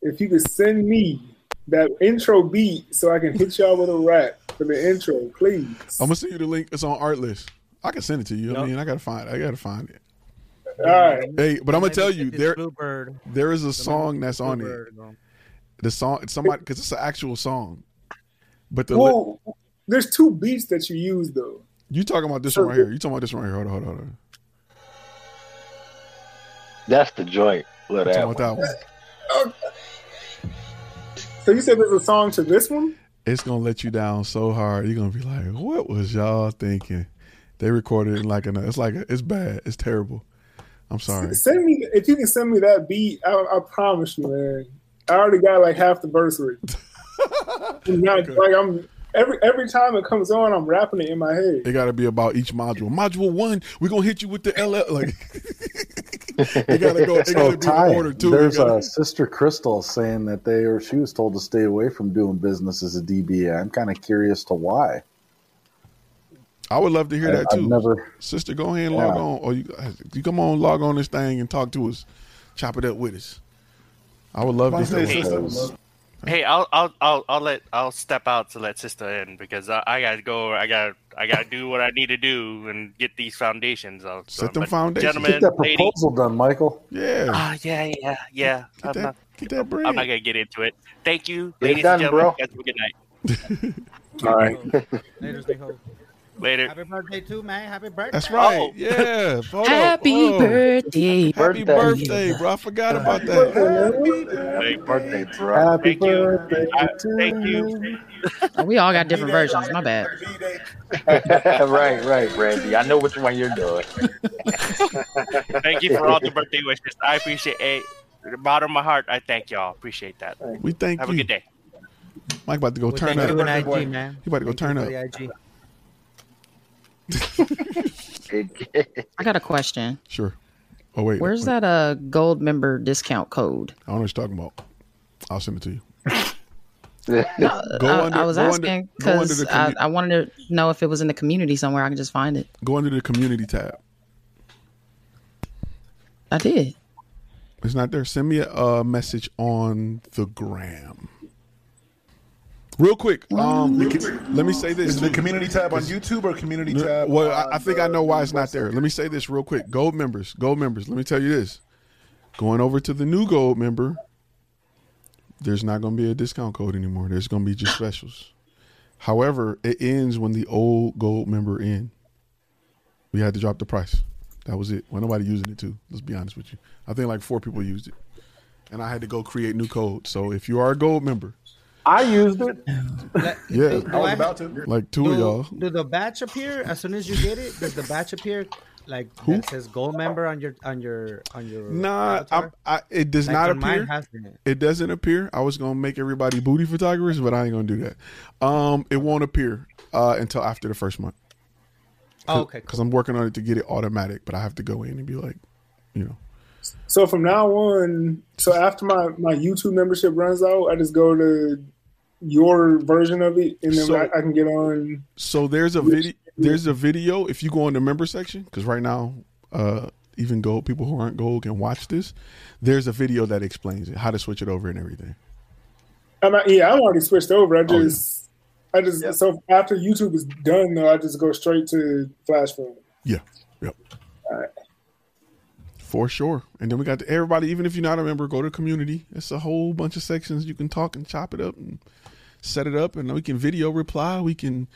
If you could send me that intro beat so I can hit y'all with a rap for the intro, please. I'm gonna send you the link. It's on Artlist. I can send it to you. I mean, I gotta find. It. I gotta find it. All right. Hey, but I'm gonna tell you there. Bluebird. There is a song that's on it. Bluebird going. The song. It's somebody because it's an actual song. But the li- there's two beats that you use though. you talking about this so one right here? You talking about this one right here? Hold on, hold on, hold on. That's the joint. Look I'm at talking that about one. that one. So you said there's a song to this one? It's gonna let you down so hard. You're gonna be like, "What was y'all thinking?" They recorded it in like a. It's like a, it's bad. It's terrible. I'm sorry. Send me if you can send me that beat. I, I promise you, man. I already got like half the verse ready. *laughs* I'm like I'm every every time it comes on, I'm rapping it in my head. It got to be about each module. Module one, we're gonna hit you with the LL. Like *laughs* it gotta go. It So gotta be Ty, in order too. It there's gotta- uh, a sister Crystal saying that they or she was told to stay away from doing business as a DBA. I'm kind of curious to why. I would love to hear I- that I've too. never- Sister, go ahead and log on, or you, you come on, log on this thing and talk to us, chop it up with us. I would love to Say hear sister. Hey, I'll I'll I'll I'll let I'll step out to let sister in because I, I gotta go. I got to I gotta do what I need to do and get these foundations out. Set them but foundations. Get gentlemen, that ladies. proposal done, Michael. Yeah. Ah, yeah, yeah, yeah. I'm that- not. Get that bread. I'm not gonna get into it. Thank you, Get ladies done, and gentlemen. bro. Guys, have a good night. *laughs* All right. Later, stay home. Later. Happy birthday too, man. Happy birthday. That's right. Oh. Yeah. Hold. Happy Oh. birthday. Happy birthday, bro. I forgot about that. Happy birthday, bro. Happy Thank you. birthday I- to thank you. Oh, we all got different versions. My bad. *laughs* right, right, Brandy. I know which one you're doing. *laughs* Thank you for all the birthday wishes. I appreciate it. From the bottom of my heart, I thank y'all. Appreciate that. We thank Have you. Have a good day. Mike about to go Well, turn thank you up. and Birthday IG, boy. man. He about to go Thank turn up. IG. I got a question. Sure. Oh wait. Where's wait. that uh gold member discount code? I don't know what you're talking about. I'll send it to you. *laughs* No, Go I, under- I was go asking because the I, I wanted to know if it was in the community somewhere I can just find it. Go under the community tab. I did. It's not there. Send me a uh, message on the gram. Real quick, um, let me say this. Is the community tab on YouTube or community tab? Well, I, I think I know why it's not there. Let me say this real quick. Gold members, gold members. Let me tell you this. Going over to the new gold member, there's not going to be a discount code anymore. There's going to be just specials. However, it ends when the old gold member end. We had to drop the price. That was it. Well, nobody using it too. Let's be honest with you. I think like four people used it, and I had to go create new code. So if you are a gold member, I used it. *laughs* yeah, I was about to. like two of y'all. do the batch appear as soon as you get it? Does the batch appear like Who? that says gold member on your on your on your Nah. I, I, it does Like not appear. It doesn't appear. I was gonna make everybody booty photographers, but I ain't gonna do that. Um, it won't appear uh, until after the first month. Oh, okay, Because I'm working on it to get it automatic, but I have to go in and be like, you know, So from now on, so after my my YouTube membership runs out, I just go to your version of it, and then So- I, I can get on. So there's a video. There's a video if you go in the member section because right now, uh, even gold people who aren't gold can watch this. There's a video that explains it, how to switch it over and everything. I'm not, yeah, I'm already switched over. I Oh, yeah. just, I just so after YouTube is done, though, I just go straight to Flash Film. Yeah. Yep. All right, for sure. And then we got the, everybody, even if you're not a member, go to community. It's a whole bunch of sections. You can talk and chop it up and set it up. And we can video reply. We can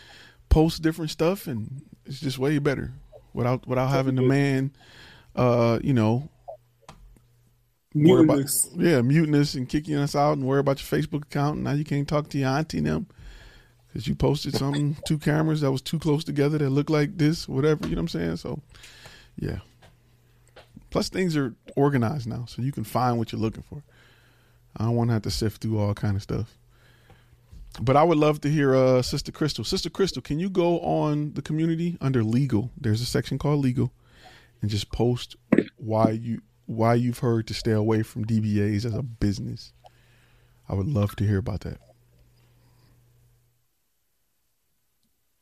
post different stuff. And it's just way better without without having the man, uh, you know, worry about, Mutinous. yeah, muting us and kicking us out and worry about your Facebook account. Now you can't talk to your auntie and them because you posted something, *laughs* two cameras that was too close together that looked like this, whatever. You know what I'm saying? So, yeah. Plus, things are organized now, so you can find what you're looking for. I don't want to have to sift through all kind of stuff. But I would love to hear uh, Sister Crystal. Sister Crystal, can you go on the community under legal? There's a section called legal, and just post why you why you've heard to stay away from DBAs as a business. I would love to hear about that.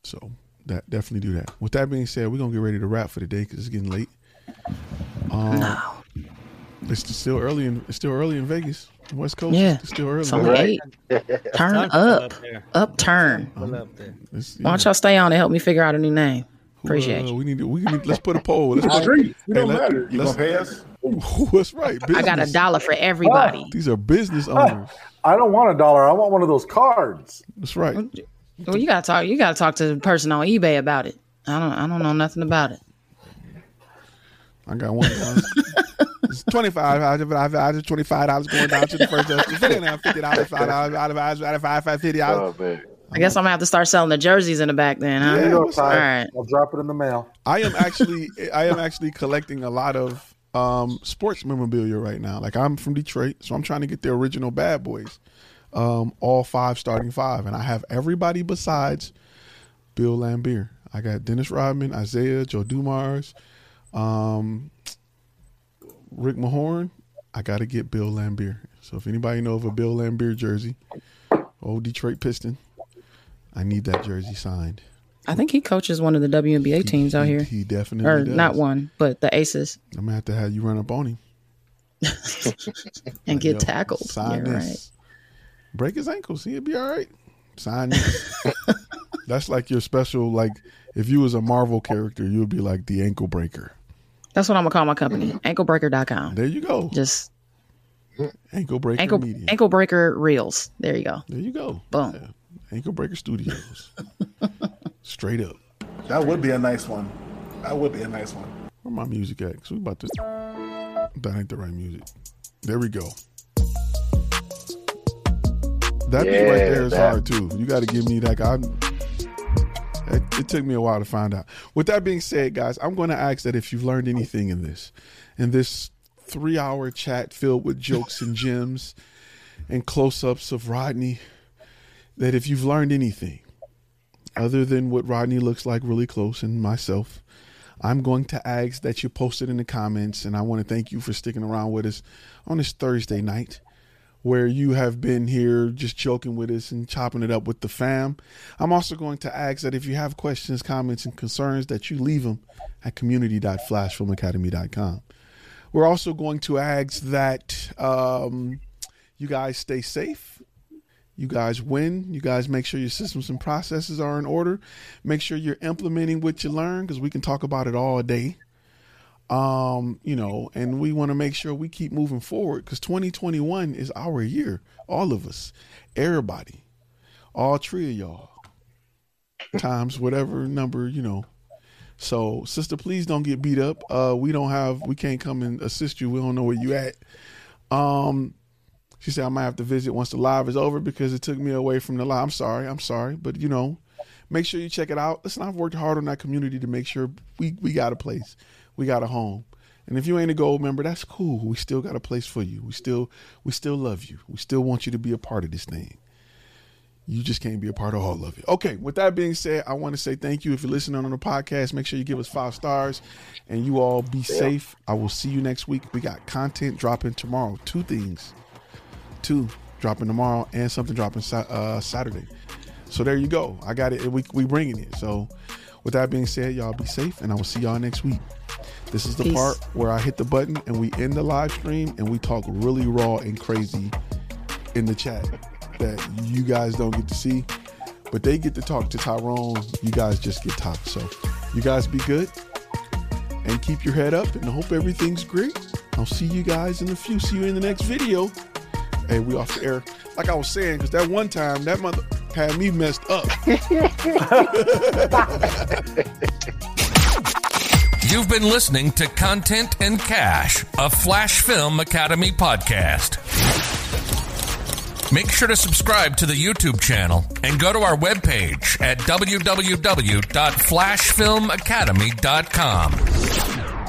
So that definitely do that. With that being said, we're gonna get ready to wrap for the day because it's getting late. Um, No. It's still early in it's still early in Vegas, West Coast. Yeah. it's still early. It's only eight. Turn up. Upturn. It's- Why don't y'all stay on and help me figure out a new name? Appreciate Uh, you. we need to. We need. Let's put a poll. Let's *laughs* put, Street. It don't let- matter. You let's- gonna pay us? *laughs* That's right. I got a dollar for everybody. These are business owners. I don't want a dollar. I want one of those cards. That's right. Well, you gotta talk. You gotta talk to the person on eBay about it. I don't. I don't know nothing about it. I got one. it's twenty five. I just twenty five dollars going down to the first. Fifty now. Fifty dollars. Five dollars. Out of out of five. Five fifty dollars. Oh, man. I guess I'm gonna have to start selling the jerseys in the back then, huh? Yeah, you go, what's Ty. All right. I'll drop it in the mail. I am actually. I am actually collecting a lot of um, sports memorabilia right now. Like I'm from Detroit, so I'm trying to get the original Bad Boys, um, all five starting five, and I have everybody besides Bill Laimbeer. I got Dennis Rodman, Isaiah, Joe Dumars, um, Rick Mahorn. I got to get Bill Laimbeer. So if anybody know of a Bill Laimbeer jersey, old Detroit Piston, I need that jersey signed. I think he coaches one of the WNBA teams out he- here, he definitely or does. not one, but the Aces, I'm gonna have to have you run up on him and get Yo, tackled. Sign Yeah, this. right. Break his ankles. He'll be all right. Sign this. *laughs* That's like your special. Like if you was a Marvel character, you would be like the ankle breaker. That's what I'm gonna call my company, mm-hmm. anklebreaker.com. There you go. Just mm-hmm. Ankle breaker ankle media. ankle breaker reels. There you go. There you go. Boom. Yeah. Ankle Breaker Studios. *laughs* Straight up. That would be a nice one. That would be a nice one. Where my music at? Cause we about to. That ain't the right music. There we go. That beat right there is that- hard too. You got to give me that. I, it, it took me a while to find out. With that being said, guys, I'm going to ask that if you've learned anything in this, in this three-hour chat filled with jokes and gems and close-ups of Rodney, that if you've learned anything other than what Rodney looks like really close and myself, I'm going to ask that you post it in the comments. And I want to thank you for sticking around with us on this Thursday night where you have been here just joking with us and chopping it up with the fam. I'm also going to ask that if you have questions, comments, and concerns, that you leave them at community.flashfilmacademy.com. We're also going to ask that um, you guys stay safe. You guys win. You guys make sure your systems and processes are in order. Make sure you're implementing what you learn because we can talk about it all day. Um, you know, and we want to make sure we keep moving forward because 2021 is our year. All of us, everybody, all three of y'all, times whatever number, you know. So, sister, please don't get beat up. Uh, we don't have, we can't come and assist you. We don't know where you at. Um, she said I might have to visit once the live is over because it took me away from the live. I'm sorry, I'm sorry, but you know, make sure you check it out. Listen, I've worked hard on that community to make sure we we got a place, we got a home. And if you ain't a gold member, that's cool. We still got a place for you. We still we still love you. We still want you to be a part of this thing. You just can't be a part of all of it. Okay, with that being said, I want to say thank you. If you're listening on the podcast, make sure you give us five stars and you all be safe. I will see you next week. We got content dropping tomorrow. Two things. Two dropping tomorrow and something dropping uh, Saturday. So there you go. I got it. We, we bringing it. So with that being said, y'all be safe and I will see y'all next week. This is the Peace. part where I hit the button and we end the live stream and we talk really raw and crazy in the chat that you guys don't get to see. But they get to talk to Tyrone. You guys just get talked. So you guys be good and keep your head up and hope everything's great. I'll see you guys in a few. See you in the next video. Hey, we off the air. Like I was saying, because that one time that mother had me messed up. *laughs* You've been listening to Content and Cash, a Flash Film Academy podcast. Make sure to subscribe to the YouTube channel and go to our webpage at www.flashfilmacademy.com.